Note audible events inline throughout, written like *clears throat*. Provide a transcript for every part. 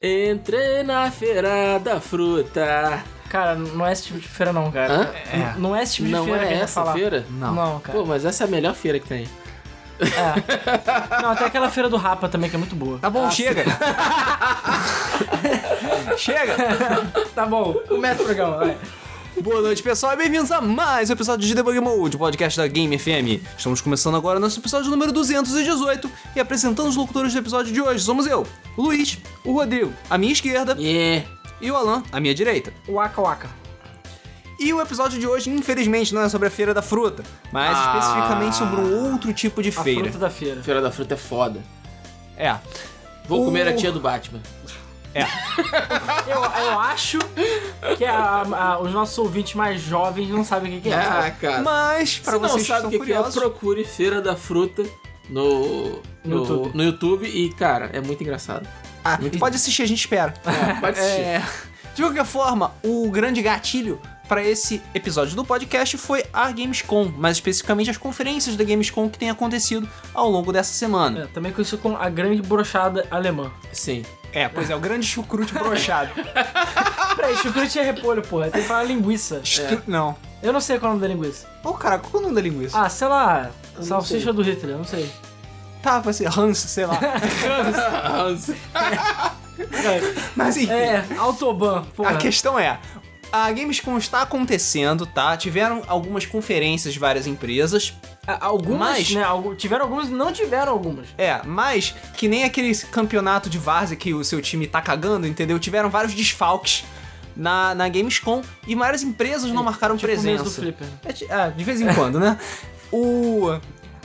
Entrei na feira da fruta. Cara, não é esse tipo de feira não, cara. Hã? É. Não é esse tipo de Não feira que é vai essa falar. feira? Não. Não, cara. Pô, mas essa é a melhor feira que tem. É. Não, até aquela feira do Rapa também, que é muito boa. Tá bom, chega. *laughs* chega. *laughs* Tá bom, começa o programa, vai. Boa noite, pessoal, e bem-vindos a mais um episódio de Debug Mode, podcast da Game FM. Estamos começando agora nosso episódio número 218 e apresentando os locutores do episódio de hoje. Somos eu, o Luiz, o Rodrigo, à minha esquerda, Yeah. e o Alan, à minha direita. Waka Waka. E o episódio de hoje, infelizmente, não é sobre a Feira da Fruta, mas Ah. especificamente sobre um outro tipo de A feira. fruta da feira. Feira da fruta é foda. É. Vou O- comer a tia do Batman. *laughs* Eu, eu acho que a- a- os nossos ouvintes mais jovens não sabem o que, que é. Ah, cara. Mas, para Se não vocês que sabe o que, que é, procure Feira da Fruta no, No no, YouTube. no YouTube. E, cara, é muito engraçado. Ah, Muito- pode assistir, a gente espera. É, pode assistir. É, de qualquer forma, o grande gatilho para esse episódio do podcast foi a Gamescom, mais especificamente as conferências da Gamescom que tem acontecido ao longo dessa semana. É, também conhecido como a grande brochada alemã. Sim. É, pois é, o grande chucrute brochado. *laughs* Peraí, chucrute é repolho, porra. Tem que falar linguiça. Estru- Não. Eu não sei qual é o nome da linguiça. Ô, cara, qual é o nome da linguiça? Ah, sei lá. não Salsicha sei. do Hitler, eu não sei. Tá, vai ser Hans, sei lá. *laughs* *laughs* Mas enfim, É, Autobahn, porra. a questão é... A Gamescom está acontecendo, tá? Tiveram algumas conferências de várias empresas. Algumas, Mas- né? Tiveram algumas e não tiveram algumas. É, mas que nem aquele campeonato de várzea que o seu time tá cagando, entendeu? Tiveram vários desfalques na, na Gamescom e várias empresas não marcaram Tipo o mês presença. do Flipper. É, é, de vez em quando, né? *laughs* O...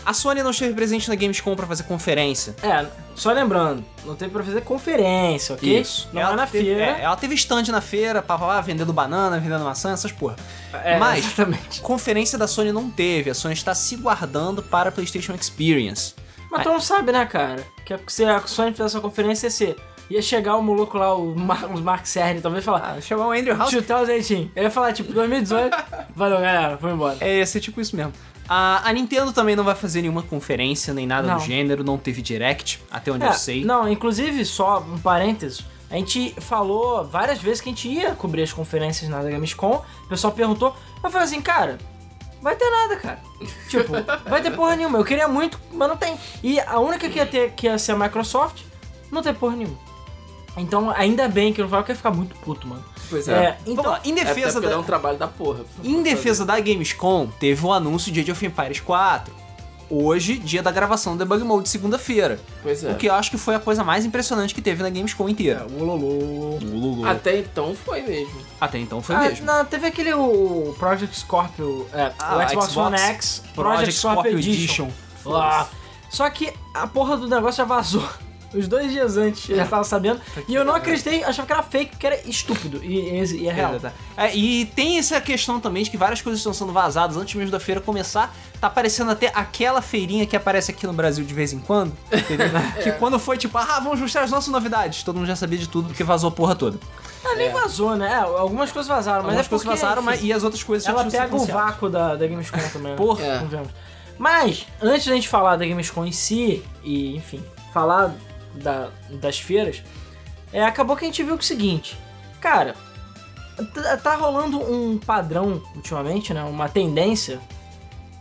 A Sony não esteve presente na Gamescom pra fazer conferência. É, só lembrando, não teve pra fazer conferência, ok? Não é na teve, feira. é, ela teve stand na feira, papapá, vendendo banana, vendendo maçã, essas porra. É, mas- Exatamente. Conferência da Sony não teve, a Sony está se guardando para a PlayStation Experience. Mas tu não sabe, né, cara? Que se a Sony fizesse essa conferência, ia ser... Ia chegar o maluco lá, o, Mar, o Mark Cerny, talvez falar... Ah, chamar o Andrew House 2018. Ele ia falar, tipo, 2018. Valeu, galera, foi embora. É, ia ser tipo isso mesmo. A, a Nintendo também não vai fazer nenhuma conferência, nem nada Não. do gênero, não teve direct, até onde É, eu sei. Não, inclusive, só um parênteses, a gente falou várias vezes que a gente ia cobrir as conferências na Gamescom, o pessoal perguntou, eu falei assim, cara, vai ter nada, cara. *laughs* Tipo, vai ter porra nenhuma. Eu queria muito, mas não tem. E a única que ia ter, que ia ser a Microsoft, não tem porra nenhuma. Então, ainda bem que eu não falo que ia ficar muito puto, mano. Pois É, é. então, em É, defesa, porque da, um trabalho da porra. em defesa da Gamescom, teve o anúncio de Age of Empires 4. Hoje, dia da gravação do Debug Mode, segunda-feira. Pois é. O que eu acho que foi a coisa mais impressionante que teve na Gamescom inteira. Ulolô. Até então foi mesmo. Até então foi Ah, mesmo. não, teve aquele o Project Scorpio, é, Ah, o Xbox, Xbox One X, Project, Scorpio, Edition. Ah, só que a porra do negócio já vazou. Os dois dias antes eu já tava sabendo. e eu não acreditei, achava que era fake, porque era estúpido. E, e, e é real. É, tá. É, e tem essa questão também de que várias coisas estão sendo vazadas antes mesmo da feira começar. Tá aparecendo até aquela feirinha que aparece aqui no Brasil de vez em quando. Entendeu? *laughs* Que quando foi tipo, ah, vamos mostrar as nossas novidades. Todo mundo já sabia de tudo porque vazou a porra toda. Ah, nem vazou, né? É, algumas coisas vazaram, mas Algumas é coisas vazaram, mas, e as outras coisas já ela pega o vácuo da, da Gamescom também. né? Porra. É. Mas, antes da gente falar da Gamescom em si, e enfim, falar da- das feiras, é, acabou que a gente viu é o seguinte, cara, tá, rolando um padrão ultimamente, né? Uma tendência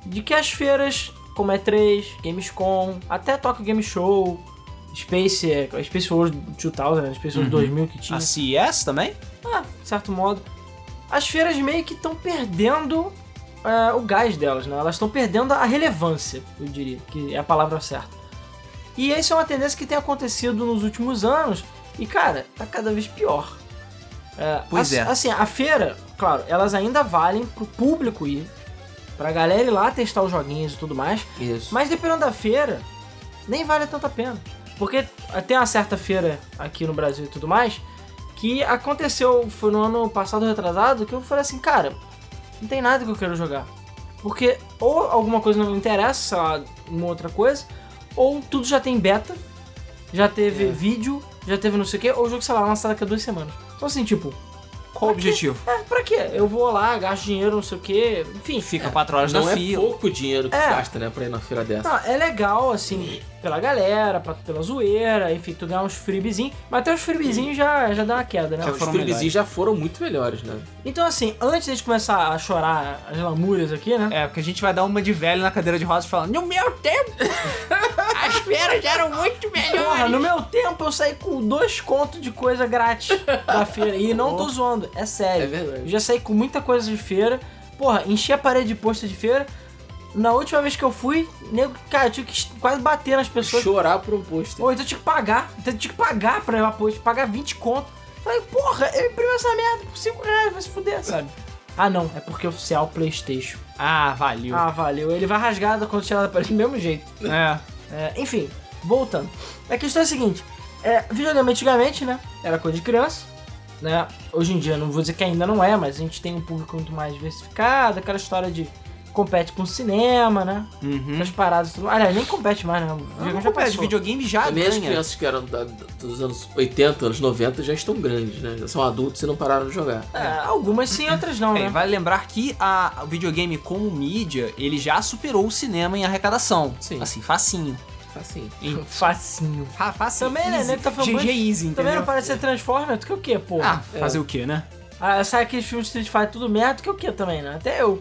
de que as feiras, como E3, Gamescom, até Tokyo Game Show, Space, é, Space World 2000, né? Space World Uhum. 2000 que tinha. A CES também? Ah, de certo modo. As feiras meio que estão perdendo é, o gás delas, né? Elas estão perdendo a relevância, eu diria, que é a palavra certa. E isso é uma tendência que tem acontecido nos últimos anos e, cara, tá cada vez pior. É, Pois ass- é. Assim, a feira, claro, elas ainda valem pro público ir, pra galera ir lá testar os joguinhos e tudo mais, Isso. mas dependendo da feira, nem vale tanto a pena. Porque tem uma certa feira aqui no Brasil e tudo mais, que aconteceu, foi no ano passado retrasado, que eu falei assim, cara, não tem nada que eu quero jogar. Porque ou alguma coisa não me interessa, sei lá, uma outra coisa, ou tudo já tem beta, já teve É. vídeo, já teve não sei o que, ou o jogo, sei lá, lançado daqui a duas semanas. Então assim, tipo, Qual o objetivo? É, pra quê? Eu vou lá, gasto dinheiro, não sei o quê, enfim. Fica quatro horas Não na é fila. pouco dinheiro que É. gasta, né, pra ir na feira dessa. Não, é legal, assim, pela galera, pra, pela zoeira, enfim, tu ganhar uns freebizinhos, mas até os freebizinhos já, já dá uma queda, né? Já Os freebizinhos já foram muito melhores, né? Então, assim, antes de a gente começar a chorar as lamúrias aqui, né? É, porque a gente vai dar uma de velho na cadeira de rodas falando No meu tempo, *laughs* as feiras eram muito melhores. Porra, no meu tempo eu saí com dois contos de coisa grátis da feira. E não tô zoando, é sério. É verdade. Eu já saí com muita coisa de feira. Porra, enchi a parede de pôster de feira. Na última vez que eu fui, nego, cara, eu tive que quase bater nas pessoas. Chorar por um pôster. Ou então eu tinha que pagar. Então eu tinha que pagar pra levar pôster, pagar 20 conto. Falei, porra, eu imprimi essa merda por 5 reais, vai se fuder, sabe? Ah não, é porque é oficial Playstation. Ah, valeu. Ah, valeu. Ele vai rasgado quando tirar da parede do mesmo jeito. É. É, enfim, voltando. A questão é a seguinte: é, videogame antigamente, né? Era coisa de criança. Né? Hoje em dia, não vou dizer que ainda não é, mas a gente tem um público muito mais diversificado, aquela história de compete com cinema, né? Uhum. As paradas e tudo. Aliás, nem compete mais, né? O videogame Não, já compete, passou. videogame já Também as ganha. crianças que eram da- dos anos 80, anos 90 já estão grandes, né? Já são adultos e não pararam de jogar. É, algumas sim, outras não, *laughs* É, né? vale lembrar que a, o videogame como mídia, ele já superou o cinema em arrecadação. Sim. Assim, facinho. Em- *laughs* Facinho. Fa- facinho. Também, né? Easy. Tá falando GG Easy, Também entendeu? não parece ser Transformer, tu que o quê, pô? Ah, É. fazer o quê, né? Ah, sai aqueles filmes de Street Fighter tudo merda, tu que o quê também, né? Até eu.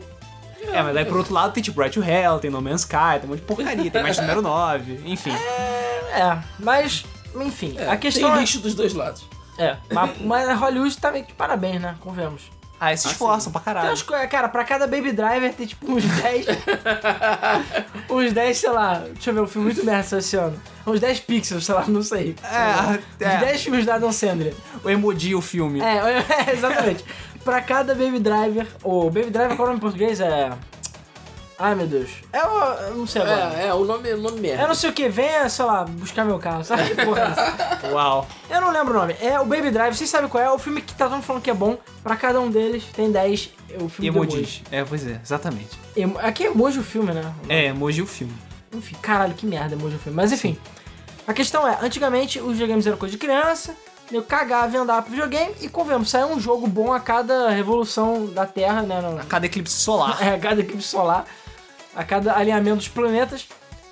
É, mas daí por outro lado tem tipo Bright to Hell, tem No Man's Sky, tem um monte de porcaria, tem mais número 9, enfim. É, mas, enfim, É, a questão tem é... lixo dos dois lados. É, mas, mas Hollywood tá meio que de parabéns, né? Convenhamos. Ah, se Ah, esforçam pra Tem caralho. umas coisas, cara, pra cada Baby Driver tem tipo uns 10. *laughs* uns 10, sei lá. Deixa eu ver, um filme muito merda esse ano. Uns 10 pixels, sei lá, não sei. É, Uns é, 10 filmes da Adam Sandler. o emoji, o filme. É, *laughs* é, exatamente. Pra cada Baby Driver. O Baby Driver, qual é o nome em português? É. Ai meu Deus. É o. Eu não sei agora. É, é, o nome, o nome merda. É não sei o que, venha, sei lá, buscar meu carro, sabe que *laughs* porra é essa? Uau. Eu não lembro o nome. É o Baby Drive, vocês sabem qual é? O filme que tá todo mundo falando que é bom. Pra cada um deles tem 10. É o filme. Emojis. É, pois é, exatamente. Emo- Aqui é emoji o filme, né? É, emoji o filme. Enfim, caralho, que merda emoji o filme. Mas enfim. A questão é, antigamente os videogames eram coisa de criança. Eu cagava e andava pro videogame e convenhamos, saiu um jogo bom a cada revolução da Terra, né? A cada eclipse solar. *laughs* É, a cada equipe solar, a cada alinhamento dos planetas.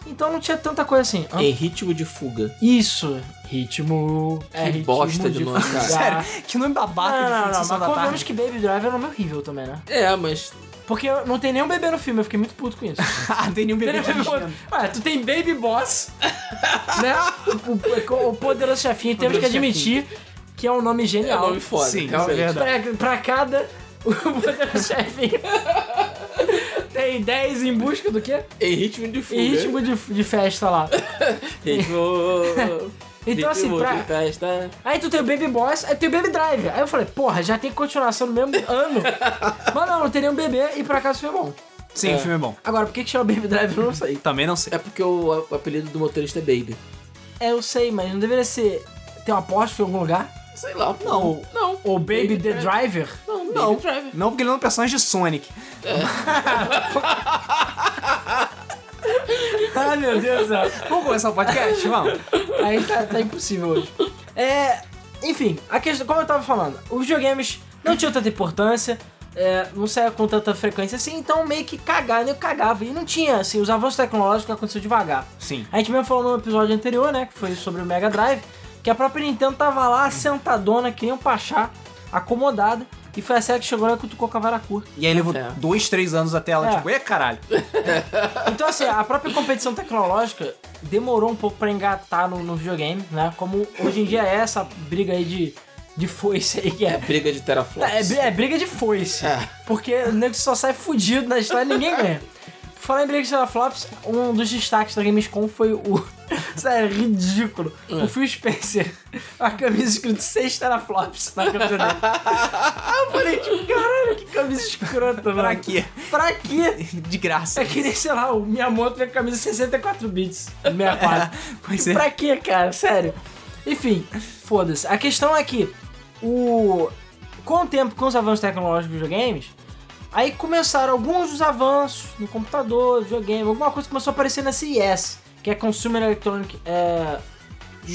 Então não tinha tanta coisa assim. Hã? Em ritmo de fuga. Isso, ritmo. é, Que ritmo bosta de nome, cara. *laughs* fugar. que nome babaca Não, de não, não, fixação mas convenhamos que Baby Driver é nome horrível também, né? É, mas Porque não tem nenhum bebê no filme, eu fiquei muito puto com isso. *laughs* ah, tem nenhum bebê Tem nenhum bebê. Ué, tu tem Baby Boss, *laughs* né? O, o- o poderoso chefinho, temos que admitir que é um nome é genial. nome foda. Sim, é verdade. Pra, pra cada. O poderoso chefinho. *laughs* tem 10 em busca do quê? Em ritmo de fuga. Em ritmo de, de festa lá. Ritmo. Então, assim, pra- de festa. Aí tu tem o Baby Boss, aí tem o Baby Driver. Aí eu falei, porra, já tem continuação no mesmo *laughs* ano. Mas não, não teria um bebê e por acaso foi bom. Sim, o filme é bom. Agora, por que, que chama Baby Driver eu não sei. Também não sei. É porque o, o apelido do motorista é Baby. É, eu sei, mas não deveria ser. Ter um apóstrofe em algum lugar? Sei lá. Não. Não. Ou Baby, the Driver? Não, Não. Baby Driver. Não, porque ele não é um personagem de Sonic. *laughs* *laughs* *laughs* Ai meu Deus do céu. Vamos começar o podcast? Vamos. Aí tá, tá impossível hoje. É. Enfim, a questão, como eu tava falando, os videogames não tinham tanta importância, é, não saia com tanta frequência assim, então meio que cagava, eu cagava. E não tinha, assim, os avanços tecnológicos aconteceram devagar. Sim. A gente mesmo falou no episódio anterior, né, que foi sobre o Mega Drive, que a própria Nintendo tava lá sentadona, que nem um pachá, acomodada, e foi a série que chegou lá e cutucou com a vara curta. E aí levou É. dois, três anos até ela, É. tipo, e caralho. *laughs* Então, assim, a própria competição tecnológica demorou um pouco pra engatar no, no videogame, né? Como hoje em dia é essa briga aí de, de foice aí que é. Briga de teraflops. É, é briga de foice. É. Porque o nego só sai fudido na história e ninguém ganha. Falar em briga de teraflops, um dos destaques da Gamescom foi o. *laughs* Sério, ridículo. O Phil Spencer, a camisa escrito 6 teraflops na camisa dele. *laughs* Aí eu falei, tipo, caralho, que camisa escrota, mano. Pra quê? Pra quê? De graça. É que nem, sei lá, o Miyamoto vem com camisa 64 bits, 64. *laughs* Pois é. Pra quê, cara? Sério. Enfim, foda-se. A questão é que o... com o tempo, com os avanços tecnológicos dos videogames, aí começaram alguns dos avanços no computador, videogame, alguma coisa começou a aparecer na CES, que é Consumer Electronic... É...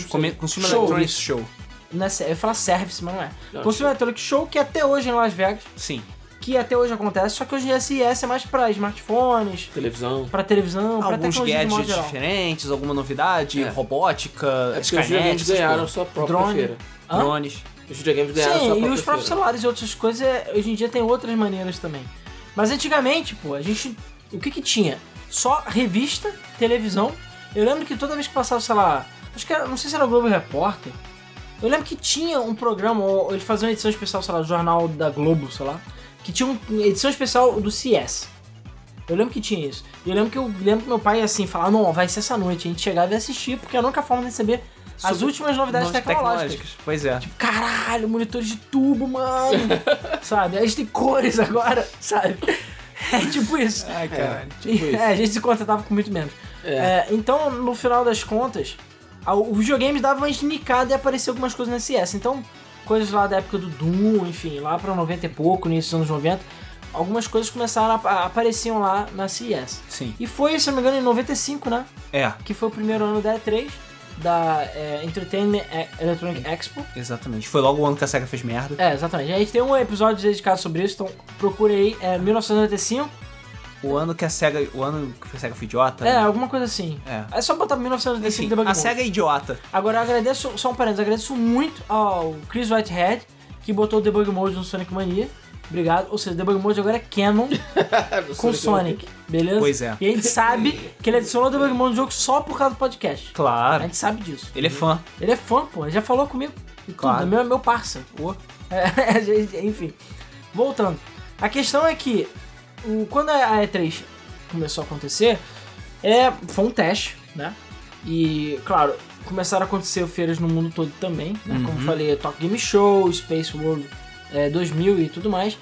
Come- Consumer Show, Electronics. Show. Não é, eu ia falar service, mas não é. Não, Consumer Electronic Show, que até hoje é em Las Vegas, Sim. que até hoje acontece, só que hoje em dia CES é mais pra smartphones, Televisão. pra televisão, pra Alguns modo gadgets geral. diferentes, alguma novidade, É. robótica, É Skynet, ganharam sua própria Drone. feira. Hã? drones. Os videogames ganharam sua Sim, própria e os próprios feira. celulares e outras coisas, é, hoje em dia tem outras maneiras também. Mas antigamente, pô, a gente. O que que tinha? Só revista, televisão. Eu lembro que toda vez que passava, sei lá. Acho que era. Não sei se era o Globo Repórter. Eu lembro que tinha um programa, ou eles faziam uma edição especial, sei lá, do Jornal da Globo, sei lá. Que tinha uma edição especial do CS. Eu lembro que tinha isso. E eu lembro que eu lembro que meu pai assim falava, não, vai ser essa noite. A gente chegava e assistia, porque é a única forma de receber as Super- últimas novidades Novidades tecnológicas. Pois é. Caralho, monitores de tubo, mano. *laughs* sabe? A gente tem cores agora, sabe? É tipo isso. Ai, caralho. tipo isso. É, a gente se contentava com muito menos. É. É, então, no final das contas, a- os videogames davam uma esnicada e apareciam algumas coisas na CS. Então, coisas lá da época do Doom, enfim, lá pra 90 e pouco, início dos anos 90, algumas coisas começaram a, apareciam lá na CES. Sim. E foi, se não me engano, em 95, né? É, Que foi o primeiro ano da E3, da é, Entertainment Electronic Expo. exatamente. Foi logo o ano que a SEGA fez merda. É, exatamente. A gente tem um episódio dedicado sobre isso, então procure aí. É 1995. O ano que a SEGA. O ano que a SEGA foi idiota. É, alguma coisa assim. É. É só botar 1995 Enfim, a Mode. SEGA é idiota. Agora eu agradeço, só um parênteses, agradeço muito ao Chris Whitehead, que botou o Debug Mode no Sonic Mania. Obrigado. Ou seja, Debug Mode agora é canon *laughs* No com Sonic, beleza? Pois é. E a gente sabe que ele adicionou o Debug Mode no jogo só por causa do podcast. A Claro. gente sabe disso. Ele é fã. Ele é fã, pô. Ele já falou comigo. E tudo. Claro. É meu, é meu parça. Pô. É, *laughs* enfim. Voltando. A questão é que o, quando a E3 começou a acontecer, é, foi um teste, né? E, claro, começaram a acontecer feiras no mundo todo também, né? Como Uhum. falei, Talk Game Show, Space World é, 2000 e tudo mais.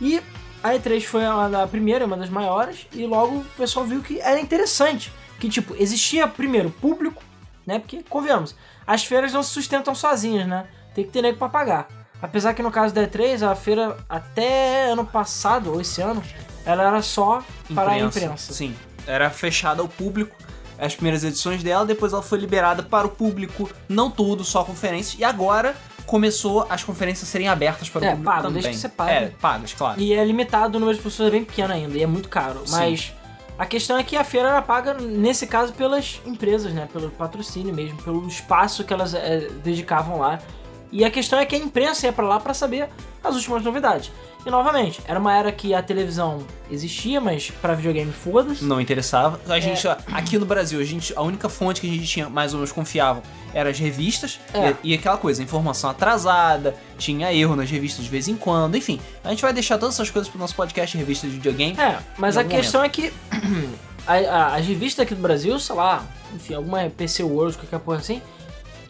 E a E3 foi uma da primeira, uma das maiores, e logo o pessoal viu que era interessante. Que, tipo, existia primeiro público, né? Porque, convenhamos, as feiras não se sustentam sozinhas, né? Tem que ter nego pra pagar. Apesar que no caso da E3, a feira até ano passado, ou esse ano, ela era só para a imprensa. Sim. Era fechada ao público. As primeiras edições dela, depois ela foi liberada para o público, não tudo, só conferências. E agora começou as conferências serem abertas para o É, público pago, também. desde que você pague. É, pagas, claro. E é limitado, o número de pessoas é bem pequeno ainda, e é muito caro. Sim. Mas a questão é que a feira era paga, nesse caso, pelas empresas, né? Pelo patrocínio mesmo, pelo espaço que elas é, dedicavam lá. E a questão é que a imprensa ia pra lá pra saber as últimas novidades. E novamente, era uma era que a televisão existia, mas pra videogame foda-se. Não interessava. A É. gente, aqui no Brasil, a, gente, a única fonte que a gente tinha mais ou menos confiável eram as revistas. É. E, e aquela coisa, informação atrasada, tinha erro nas revistas de vez em quando, enfim. A gente vai deixar todas essas coisas pro nosso podcast de revistas de videogame. É, mas a questão é que *clears throat* a, a, as revistas aqui do Brasil, sei lá, enfim, alguma PC World, qualquer porra assim,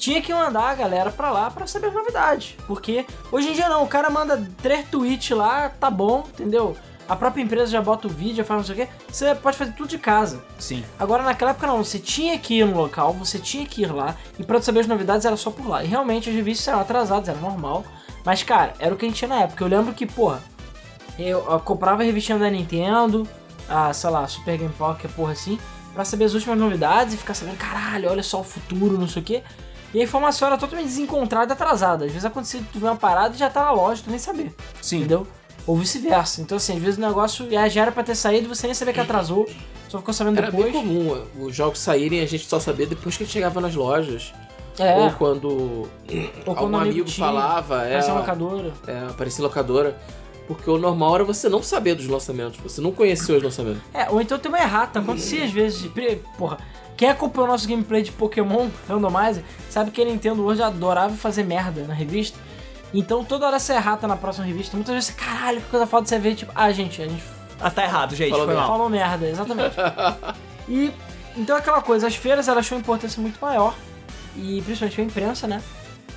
tinha que mandar a galera pra lá pra saber as novidades. Porque hoje em dia não, o cara manda três tweets lá, tá bom, entendeu? A própria empresa já bota o vídeo, já faz não sei o quê. Você pode fazer tudo de casa. Sim. Agora naquela época não, você tinha que ir no local, você tinha que ir lá, e pra saber as novidades era só por lá. E realmente as revistas eram atrasadas, era normal. Mas, cara, era o que a gente tinha na época. Eu lembro que, porra, eu, eu comprava a revistinha da Nintendo, a, sei lá, Super Game Power, porra assim, pra saber as últimas novidades e ficar sabendo, caralho, olha só o futuro, não sei o quê. E a informação era totalmente desencontrada e atrasada. Às vezes acontecia tu vê uma parada e já tá na loja, tu nem sabia. Sim. Entendeu? Ou vice-versa. Então, assim, às vezes o negócio já era pra ter saído e você nem sabia que atrasou, só ficou sabendo Era bem depois. comum os jogos saírem e a gente só sabia depois que chegava nas lojas. É, Ou quando ou quando algum um amigo, tinha, falava, é, Parecia uma locadora. é, aparecia locadora. Porque o normal era você não saber dos lançamentos, você não conhecia os lançamentos. É, ou então tem uma errata. Acontecia às vezes. de- Porra, quem acompanhou o nosso gameplay de Pokémon Randomizer sabe que a Nintendo hoje adorava fazer merda na revista. Então toda hora você errata na próxima revista. Muitas vezes caralho, que coisa foda você vê, tipo, ah, gente, a gente Ah, tá errado, gente. Falou mal. falou merda, exatamente. *laughs* e então aquela coisa, as feiras elas tinham uma importância muito maior. E principalmente a imprensa, né?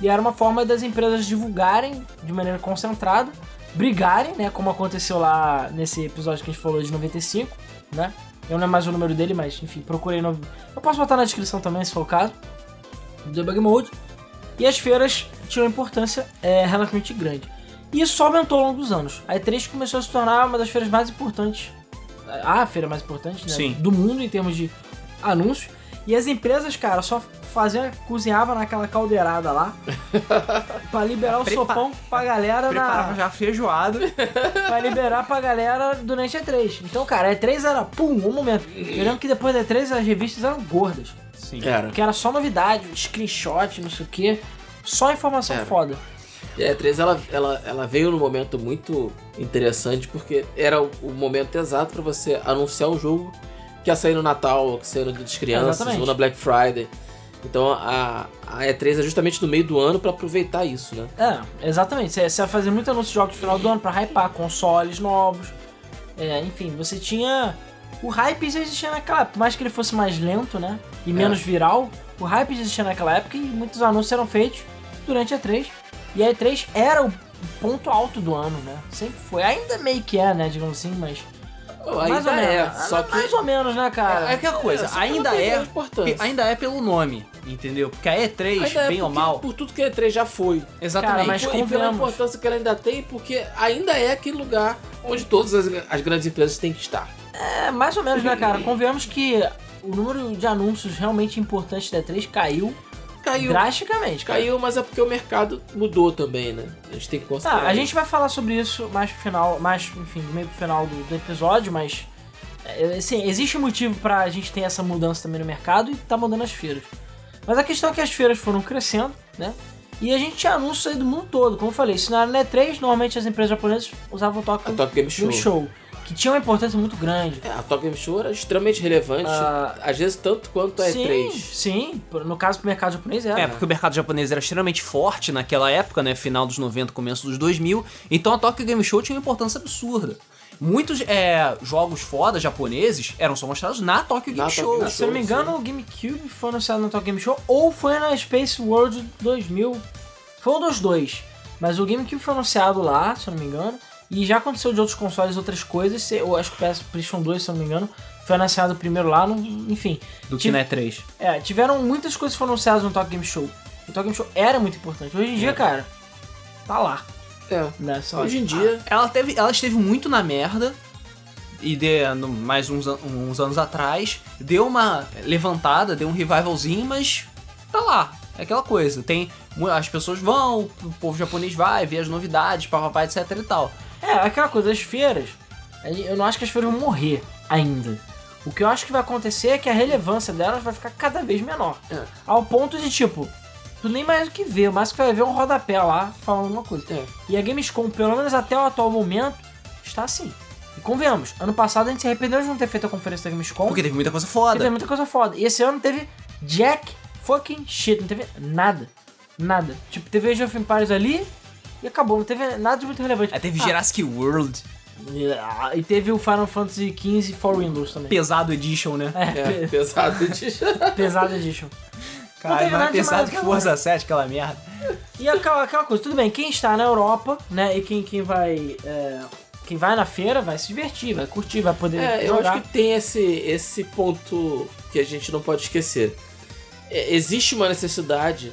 E era uma forma das empresas divulgarem de maneira concentrada, brigarem, né? Como aconteceu lá nesse episódio que a gente falou de 95, né? Eu não lembro mais o número dele, mas enfim, procurei no. Eu posso botar na descrição também, se for o caso. Debug Mode. E as feiras tinham uma importância é, relativamente grande. E isso só aumentou ao longo dos anos. A E3 começou a se tornar uma das feiras mais importantes. A feira mais importante, né? Sim. Do mundo em termos de anúncio. E as empresas, cara, só faziam, cozinhava naquela caldeirada lá *laughs* pra liberar o Prepa- sopão pra galera Preparava na, já feijoada. *laughs* pra liberar pra galera durante a E3. Então, cara, a E3 era, pum, um momento. Eu lembro que depois da E3 as revistas eram gordas. Sim. Era. Porque era só novidade, screenshot, não sei o que. Só informação Era. foda. E a E3 ela, ela, ela veio num momento muito interessante porque era o, o momento exato pra você anunciar um jogo que ia sair no Natal, que ia sair no Dia das Crianças, Exatamente. ou na Black Friday. Então a, a E3 é justamente no meio do ano pra aproveitar isso, né? É, exatamente. Você, você ia fazer muito anúncio de jogos no final do ano pra hypar consoles novos. É, enfim, você tinha. O hype já existia naquela época, por mais que ele fosse mais lento, né? E menos viral, o hype já existia naquela época e muitos anúncios eram feitos durante a E3. E a E3 era o ponto alto do ano, né? Sempre foi. Ainda meio que é, né? Digamos assim, mas. Mais ou menos. é, só que Mais ou menos, né, cara? É aquela coisa, É, ainda é, ainda é pelo nome, entendeu? Porque a E3, Ainda é bem ou porque- mal, Por tudo que a E3 já foi. exatamente. Cara, mas e pela importância que ela ainda tem, porque ainda é aquele lugar onde todas as, as grandes empresas têm que estar. É, mais ou menos, né, cara? *clears throat* Convenhamos que o número de anúncios realmente importantes da E3 caiu, Caiu. drasticamente. cara. Caiu, mas é porque o mercado mudou também, né? A gente tem que considerar. Tá, a gente vai falar sobre isso mais pro final, mais, enfim, do meio pro final do, do episódio, mas. é, Assim, existe motivo pra gente ter essa mudança também no mercado e tá mudando as feiras. Mas a questão é que as feiras foram crescendo, né? E a gente tinha anúncios aí do mundo todo. Como eu falei, se não era na E3, normalmente as empresas japonesas usavam o Tokyo A Tokyo Game Show. Game Show, que tinha uma importância muito grande. É, a Tokyo Game Show era extremamente relevante, Ah, às vezes tanto quanto a sim, E3. sim, no caso do mercado japonês era. É, porque o mercado japonês era extremamente forte naquela época, né? Final dos 90, começo dos 2000. Então a Tokyo Game Show tinha uma importância absurda. Muitos é, jogos foda japoneses eram só mostrados na Tokyo Game Na Show. Tokyo Game Se eu não me Show, engano, o GameCube foi anunciado no Tokyo Game Show ou foi na Space World 2000. Foi um dos dois. Mas o GameCube foi anunciado lá, se eu não me engano. E já aconteceu de outros consoles, outras coisas. Se- Eu acho que o PS PlayStation 2, se eu não me engano, foi anunciado primeiro lá. No, enfim, Do que na E3. é, tiveram muitas coisas que foram anunciadas no Tokyo Game Show. O Tokyo Game Show era muito importante. Hoje em dia, cara, tá lá. É. Né? Só- Hoje em dia, Ela, teve, ela esteve muito na merda. E de, no- mais uns, uns anos atrás, deu uma levantada, deu um revivalzinho, mas tá lá. É aquela coisa. Tem, as pessoas vão, o povo japonês vai, vê as novidades, papapá, etc e tal. É, aquela coisa, as feiras, eu não acho que as feiras vão morrer ainda. O que eu acho que vai acontecer é que a relevância delas vai ficar cada vez menor. É. Ao ponto de, tipo, tu nem mais o que vê, mas que vai ver um rodapé lá falando uma coisa. É. E a Gamescom, pelo menos até o atual momento, está assim. E convenhamos, ano passado a gente se arrependeu de não ter feito a conferência da Gamescom. Porque teve muita coisa porque teve foda. muita coisa foda. E esse ano teve Jack fucking shit, não teve nada. Nada. Tipo, teve Age of Empires ali e acabou, não teve nada de muito relevante. Aí teve Ah, Jurassic World, e teve o Final Fantasy XV for Windows também. pesado edition, né? É, é, pesado *laughs* de... pesado edition. Cara, mais pesado que. Forza 7, aquela merda. E aquela, aquela coisa, tudo bem, quem está na Europa, né, e quem, quem vai. é, quem vai na feira vai se divertir, vai curtir, vai poder É, eu jogar. acho que tem esse, esse ponto que a gente não pode esquecer. É, existe uma necessidade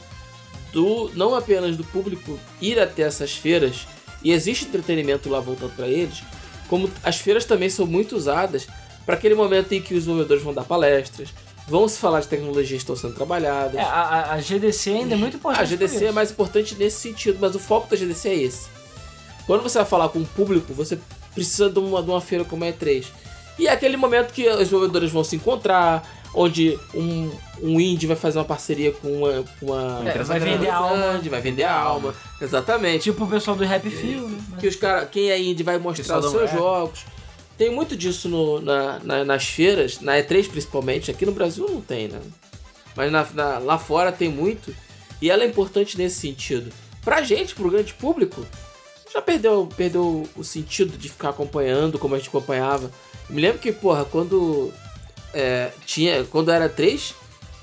do não apenas do público ir até essas feiras e existe entretenimento lá voltando para eles, como as feiras também são muito usadas para aquele momento em que os desenvolvedores vão dar palestras, vão se falar de tecnologias que estão sendo trabalhadas. É, a, a- GDC ainda é muito importante. A GDC é mais importante nesse sentido, mas o foco da GDC é esse. Quando você vai falar com o público, você precisa de uma, de uma feira como a E3. E é aquele momento que os desenvolvedores vão se encontrar, onde um, um indie vai fazer uma parceria com uma, com uma É, vai vender a alma. grande, vai vender a alma. Exatamente. Tipo o pessoal do Happy Few, né? que os cara, quem é indie vai mostrar os seus jogos. Tem muito disso no- na- na- nas feiras, na E3 principalmente. Aqui no Brasil não tem, né? Mas na- na- lá fora tem muito. E ela é importante nesse sentido. Pra gente, pro grande público, já perdeu, perdeu o sentido de ficar acompanhando como a gente acompanhava. Eu me lembro que, porra, quando é, tinha. Quando era 3,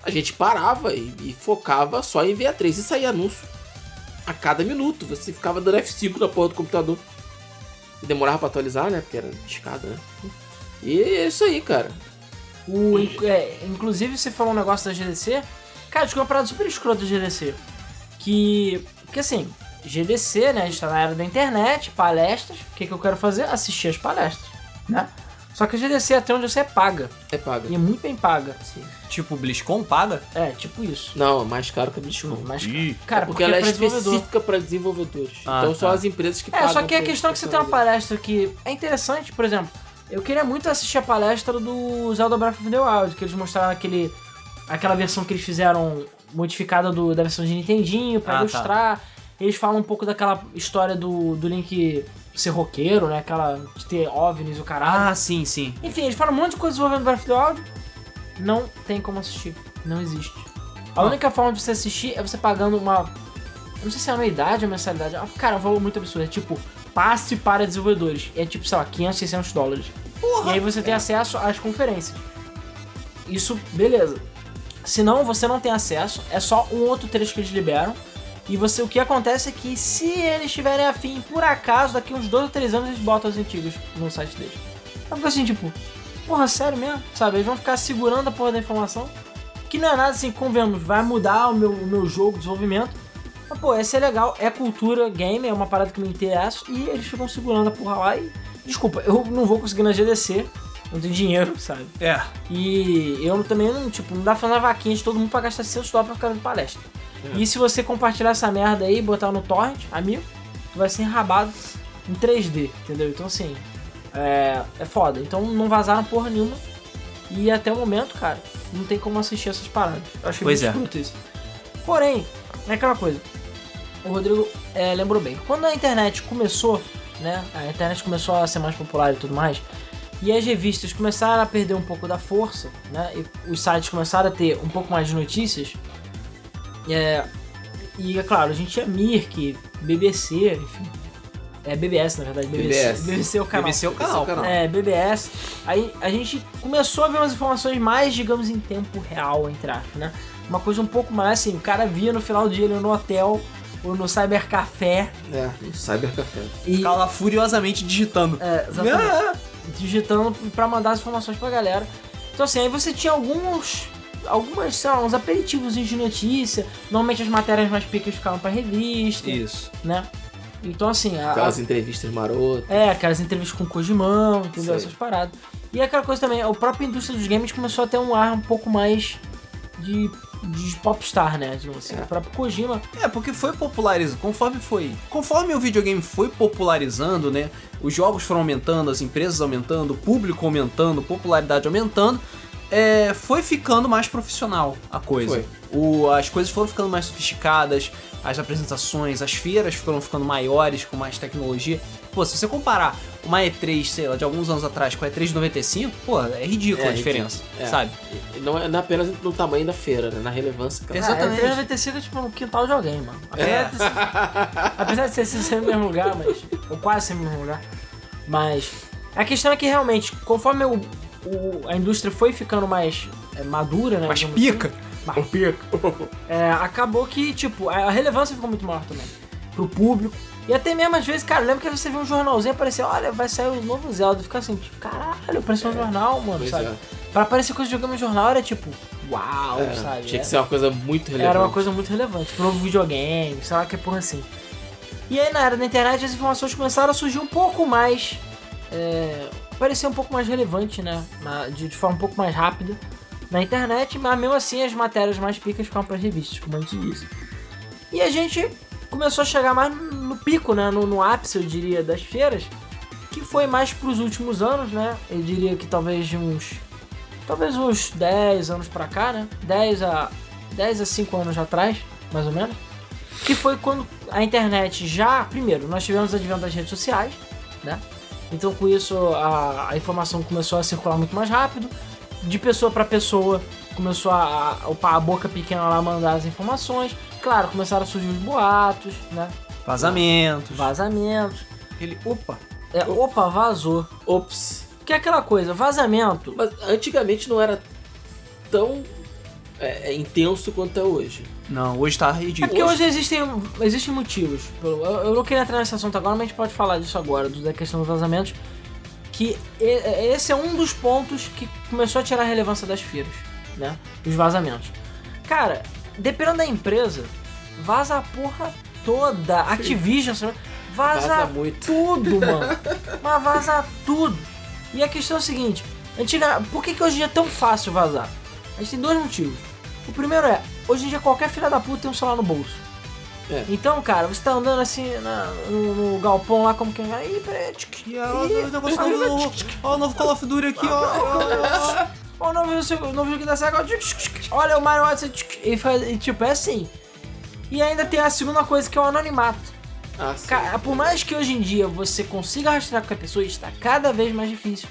a gente parava e, e focava só em ver a 3 e saía anúncio. A cada minuto. Você ficava dando F5 na porra do computador. E demorava pra atualizar, né? Porque era escada, né? E é isso aí, cara. O, é, inclusive, você falou um negócio da GDC. Cara, acho que é uma parada super escrota da GDC. Que. Porque assim, GDC, né? A gente tá na era da internet, palestras. O que, que eu quero fazer? Assistir as palestras, né? Só que a GDC, até onde você é paga. É paga. E é muito bem paga. Sim. Tipo, BlizzCon paga? É, tipo isso. Não, é mais caro que a BlizzCon. Mas, Ih. cara, porque, ela é pra específica para desenvolvedores. Ah, então tá. só as empresas que É, pagam. só que a questão é que você tem uma palestra que é interessante, por exemplo, eu queria muito assistir a palestra do Zelda Breath of the Wild, que eles mostraram aquele, aquela versão que eles fizeram modificada do, da versão de Nintendinho pra Ah, tá. ilustrar. Eles falam um pouco daquela história do, do Link ser roqueiro, né? Aquela de ter OVNIs e o caralho. Ah, sim, sim. Enfim, eles falam um monte de coisa envolvendo Wild. Não tem como assistir. Não existe. A Ah. única forma de você assistir é você pagando uma. eu Não sei se é anuidade ou mensalidade. Ah, Cara, é um valor muito absurdo. É tipo, passe para desenvolvedores. É tipo, sei lá, 500, 600 dólares. e aí você tem acesso às conferências. Isso, beleza. Se não, você não tem acesso. É só um outro trecho que eles liberam. E você, o que acontece é que se eles tiverem afim, por acaso, daqui uns 2 ou 3 anos eles botam os antigos no site deles. Eu assim, tipo, porra, sério mesmo? Sabe? Eles vão ficar segurando a porra da informação. Que não é nada assim, convenhamos, vai mudar o meu, o meu jogo, o desenvolvimento. Mas, pô, esse é legal, é cultura game, é uma parada que me interessa. E eles ficam segurando a porra lá e. Desculpa, eu não vou conseguir na GDC, não tenho dinheiro, sabe? É. E eu também não, tipo, não dá pra fazer uma vaquinha de todo mundo pra gastar 600 dólares pra ficar de palestra. E se você compartilhar essa merda aí e botar no torrent, amigo, tu vai ser enrabado em 3D, entendeu? Então assim, é, é foda. Então não vazaram porra nenhuma. E até o momento, cara, não tem como assistir essas paradas. Eu achei Pois muito é. isso. Porém, é aquela coisa. O Rodrigo é, lembrou bem. Quando a internet começou, né? A internet começou a ser mais popular e tudo mais. E as revistas começaram a perder um pouco da força, né? E os sites começaram a ter um pouco mais de notícias. É, e é claro, a gente tinha Mirk, BBC, enfim. É BBS, na verdade. BBC, BBS. BBC é o canal. BBC é o é canal. o canal. É, BBS. Aí a gente começou a ver umas informações mais, digamos, em tempo real, entre aspas, né? Uma coisa um pouco mais assim, o cara via no final do dia ele no hotel ou no cybercafé É, no Cybercafé. e Ficava lá furiosamente digitando. é, exatamente, digitando pra mandar as informações pra galera. Então assim, aí você tinha alguns algumas, sei lá, uns aperitivos de notícia. Normalmente as matérias mais picas ficavam pra revista, Isso. né? Então assim, a, Aquelas entrevistas marotas. É, aquelas entrevistas com Kojimão, entendeu? Sei. Essas paradas. E aquela coisa também, a própria indústria dos games começou a ter um ar um pouco mais de, de popstar, né? Digamos assim. É. O próprio Kojima. É, porque foi popularizando, conforme foi. Conforme o videogame foi popularizando, né? Os jogos foram aumentando, as empresas aumentando, o público aumentando, popularidade aumentando, é, foi ficando mais profissional a coisa. Foi. O, as coisas foram ficando mais sofisticadas, as apresentações, as feiras foram ficando maiores, com mais tecnologia. Pô, se você comparar uma E3, sei lá, de alguns anos atrás com a E3 de 95, pô, é ridícula É, a diferença. É. sabe? Não é não é apenas no tamanho da feira, né? Na relevância. que ela- Exatamente. É, a 395 é tipo no quintal de alguém, mano. Apesar, É. de, ter sido- apesar de ser *laughs* sempre no mesmo lugar, mas. Ou quase sempre no mesmo lugar. Mas. A questão é que realmente, conforme o, o- a indústria foi ficando mais é, madura, né? Mais digamos assim, pica. mais pica. É, acabou que, tipo, a relevância ficou muito maior também. Pro público. E até mesmo às vezes, cara, lembra que você viu um jornalzinho aparecer, olha, vai sair o novo Zelda. Fica assim, tipo, caralho, apareceu um jornal, mano, Pois sabe? é. Pra aparecer coisa jogando no jornal era tipo, uau, É, sabe? Tinha que Era- ser uma coisa muito relevante. era uma coisa muito relevante. Tipo, novo videogame, sei lá que porra assim. E aí na era da internet as informações começaram a surgir um pouco mais. É, parecer um pouco mais relevante, né? De, de forma um pouco mais rápida na internet, mas mesmo assim as matérias mais picas ficavam para revistas, como a gente disse. E a gente começou a chegar mais no pico, né? No, no ápice, eu diria, das feiras, que foi mais pros últimos anos, né? Eu diria que talvez de uns. Talvez uns 10 anos pra cá, né? 10 a, 10 a 5 anos atrás, mais ou menos. Que foi quando a internet já. Primeiro, nós tivemos o advento das redes sociais, né? Então com isso a, a informação começou a circular muito mais rápido. De pessoa para pessoa começou a, a, a boca pequena lá mandar as informações. Claro, começaram a surgir os boatos, né? Vazamentos. Vazamentos. Ele, opa. É, opa, vazou. Ops. Que é aquela coisa, vazamento. Mas antigamente não era tão é, é, intenso quanto é hoje. Não, hoje tá É ridículo. porque hoje existem, existem motivos. Eu, eu não queria entrar nesse assunto agora, mas a gente pode falar disso agora, da questão dos vazamentos. Que e- esse é um dos pontos que começou a tirar a relevância das feiras, né? Os vazamentos. Cara, dependendo da empresa, vaza a porra toda. Activision, sabe? vaza, Vaza muito. tudo, mano. *laughs* Mas vaza tudo. E a questão é a seguinte: antiga, por que, que hoje em dia é tão fácil vazar? A gente tem dois motivos. O primeiro é, hoje em dia qualquer filha da puta tem um celular no bolso. É. Então, cara, você tá andando assim na- no, no galpão lá, como que. Ih, peraí, E ó, o negócio novo, ó, o novo Call of Duty aqui, ó. Ó, o novo, o novo jogo da SEGA. Olha o Mario Odyssey. E, faz, e tipo, é assim. E ainda tem a segunda coisa que é o anonimato. Ah, sim. Cara, por mais que hoje em dia você consiga rastrear qualquer pessoa, está cada vez mais difícil.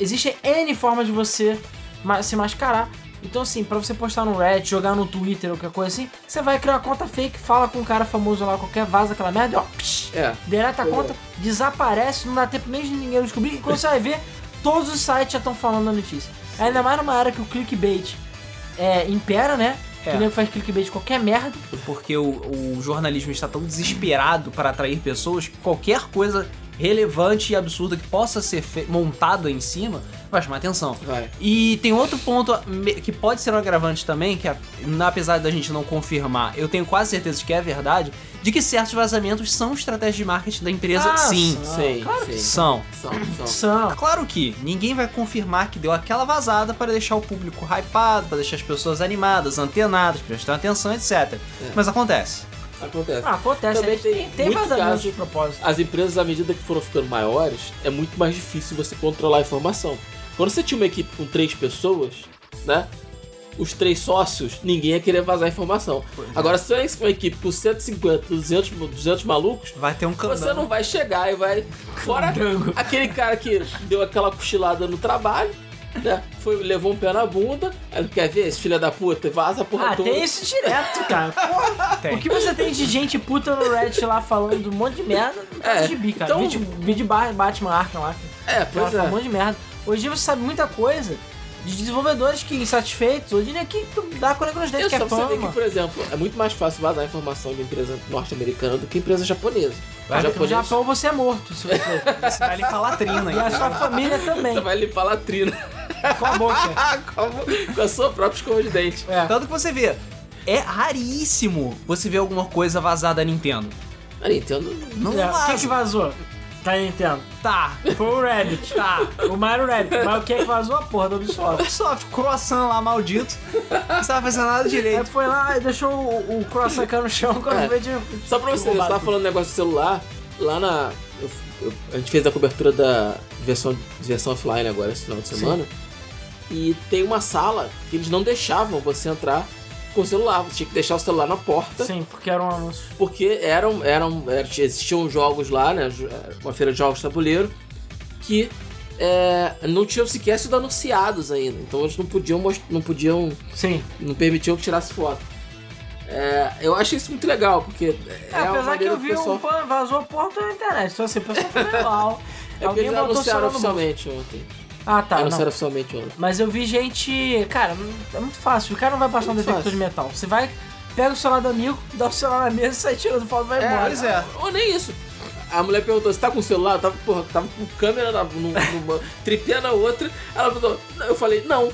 Existem N formas de você ma- se mascarar. Então, assim, pra você postar no Reddit, jogar no Twitter ou qualquer coisa assim, você vai criar uma conta fake, fala com um cara famoso lá, qualquer vaza aquela merda, e ó, psh, É. deleta a conta, desaparece, não dá tempo nem de ninguém descobrir. E quando você vai ver, todos os sites já estão falando da notícia. Ainda mais numa era que o clickbait é, impera, né? É. Que nego faz clickbait de qualquer merda. Porque o, o jornalismo está tão desesperado para atrair pessoas que qualquer coisa relevante e absurda que possa ser montada em cima vai chamar atenção. Vai. E tem outro ponto que pode ser um agravante também, que apesar da gente não confirmar, eu tenho quase certeza de que é verdade, de que certos vazamentos são estratégias de marketing da empresa, Ah, sim. são. Sim, claro sim. São. São, são. São. Claro que ninguém vai confirmar que deu aquela vazada para deixar o público hypado, para deixar as pessoas animadas, antenadas, prestando atenção, etc. Mas acontece. Acontece. Ah, acontece. Também tem, tem tem muito vazamento caso. de propósito. As empresas, à medida que foram ficando maiores, é muito mais difícil você controlar a informação. Quando você tinha uma equipe com três pessoas, né? Os três sócios, ninguém ia querer vazar a informação. Agora, se você tem uma equipe com 150, 200, 200 malucos, Vai ter um você canal. não vai chegar e vai. *laughs* Fora Candango. aquele cara que deu aquela cochilada no trabalho, né? Foi, levou um pé na bunda, aí não quer ver esse filho da puta, vaza a porra Ah, toda. tem isso direto, cara. *laughs* Porra. O que você tem de gente puta no Reddit lá falando um monte de merda, tá É, de bi, cara. então- Vídeo, vídeo Ba- Batman Arkham lá. É, Ela pois fala um é. monte de merda. Hoje em dia você sabe muita coisa de desenvolvedores que insatisfeitos. Hoje em dia que tu dá com os dentes Eu que é fama. que, por exemplo, é muito mais fácil vazar informação de empresa norte-americana do que empresa japonesa. Vai, no japonês, Japão você é morto, se você... Você vai limpar a latrina *laughs* e a sua família também. você vai limpar a latrina Com a boca. *laughs* com, com a sua própria escova de dente. É. Tanto que você vê, é raríssimo você ver alguma coisa vazada da Nintendo. A Nintendo Não É, vaza. Quem que vazou? Tá Nintendo. Tá. Foi o Reddit. Tá. O Mario Reddit. Mas o que é que vazou? A porra do Ubisoft. Ubisoft, croissant lá, maldito. Não estava fazendo nada Aí direito. foi lá e deixou o, o croissant cair no chão quando É. veio de... Só pra você você tava falando negócio do celular, lá na. eu- eu- a gente fez a cobertura da versão, versão offline agora esse final de semana. E tem uma sala que eles não deixavam você entrar com o celular. Você tinha que deixar o celular na porta. Sim, porque era um anúncio. Porque eram, eram, era- existiam jogos lá, né? jo- Uma feira de jogos de tabuleiro, que é, não tinham sequer sido anunciados ainda. Então eles não podiam, não podiam, Sim. não permitiam que tirasse foto. É, eu acho isso muito legal, porque é, É, apesar que eu vi pessoal- um pan vazou a porta na internet. Então assim, o pessoal foi legal. *laughs* É porque eles anunciaram oficialmente ontem. Ah, tá. Não. oficialmente ontem. Mas eu vi gente. Cara, é muito fácil. O cara não vai passar um Muito detector fácil. de metal. Você vai, pega o celular do amigo, dá o celular na mesa, sai tirando foto e vai embora. pois é. Ou nem isso. A mulher perguntou, você tá com o celular? Eu tava, porra, tava com câmera na, num- numa, tripé na outra. Ela perguntou, eu falei, não.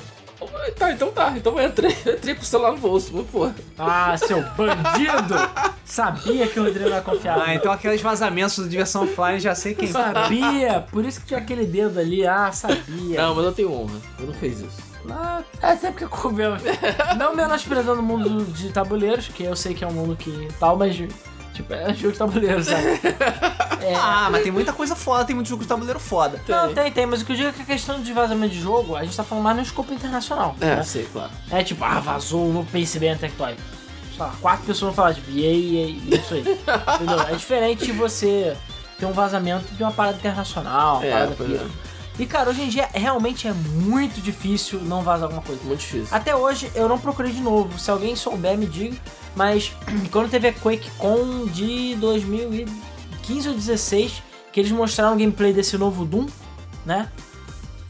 Tá, então tá. Então eu entrei, eu entrei com o celular no bolso, porra. Ah, seu bandido! Sabia que o Rodrigo não ia confiar. Ah, então aqueles vazamentos do Diversão Offline, já sei quem. Sabia! Por isso que tinha aquele dedo ali. Ah, sabia. Não, mas eu tenho honra. Eu não fiz isso. Ah, é sempre que eu comeu. Não menosprezando o mundo de tabuleiros, que eu sei que é um mundo que tal, mas tipo, é jogo de tabuleiro, sabe? *laughs* É, Ah, mas tem muita coisa foda, tem muito jogo de tabuleiro foda. não, tem, tem, mas o que eu digo é que a questão de vazamento de jogo, a gente tá falando mais no escopo internacional. É, né? sei, claro. É tipo, ah, vazou o novo PCB na Tectoy. Sei lá, quatro pessoas vão falar, tipo, e aí, e aí, isso aí. *laughs* Entendeu? É diferente de você ter um vazamento de uma parada internacional, uma É, parada pois pica. E cara, hoje em dia realmente é muito difícil não vazar alguma coisa. Muito difícil. Até hoje eu não procurei de novo. Se alguém souber, me diga. Mas *clears throat* quando teve a QuakeCon de 2015 ou 2016, que eles mostraram gameplay desse novo Doom, né?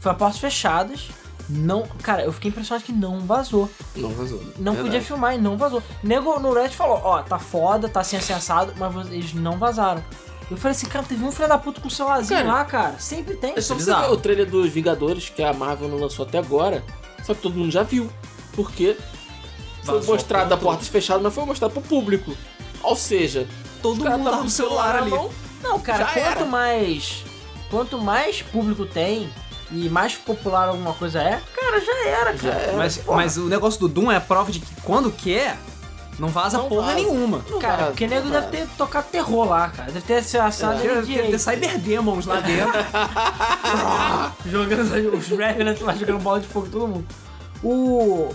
Foi a portas fechadas. Não, cara, eu fiquei impressionado que não vazou. Não vazou. Não Verdade. podia filmar e não vazou. Nego no Reddit falou, ó, tá foda, tá assim assado, mas eles não vazaram. Eu falei assim, cara, teve um filho da puta com um celularzinho Cara, lá, cara. Sempre tem. É só você bizarro. ver o trailer dos Vingadores que a Marvel não lançou até agora. Só que todo mundo já viu. Porque foi Vazou mostrado a portas fechadas, mas foi mostrado pro público. Ou seja, Todo o mundo tá com o celular na ali. mão. Não, cara, Já quanto era. mais. Quanto mais público tem, e mais popular alguma coisa é, cara, já era, Já cara. era. Mas, mas o negócio do Doom é a prova de que quando quer, não vaza Não porra vaza. nenhuma. Não Cara, vaza, porque nego deve ter tocado terror lá, cara. Deve ter se assado Deve ele ter, ter direito. Cyber Demons lá dentro. *laughs* jogando os Revenants lá jogando bola de fogo todo mundo. O.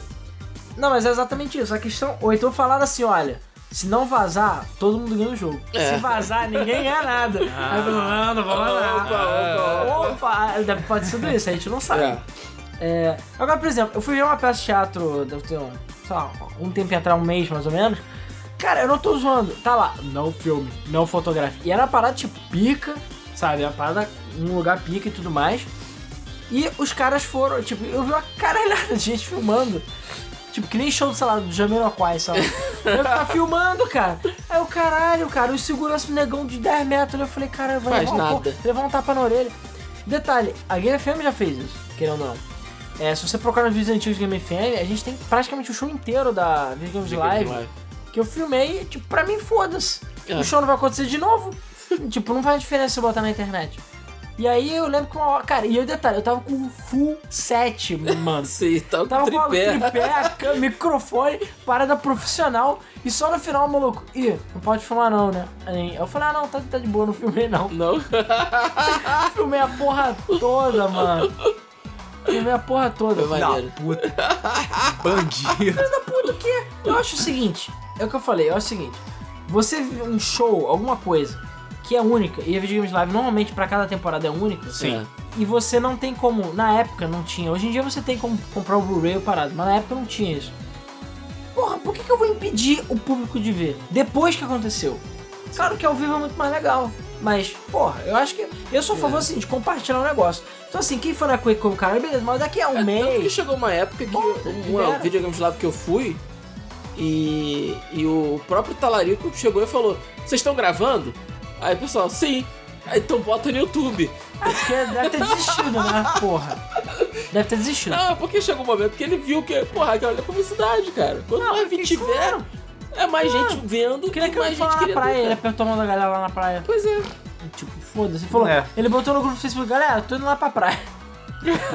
Não, mas é exatamente isso. A questão. Ou então falaram assim: olha, se não vazar, todo mundo ganha o jogo. É. Se vazar, ninguém ganha nada. *laughs* Aí eu falo, não, não vou vazar. Opa, opa, Opa, deve- pode ser tudo isso, a gente não sabe. É. É, agora, por exemplo, eu fui ver uma peça de teatro, deve ter um, sei lá, um tempo atrás, um mês mais ou menos. Cara, eu não tô zoando. Tá lá, não filme, não fotografia. E era uma parada tipo pica, sabe? Uma parada num lugar pica e tudo mais. E os caras foram, tipo, eu vi uma caralhada de gente filmando. Tipo, que nem show, sei lá, do Jamiroquai, sabe? *laughs* Eu tá filmando, cara. Aí o caralho, cara, os seguranças um negão de 10 metros. Eu falei, cara, vai levar um, levar um tapa na orelha. Detalhe, a Game FM já fez isso, querendo ou não. É, se você procurar nos vídeos antigos da Game FM, a gente tem praticamente o show inteiro da Video Games Live, que eu filmei, tipo, pra mim, foda-se. É. O show não vai acontecer de novo. *laughs* tipo, não faz diferença se botar na internet. E aí eu lembro que uma hora, cara, e o detalhe, eu tava com um full set, mano. *laughs* Sim, com Tava com o tripé. tripé, a câmera, *laughs* microfone, parada profissional. E só no final, maluco, ih, não pode filmar não, né? Aí eu falei, ah não, tá, tá de boa, não filmei não. Não? Filmei a porra toda, mano. Filmei a porra toda. Foi Da maneiro. puta. *laughs* Bandido. da puta, o quê? Eu acho o seguinte, é o que eu falei, eu acho o seguinte. Você vê um show, alguma coisa, que é única, e a Video Games Live normalmente pra cada temporada é única, Sim. e você não tem como, na época não tinha, hoje em dia você tem como comprar o Blu-ray ou parado, mas na época não tinha isso. Porra, por que, que eu vou impedir o público de ver? Depois que aconteceu. Claro que ao vivo é muito mais legal. Mas, porra, eu acho que. Eu sou a favor assim, de compartilhar um negócio. Então assim, quem for na Quake como cara, beleza, mas daqui a um É, tanto que mês. chegou uma época que Bota, uma libera. videogames live que eu fui e, e o próprio Talarico chegou e falou: Vocês estão gravando? Aí o pessoal, sim. Aí então bota no YouTube. Porque deve ter desistido, né? Porra. Deve ter desistido. Não, porque chegou um momento que ele viu que, porra, aquela é publicidade, cara. Quanto Não, mais gente tiver, claro. É mais gente vendo Que mais gente lá na querendo. praia, ele apertou a mão da galera lá na praia. Pois é. Tipo, foda-se. Ele falou, É. ele botou no grupo do Facebook, galera, tô indo lá pra praia.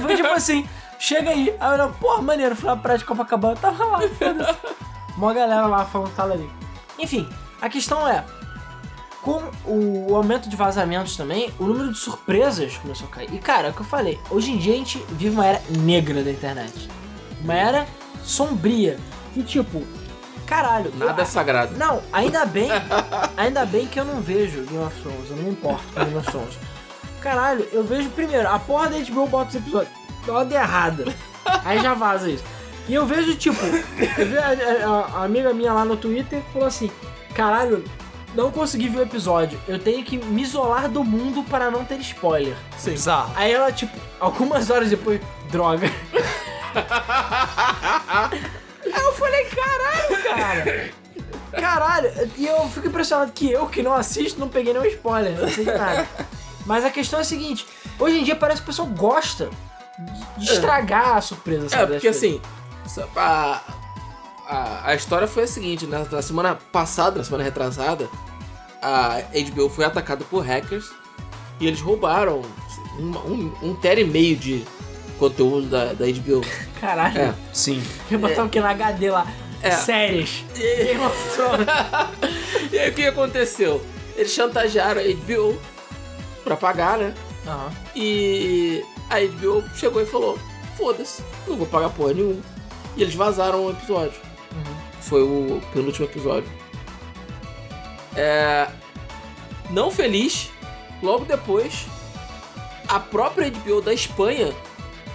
Foi tipo *laughs* assim, chega aí. Aí eu, não, porra, maneiro, fui lá pra praia de Copacabana, tava lá, *laughs* foda-se. Uma galera lá falando tava ali. Enfim, a questão é, com o aumento de vazamentos também, o número de surpresas começou a cair. E cara, é o que eu falei, hoje em dia a gente vive uma era negra da internet. Uma era sombria. Que tipo, caralho. Nada é eu- sagrado. não, ainda bem, *laughs* ainda bem que eu não vejo Game of Thrones, eu não me importo com Game of Thrones. Caralho, eu vejo primeiro, a porra da HBO bota os episódios da ordem errada. Aí já vaza isso. E eu vejo, tipo, eu vi a, a- a amiga minha lá no Twitter falou assim: caralho, não consegui ver o episódio, eu tenho que me isolar do mundo para não ter spoiler. Sim. Bizarro. Aí ela, tipo, algumas horas depois, droga. *laughs* Aí eu falei, caralho, cara. Caralho, e eu fico impressionado que eu, que não assisto, não peguei nenhum spoiler, não sei de nada. Mas a questão é a seguinte, hoje em dia parece que o pessoal gosta de- de estragar a surpresa, sabe? É, porque assim, a, a, a história foi a seguinte, né? Na semana passada, na semana retrasada, a HBO foi atacada por hackers e eles roubaram um, um, um tera e meio de conteúdo da, da HBO. Caralho, É. Sim. eu botar o que na HD lá? É. Séries. E aí, Game of Thrones. e aí o que aconteceu? Eles chantagearam a HBO pra pagar, né? Aham. E a HBO chegou e falou: Foda-se, não vou pagar porra nenhuma. E eles vazaram o episódio. Foi o penúltimo episódio. É. Não feliz, logo depois, a própria HBO da Espanha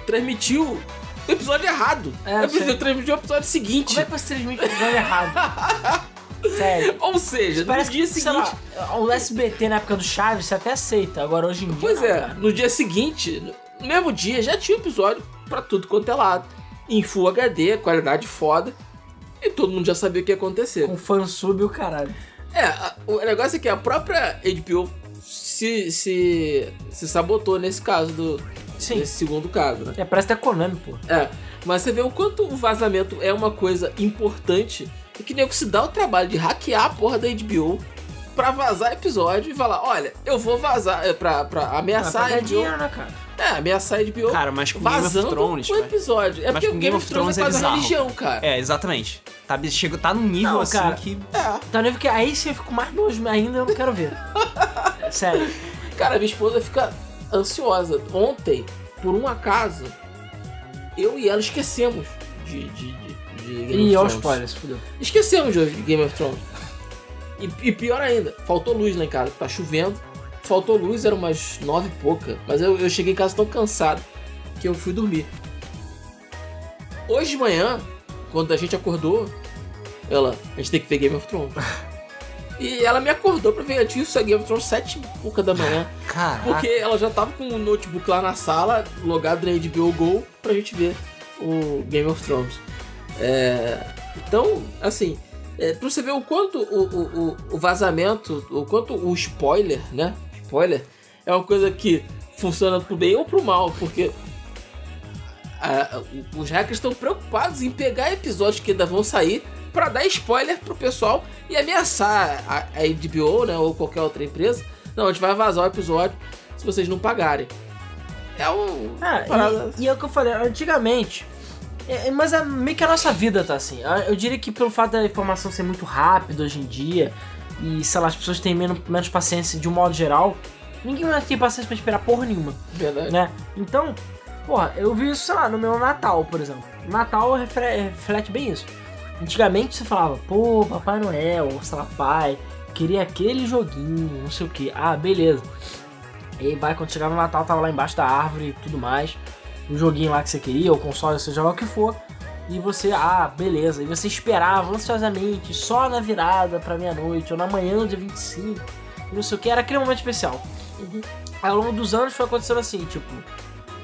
transmitiu o episódio errado. É, eu sei. transmitiu o episódio seguinte. Como é que você transmite o episódio errado? *laughs* Sério. Ou seja, Parece no dia que, seguinte. lá, o SBT na época do Chaves você até aceita, agora hoje em dia. Pois não, é, cara. no dia seguinte, no mesmo dia, já tinha episódio pra tudo quanto é lado. Em Full HD, qualidade foda. E todo mundo já sabia o que ia acontecer. Com fansub e o caralho. É, a- o negócio é que a própria HBO se, se, se sabotou nesse caso do. Sim. Nesse segundo caso, né? É, parece até Konami, pô. É. Mas você vê o quanto o vazamento é uma coisa importante e que nego se dá o trabalho de hackear a porra da HBO pra vazar episódio e falar, olha, eu vou vazar, é, pra, pra Ah, ameaçar pra a HBO. dinheiro, né, cara? É, ameaçar a HBO Cara, mas com Game of vazando Thrones, o velho. episódio. É Mas porque o Game of Thrones é quase uma bizarro. religião, cara. É, exatamente. Tá, chega, tá num nível Não, assim cara. que. É. Tá nível que aí se eu fico mais nojo ainda, eu não quero ver. *laughs* Sério. Cara, minha esposa fica ansiosa. Ontem, por um acaso, eu e ela esquecemos de, de, de, de Game E of Thrones. spoilers, fudeu. Esquecemos de Game of Thrones. E, e pior ainda, faltou luz lá em casa. Tá chovendo. Faltou luz, era umas nove e pouca. Mas eu, eu cheguei em casa tão cansado que eu fui dormir. Hoje de manhã, quando a gente acordou, ela, a gente tem que ver Game of Thrones. *laughs* E ela me acordou pra ver, tinha isso Game of Thrones sete e pouca da manhã. Caraca. Porque ela já tava com o notebook lá na sala, logado na HBO Go, pra gente ver o Game of Thrones. É, então, assim, é, pra você ver o quanto o, o, o- vazamento, o quanto o spoiler, né? Spoiler, é uma coisa que funciona pro bem ou pro mal, porque a- os hackers estão preocupados em pegar episódios que ainda vão sair pra dar spoiler pro pessoal e ameaçar a, a HBO, né, ou qualquer outra empresa. Não, a gente vai vazar o episódio se vocês não pagarem. É um Ah, e, e é o que eu falei, antigamente. é- é- mas é meio que a nossa vida tá assim. Ah, Eu diria que pelo fato da informação ser muito rápida hoje em dia, e sei lá, as pessoas têm menos, menos paciência de um modo geral, ninguém mais tem paciência pra esperar porra nenhuma, Verdade. né? Então, porra, eu vi isso, sei lá, no meu Natal, por exemplo. Natal reflete bem isso. Antigamente você falava, pô, Papai Noel, ou sei lá, pai, queria aquele joguinho, não sei o que. Ah, beleza. E aí vai, quando chegar no Natal, tava lá embaixo da árvore e tudo mais. O joguinho lá que você queria, o console, seja lá o que for. E você, ah, beleza. E você esperava ansiosamente, só na virada pra meia-noite, ou na manhã do dia 25, e não sei o que. Era aquele momento especial. Aí, ao longo dos anos foi acontecendo assim, tipo...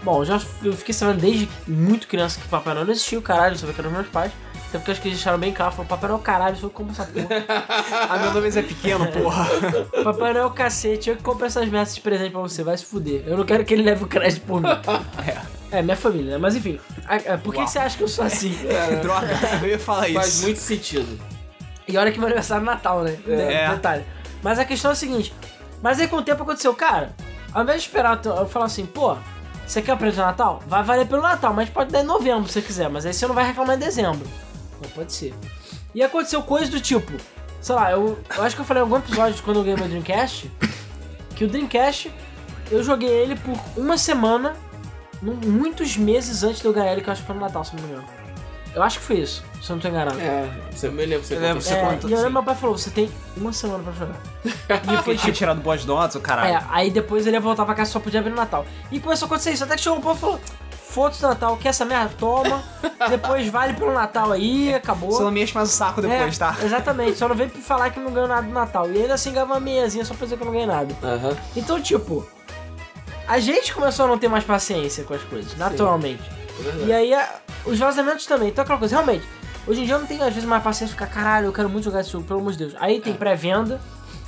Bom, eu já eu fiquei sabendo desde muito criança que Papai Noel não existia, o caralho, eu sabia que eram meus pais. Até porque acho que eles deixaram bem claro, falaram, Papai Noel, caralho, eu sou como essa porra. *laughs* Ah, meu nome é pequeno, porra. *laughs* Papai Noel, cacete, eu que compro essas merdas de presente pra você, vai se fuder. Eu não quero que ele leve o crédito por mim. *laughs* É, minha família, né? Mas enfim, por que, que você acha que eu sou assim? Droga, eu ia falar isso. Faz muito sentido. E olha que meu aniversário é Natal, né? É. Detalhe. Mas a questão é a seguinte: mas aí com o tempo aconteceu, cara, ao invés de esperar eu falar assim, pô, você quer o presente de Natal? Vai valer pelo Natal, mas pode dar em novembro se você quiser, mas aí você não vai reclamar em dezembro. Não pode ser. E aconteceu coisa do tipo, sei lá, eu, eu acho que eu falei em algum episódio de quando eu ganhei meu Dreamcast, que o Dreamcast, eu joguei ele por uma semana, muitos meses antes de eu ganhar ele, que eu acho que foi no Natal, se não me engano. Eu acho que foi isso, se eu não tô enganado. É, você me lembra, você Eu lembro, contou. você É, conta, e eu lembro meu pai falou, você tem uma semana pra jogar. *laughs* E foi tinha tirado boss dots, o caralho. É, aí depois ele ia voltar pra casa só podia abrir no Natal. E começou a acontecer isso, até que chegou um povo e falou, foda-se do Natal, quer essa merda? Toma, *laughs* depois vale pelo Natal aí, acabou. Você não me enche mais o saco depois, É, tá? Exatamente, só não veio pra falar que não ganhou nada no Natal. E ainda assim ganhava uma meiazinha só pra dizer que eu não ganhei nada. Aham. Então, tipo, a gente começou a não ter mais paciência com as coisas, naturalmente. é. E aí, a- os vazamentos também. Então, aquela coisa, realmente, hoje em dia eu não tenho, às vezes, mais paciência ficar, caralho, eu quero muito jogar esse jogo, pelo amor de Deus. Aí É. tem pré-venda,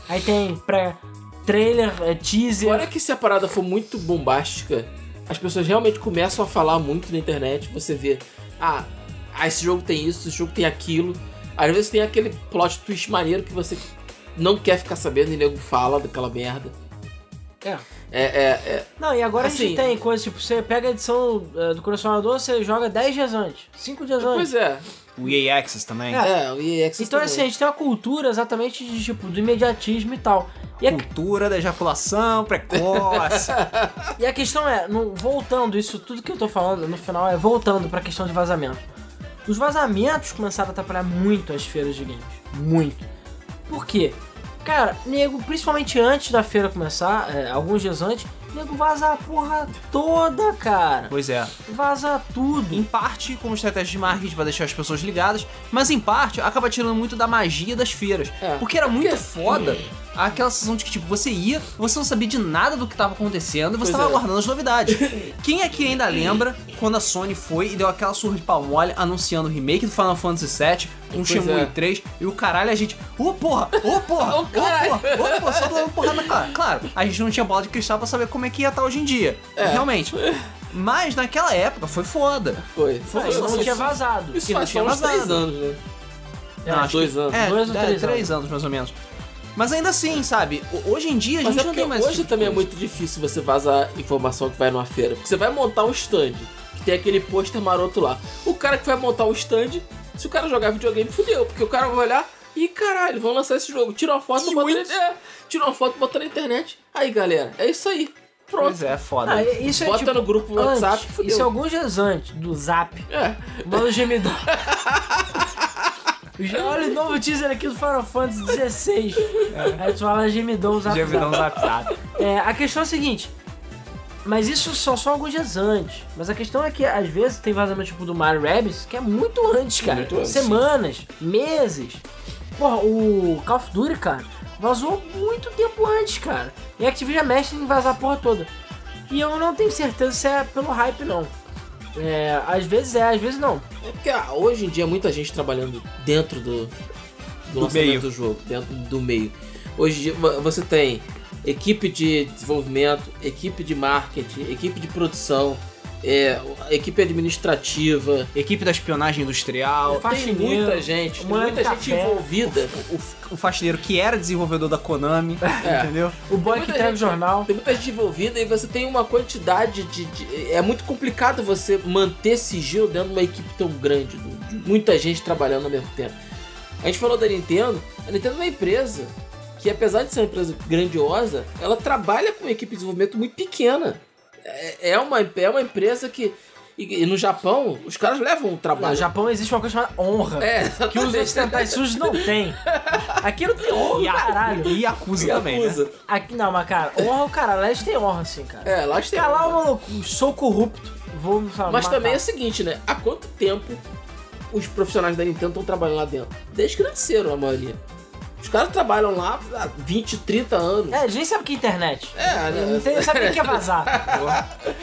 aí tem pré-trailer, é, teaser. Fora que se a parada for muito bombástica, as pessoas realmente começam a falar muito na internet, você vê, ah, ah, esse jogo tem isso, esse jogo tem aquilo. Às vezes tem aquele plot twist maneiro que você não quer ficar sabendo e nego fala daquela merda. É. É, é, é. Não, e agora a Assim- gente tem coisas, tipo, você pega a edição é, do colecionador, você joga 10 dias antes, 5 dias antes. Pois é. O EA Access também. É, o EA Access Então, também. assim, a gente tem uma cultura exatamente de, tipo, do imediatismo e tal. E a, Cultura da ejaculação precoce. *laughs* e a questão é, no- voltando, isso tudo que eu tô falando no final é voltando pra questão de vazamento. Os vazamentos começaram a atrapalhar muito as feiras de games. Muito. Por quê? Cara, nego, principalmente antes da feira começar, é, alguns dias antes, nego vaza a porra toda, cara. pois é. Vaza tudo. Em parte como estratégia de marketing pra deixar as pessoas ligadas, mas em parte acaba tirando muito da magia das feiras. É. Porque era muito foda aquela sensação de que, tipo, você ia, você não sabia de nada do que tava acontecendo e você Pois tava é. aguardando as novidades. *laughs* Quem aqui ainda lembra quando a Sony foi e deu aquela surra de pau mole anunciando o remake do Final Fantasy VII, um Pois Shenmue é. 3 e o caralho a gente, ô porra, ô porra, *laughs* ô caralho. porra, ô porra, só dando porrada na cara. Claro, a gente não tinha bola de cristal pra saber como é que ia estar hoje em dia. É. Realmente. Mas naquela época foi foda. Foi. Ah, isso não tinha vazado. Isso que não faz tinha vazado. três anos, né? É, Ah, acho dois que- anos. É, Dois ou é, três três anos mais ou menos. Mas ainda assim, sabe? ho- Hoje em dia a Mas gente é não tem mais. hoje tipo também é muito difícil você vazar informação que vai numa feira. Porque você vai montar um stand, que tem aquele pôster maroto lá. O cara que vai montar o stand, se o cara jogar videogame, fudeu. Porque o cara vai olhar e caralho, vão lançar esse jogo. Tira uma foto, E bota na, é, tira uma foto, bota na internet. Aí galera, é isso aí. Pronto. Pois é, foda. Ah, isso é Bota tipo, no grupo do antes, WhatsApp, fudeu. Isso é alguns dias antes do Zap. É. Manda o gemidão. *laughs* Já Olha o novo teaser aqui do Final Fantasy XVI. Aí tu fala gemidão, zap, zap. É, a questão é a seguinte. Mas isso só são alguns dias antes. Mas a questão é que às vezes tem vazamento tipo do Mario Rabbids que é muito antes, cara. Muito antes, Semanas, meses. Porra, o Call of Duty, cara, vazou muito tempo antes, cara. E a Activision mexe em vazar a porra toda. E eu não tenho certeza se é pelo hype, não. É, às vezes é, às vezes não. É porque ah, hoje em dia muita gente trabalhando dentro do, do, Do lançamento meio. do jogo, dentro do meio. Hoje em dia vo- você tem equipe de desenvolvimento, equipe de marketing, equipe de produção, é, equipe administrativa. Equipe da espionagem industrial. Tem muita gente, tem muita gente café. envolvida. O, o faxineiro que era desenvolvedor da Konami, É. entendeu? O boy Tem que muita entrega o gente- jornal. Tem muita gente envolvida e você tem uma quantidade de, de- É muito complicado você manter sigilo dentro de uma equipe tão grande, de muita gente trabalhando ao mesmo tempo. A gente falou da Nintendo, a Nintendo é uma empresa que, apesar de ser uma empresa grandiosa, ela trabalha com uma equipe de desenvolvimento muito pequena. É, é uma, é uma empresa que. E, e no Japão, os caras levam o No trabalho. Japão existe uma coisa chamada honra. É, Que os ocidentais sujos não tem. Aqui não tem honra, E, a, caralho. e acusa também, né? Aqui não, mas cara, honra o cara. Lá eles têm honra, assim, cara. É, lá tem. Calar o maluco, sou corrupto, vou me falar. Mas matar. também é o seguinte, né? Há quanto tempo os profissionais da Nintendo estão trabalhando lá dentro? Desde que nasceram, a maioria. Os caras trabalham lá há 20, 30 anos. É, eles nem sabem o que é internet. É, né? Não tem, sabe o que é *laughs* vazar.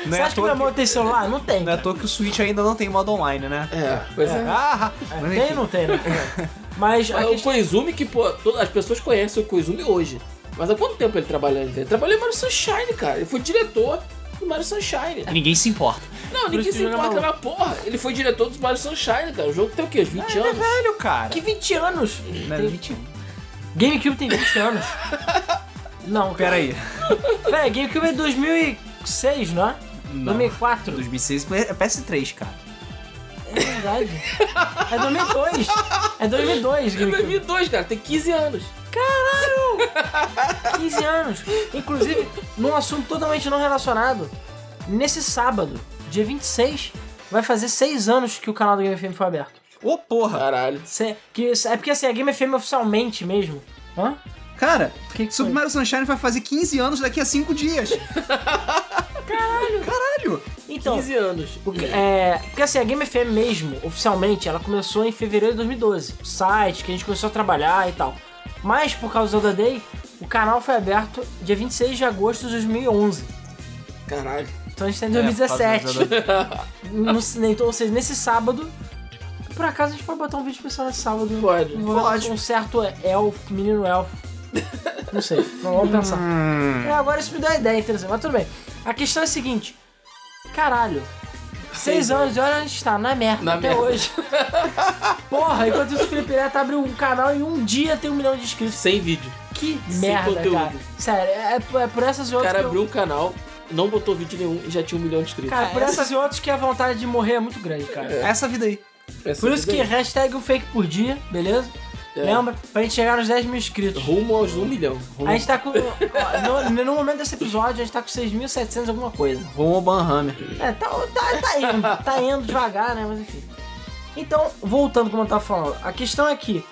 Não Você é, acha que meu irmão tem celular? Não tem. não é à toa que o Switch ainda não tem modo online, né? É, pois é. Ah, mas Tem não tem, né? *laughs* Mas a Mas o questão... Koizumi, que, pô, todas as pessoas conhecem o Koizumi hoje. Mas há quanto tempo ele trabalha na Nintendo? Ele trabalhou em Mario Sunshine, cara. Ele foi diretor do Mario Sunshine. Ninguém se importa. Não, ninguém se o jogo é importa, mas porra, ele foi diretor do Mario Sunshine, cara. O jogo tem o quê? Uns 20 Ele é anos? velho, cara. Que 20 anos? Né, Tem- 21. GameCube tem 20 anos. Não, cara. Pera aí. Pera aí, GameCube é 2006, não é? Não. 2004. 2006 é PS3, cara. É verdade. É 2002. É 2002, É GameCube. 2002, cara. Tem 15 anos. 15 anos. Inclusive, num assunto totalmente não relacionado, nesse sábado, dia 26, vai fazer 6 anos que o canal do Game FM foi aberto. Ô, porra. Caralho. Cê- que, é porque assim, a Game FM oficialmente mesmo. Hã? Cara, Que que Super foi? Mario Sunshine vai fazer 15 anos daqui a 5 dias. *laughs* Caralho. Caralho. Então, 15 anos. Porque, é, porque assim, a Game FM mesmo, oficialmente, ela começou em fevereiro de 2012. O site, que a gente começou a trabalhar e tal. Mas, por causa do Zelda Day, o canal foi aberto dia 26 de agosto de 2011. Caralho. Então a gente tá em É, por causa 2017. do Zelda No, cine- então, ou seja, nesse sábado... Por acaso a gente pode botar um vídeo especial nesse sábado. Pode. Pode. Um certo elfo, menino elfo. *laughs* Não sei, não vamos pensar. Hum. É, agora isso me deu uma ideia interessante, mas tudo bem. A questão é a seguinte: caralho, seis anos e olha onde a gente tá, na merda, Na até merda. hoje. *laughs* Porra, enquanto isso o Felipe Neto abre um canal e um dia tem um milhão de inscritos. Sem vídeo. Que Sem merda, conteúdo. cara. Sério, é, é por essas e O outras. cara que eu- abriu um canal, não botou vídeo nenhum e já tinha um milhão de inscritos. Cara, por essa- essas e outras que a vontade de morrer é muito grande, cara. Essa vida aí. Essa Por isso que aí. hashtag um fake por dia, beleza? É. Lembra? Pra gente chegar nos 10 mil inscritos. Rumo aos um milhão. Rumo... A gente tá com. no, no momento desse episódio, a gente tá com 6.700 alguma coisa. Romo Banhammer. É, tá, tá, tá indo, tá indo devagar, né? Mas enfim. Então, voltando como eu tava falando, a questão é que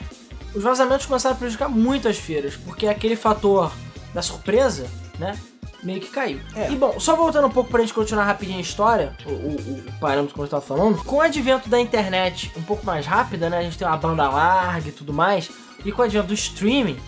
os vazamentos começaram a prejudicar muito as feiras, porque aquele fator da surpresa, né? Meio que caiu. É. E bom, só voltando um pouco pra gente continuar rapidinho a história, o, o, o parâmetro que eu tava falando, com o advento da internet um pouco mais rápida, né? A gente tem uma banda larga e tudo mais, e com o advento do streaming,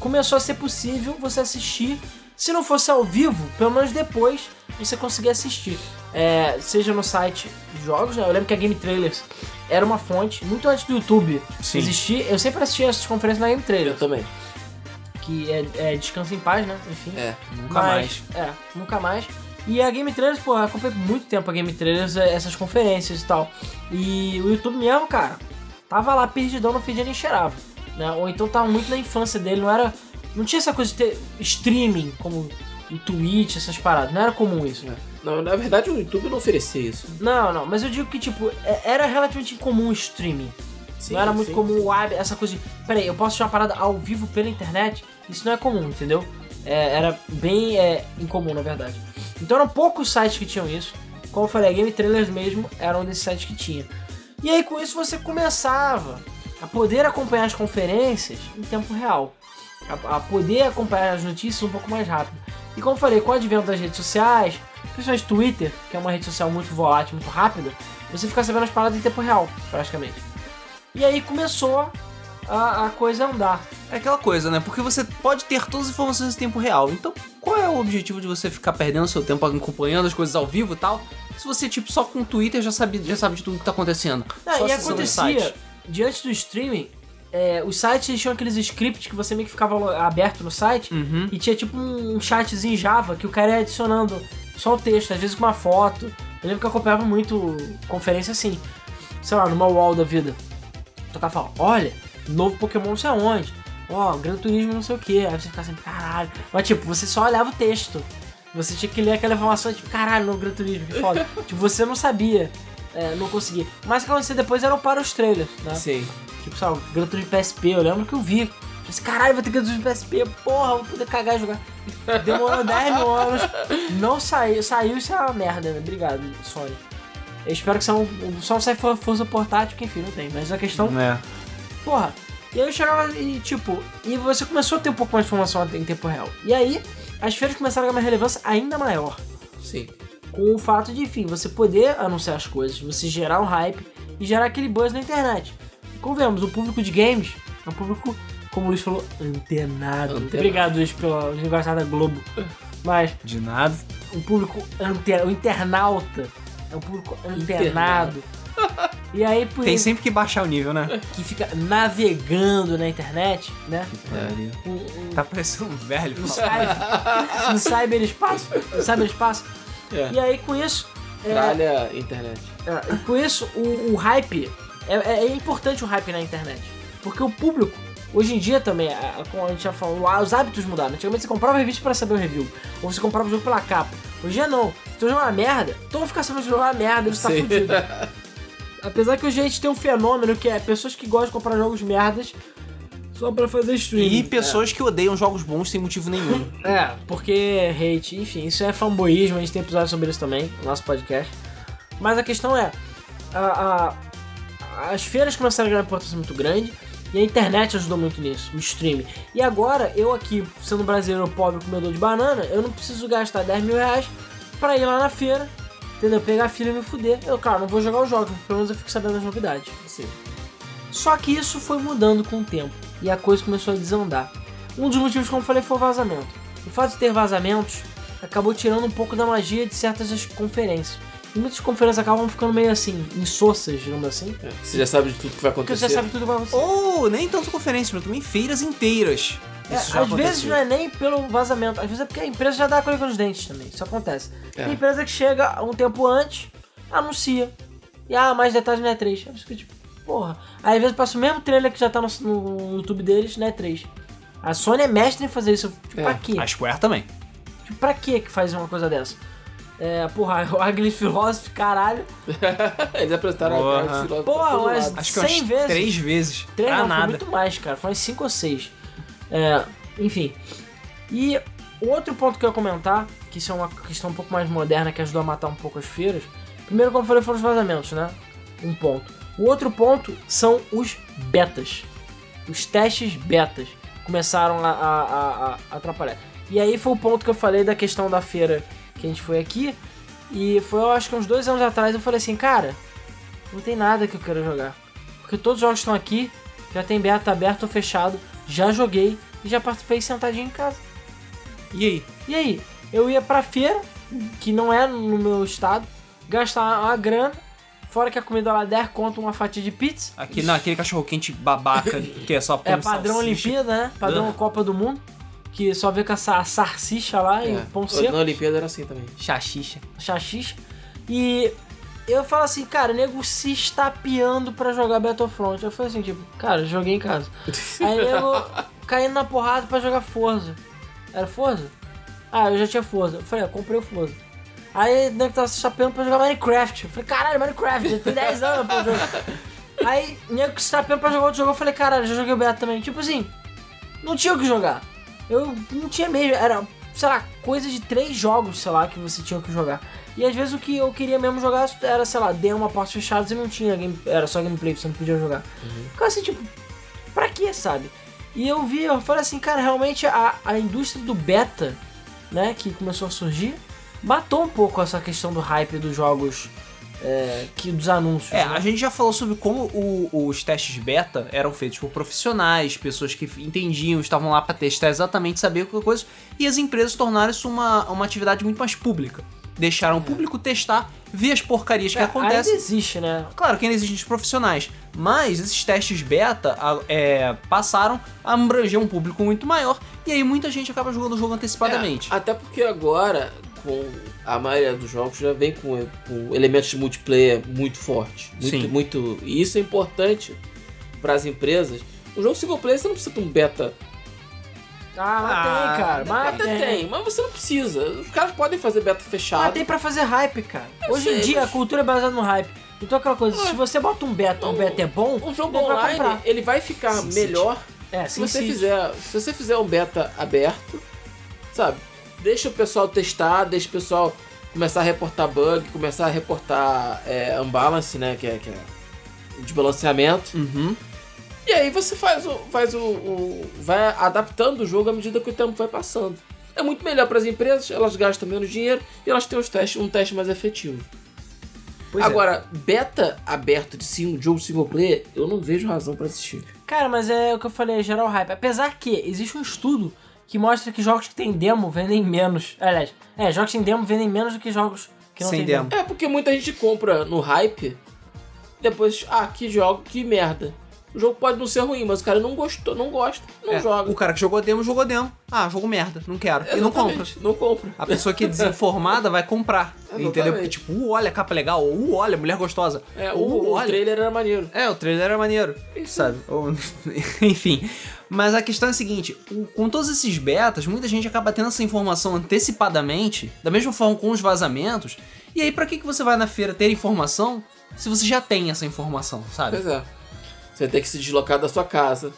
começou a ser possível você assistir, se não fosse ao vivo, pelo menos depois você conseguir assistir. É, seja no site de jogos, né? Eu lembro que a Game Trailers era uma fonte, muito antes do YouTube Sim. existir. Eu sempre assisti essas conferências na Game Eu Trailers, também. Que é, é Descansa em Paz, né? Enfim. É. Nunca Mas, É, nunca mais. E a Game Trailers, pô, eu acompanhei muito tempo a Game Trailers, é, essas conferências e tal. E o YouTube mesmo, cara, tava lá perdidão no feed e nem cheirava. Né? Ou então tava muito na infância dele, não era Não tinha essa coisa de ter streaming, como o Twitch, essas paradas. Não era comum isso. É. Não, na verdade o YouTube não oferecia isso. Não, não, mas eu digo que, tipo, é- era relativamente incomum o streaming. Sim, não era muito sim. comum o web, essa coisa de. Peraí, eu posso assistir uma parada ao vivo pela internet? Isso não é comum, entendeu? É, era bem é, incomum, na verdade. Então eram poucos sites que tinham isso. Como eu falei, a Game Trailers mesmo era um desses sites que tinha. E aí com isso você começava a poder acompanhar as conferências em tempo real. A, a poder acompanhar as notícias um pouco mais rápido. E como eu falei, com o advento das redes sociais, principalmente Twitter, que é uma rede social muito volátil, muito rápida, você fica sabendo as paradas em tempo real, praticamente. E aí começou a, a coisa andar. É aquela coisa, né? Porque você pode ter todas as informações em tempo real. Então, qual é o objetivo de você ficar perdendo seu tempo acompanhando as coisas ao vivo e tal? Se você, tipo, só com o Twitter já sabe, já sabe de tudo que tá acontecendo. Não, só e acontecia, diante do streaming, é, os sites tinham aqueles scripts que você meio que ficava aberto no site Uhum. e tinha tipo um chatzinho em Java que o cara ia adicionando só o texto, às vezes com uma foto. Eu lembro que eu acompanhava muito conferência assim, sei lá, numa wall da vida. O cara fala, olha, novo Pokémon não sei aonde. Ó, Gran Turismo não sei o que. Aí você ficava assim, caralho. Mas tipo, você só olhava o texto. Você tinha que ler aquela informação, tipo, caralho, novo Gran Turismo, que foda. *laughs* tipo, você não sabia, é, não conseguia. Mas o que acontecia depois eram para os trailers, né? Sim. Tipo, sabe, Gran Turismo PSP, eu lembro que eu vi. Assim, caralho, vai ter Gran Turismo PSP, porra, vou poder cagar e jogar. Demorou *laughs* 10 mil anos, não saiu, saiu isso é uma merda, né? Obrigado, Sony. Eu espero que só, só não saia for- força portátil, que enfim, não tem. Mas a questão, É. porra. E aí eu chegava e, tipo, e você começou a ter um pouco mais de informação em tempo real. E aí, as feiras começaram a ganhar uma relevância ainda maior Sim. com o fato de, enfim, você poder anunciar as coisas, você gerar um hype e gerar aquele buzz na internet. Convenhamos, o público de games é um público, como o Luiz falou, antenado. Muito Antenado. obrigado, Luiz, pela linguagem da Globo. Mas De nada. um público antenado, o internauta é um público antenado. E aí, por Tem sempre que baixar o nível, né? que fica navegando na internet, né? É. Um- um- Tá parecendo um velho. no, cyber, no cyberespaço. No cyberespaço. É. E aí, com isso. é, Tralha internet. É, e com isso, o, o hype. É, é- é importante o hype na internet. Porque o público, hoje em dia também, como a gente já falou, os hábitos mudaram. Antigamente você comprava a revista pra saber o review. Ou você comprava o jogo pela capa. Hoje em dia não. Se tu jogar uma merda, todo mundo fica sabendo se jogar uma merda, você tá fudido. *laughs* Apesar que hoje a gente tem um fenômeno que é pessoas que gostam de comprar jogos merdas só pra fazer streaming. E pessoas que odeiam jogos bons sem motivo nenhum. *laughs* É, porque hate, enfim, isso é fanboyismo, a gente tem episódio sobre isso também no nosso podcast. Mas a questão é, a- a- as feiras começaram a ganhar uma importância muito grande e a internet ajudou muito nisso, o streaming. E agora, eu aqui, sendo brasileiro pobre comedor de banana, eu não preciso gastar 10 mil reais pra ir lá na feira, entendeu? Pegar a fila e me fuder. Eu, claro, não vou jogar os jogos, mas pelo menos eu fico sabendo das novidades. Sim. Só que isso foi mudando com o tempo e a coisa começou a desandar. Um dos motivos, como eu falei, foi o vazamento. O fato de ter vazamentos acabou tirando um pouco da magia de certas das conferências. E muitas conferências acabam ficando meio assim, insossas, digamos assim. É. Você já sabe de tudo que vai Porque acontecer. você sabe tudo que vai acontecer. Ou nem tanto conferências, mas também feiras inteiras. É, às vezes aconteceu. não é nem pelo vazamento, às vezes é porque a empresa já dá colocando os dentes também. Isso acontece. É. Tem empresa que chega um tempo antes, anuncia. E ah, mais detalhes na E3. Aí você fica tipo, porra. Aí às vezes passa o mesmo trailer que já tá no, no YouTube deles na E3. A Sony é mestre em fazer isso. Tipo, É, pra quê? A Square também. Tipo, pra quê que faz uma coisa dessa? É, porra, *laughs* o Ugly Philosophy, caralho. *laughs* Eles apresentaram Porra. a Art Philosophy Porra, mas- lado. Acho que 100 umas vezes. três vezes. Três pra não, foi nada. muito mais, cara. Foi uns 5 ou 6. É, enfim. E outro ponto que eu ia comentar, que isso é uma questão um pouco mais moderna que ajudou a matar um pouco as feiras. Primeiro, como eu falei, foram os vazamentos, né? Um ponto. O outro ponto são os betas. Os testes betas começaram a, a- a- a atrapalhar. E aí foi o ponto que eu falei da questão da feira que a gente foi aqui. E foi, eu acho que uns dois anos atrás, eu falei assim, cara, não tem nada que eu quero jogar. Porque todos os jogos estão aqui, já tem beta aberto ou fechado, já joguei e já participei sentadinho em casa. E aí? E aí? Eu ia pra feira, que não é no meu estado, gastar uma grana, fora que a comida lá der conta uma fatia de pizza. Aqui, não, aquele cachorro quente babaca que é só *laughs* É pão e padrão salsicha. Olimpíada, né? Padrão Ah. Copa do Mundo. Que só vê com essa salsicha lá e É. o pão seco. Na Olimpíada era assim também. Chachicha. chachicha. E eu falo assim, cara, o nego se estapeando pra jogar Battlefront. Eu falei assim, tipo, cara, joguei em casa. *laughs* Aí nego, caindo na porrada pra jogar Forza. Era Forza? Ah, eu já tinha Forza. Eu falei, ah, comprei o Forza. Aí, nego tava se chapando pra jogar Minecraft. Eu falei, caralho, Minecraft, já tem 10 anos pra jogar. *laughs* Aí, nego se chapando pra jogar outro jogo, eu falei, caralho, já joguei o beta também. Tipo assim, não tinha o que jogar. Eu não tinha mesmo, era, sei lá, coisa de três jogos, sei lá, que você tinha que jogar. E às vezes o que eu queria mesmo jogar era, sei lá, demo a portas fechadas e não tinha game, era só gameplay, você não podia jogar. Ficava assim, tipo, pra quê, sabe? E eu vi, eu falei assim, cara, realmente a, a indústria do beta, né, que começou a surgir, matou um pouco essa questão do hype dos jogos, é, que dos anúncios. É, né? a gente já falou sobre como o- os testes beta eram feitos por profissionais, pessoas que entendiam, estavam lá pra testar exatamente, saber qualquer coisa, e as empresas tornaram isso uma, uma atividade muito mais pública. Deixaram o público testar, ver as porcarias que É, acontecem. Ainda existe, né? Claro que ainda existem os profissionais, mas esses testes beta é, passaram a abranger um público muito maior, e aí muita gente acaba jogando o jogo antecipadamente. É, até porque agora, com a maioria dos jogos já vem com, com elementos de multiplayer muito fortes. Muito, Sim. muito. E isso é importante para as empresas. O jogo single player você não precisa de um beta. Ah, mas Ah, tem, cara. Mas Até tem. tem, mas você não precisa. Os caras podem fazer beta Mas fechado. tem pra fazer hype, cara. Eu Hoje em sei, dia mas- a cultura é baseada no hype. Então aquela coisa, se você bota um beta, o Um- beta é bom, Um jogo vai online, comprar. ele vai ficar Sim, sim. melhor É, se sim, você sim. fizer. Se você fizer um beta aberto, sabe? Deixa o pessoal testar, deixa o pessoal começar a reportar bug, começar a reportar é, unbalance, né? Que é, que é desbalanceamento. Uhum. E aí você faz o. faz o, o- vai adaptando o jogo à medida que o tempo vai passando. É muito melhor para as empresas, elas gastam menos dinheiro e elas têm os testes, um teste mais efetivo. Pois é. Agora, beta aberto de sim, jogo single player, eu não vejo razão para assistir. Cara, mas é o que eu falei, geral hype. Apesar que existe um estudo que mostra que jogos que tem demo vendem menos. Aliás, é, jogos que tem demo vendem menos do que jogos que não Sem tem demo. demo. É porque muita gente compra no hype, depois, ah, que jogo, que merda. O jogo pode não ser ruim, mas o cara não gostou, não gosta, não É, joga. O cara que jogou demo, jogou demo. Ah, jogo merda, não quero. E não compra. Exatamente, Não compra. A pessoa que é desinformada vai comprar. *laughs* Exatamente. Entendeu? Porque, tipo, uh, olha capa legal, ou uh, olha, mulher gostosa. É, o, uh, o olha. trailer era maneiro. É, o trailer era maneiro, sabe? Ou- *laughs* Enfim. Mas a questão é a seguinte: o- com todos esses betas, muita gente acaba tendo essa informação antecipadamente, da mesma forma com os vazamentos. E aí, pra que, que você vai na feira ter informação se você já tem essa informação, sabe? Pois é. Você tem que se deslocar da sua casa,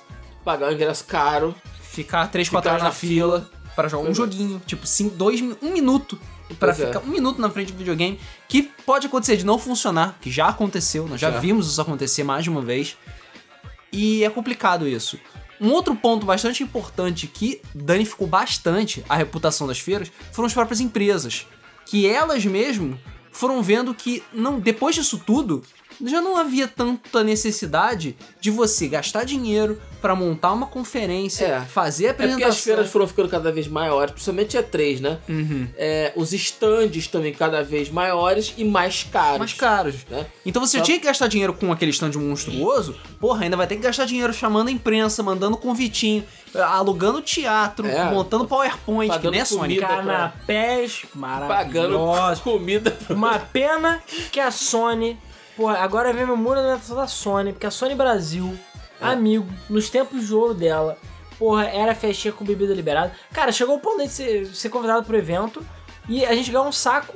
pagar um ingresso caro. Ficar 3, 4 Ficar horas na na fila para jogar um é. joguinho, tipo, 5, 2, 1 minuto. Pois é. ficar um minuto na frente do videogame, que pode acontecer de não funcionar, que já aconteceu, nós já, Já. vimos isso acontecer mais de uma vez. E é complicado isso. Um outro ponto bastante importante que danificou bastante a reputação das feiras foram as próprias empresas. Que elas mesmo foram vendo que não depois disso tudo já não havia tanta necessidade de você gastar dinheiro pra montar uma conferência, É. fazer a É porque apresentação. as feiras foram ficando cada vez maiores, principalmente a 3, né? Uhum. É, os stands também cada vez maiores e mais caros. mais caros. Né? Então você Só- tinha que gastar dinheiro com aquele stand monstruoso, porra, ainda vai ter que gastar dinheiro chamando a imprensa, mandando convitinho, alugando teatro, É. montando PowerPoint, que Pagando nem a Sony. comida. Canapés Pagando maravilhosos. comida pra... Uma pena que a Sony. Porra, agora vem meu muro da alimentação da Sony, porque a Sony Brasil, É. amigo, nos tempos de ouro dela, porra, era festinha com bebida liberada. Cara, chegou o ponto de ser, ser convidado pro evento e a gente ganhou um saco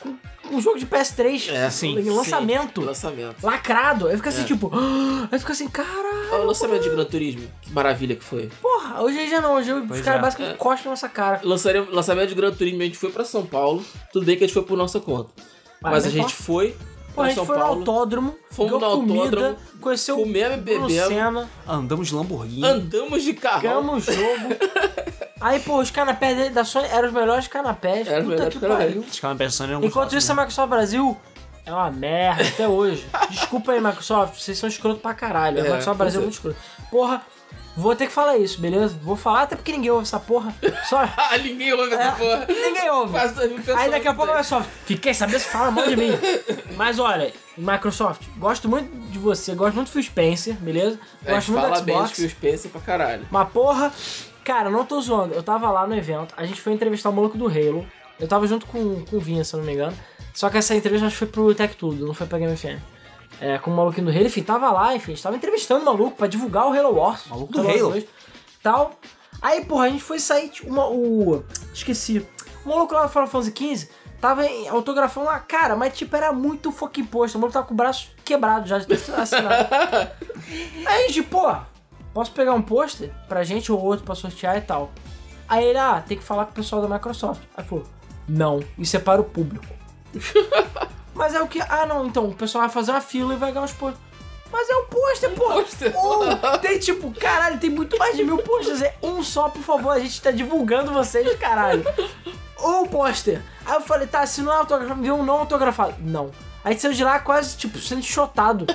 com um jogo de PS3 É, em sim, lançamento. Sim, lançamento. Lacrado. Aí fica assim, É. tipo. *gasps* Aí fica assim, caralho. Olha o lançamento de Gran Turismo. Que maravilha que foi. Porra, hoje já não. Hoje os Pois caras é. basicamente cospem na nossa cara. Lançaria- Lançamento de Gran Turismo, a gente foi pra São Paulo. Tudo bem que a gente foi por nossa conta. Mas Mas a gente foi Pô, a pra gente São foi no Paulo. autódromo, Fomos no comida, autódromo, conheceu comemos o Bruno bebemos. Senna, Andamos de Lamborghini. Andamos de carro. ganhamos jogo. *laughs* Aí, pô, os canapés da Sony eram os melhores canapés. Eram os Puta que canapés. pariu. Os caras pensando em Enquanto isso, a Microsoft Brasil é uma merda até hoje. Desculpa aí, Microsoft, vocês são escroto pra caralho. A É, Microsoft Brasil é pois muito escroto. Porra, vou ter que falar isso, beleza? Vou falar até porque ninguém ouve essa porra. Só. *laughs* Ah, ninguém ouve essa É, porra. ninguém ouve. Aí daqui a pouco a Microsoft, fiquei sabendo se fala mal de mim. Mas olha, Microsoft, gosto muito de você, gosto muito do Phil Spencer, beleza? A Gosto muito do fala bem de Xbox. Phil Spencer pra caralho. Mas porra, cara, não tô zoando. Eu tava lá no evento, a gente foi entrevistar o maluco do Halo. Eu tava junto com, com o Vinha, se eu não me engano. Só que essa entrevista acho que foi pro Tech Tudo, não foi pra Game FM. É, com o maluquinho do Halo, enfim, tava lá, enfim, a gente tava entrevistando o maluco pra divulgar o Halo Wars. Maluco do Halo? 2. tal. Aí, porra, a gente foi sair, tipo, uma, o... Esqueci. O maluco lá do Final Fantasy XV tava autografando lá, cara, mas tipo, era muito fucking posto. O maluco tava com o braço quebrado já, de ter assinado. *laughs* Aí a gente, pô, posso pegar um pôster pra gente ou outro pra sortear e tal. Aí ele, ah, tem que falar com o pessoal da Microsoft. Aí falou, não, isso é para o público. *laughs* Mas é o que? Ah, não, então o pessoal vai fazer uma fila e vai ganhar os pôsteres. Mas é um pôster, pô! pôster. Um, tem tipo, caralho, tem muito mais de mil pôsteres. É um só, por favor, a gente tá divulgando vocês, caralho. Um pôster. Aí eu falei, tá, se não é autografado, viu um não autografado. Não. Aí a gente saiu de lá quase, tipo, sendo enxotado.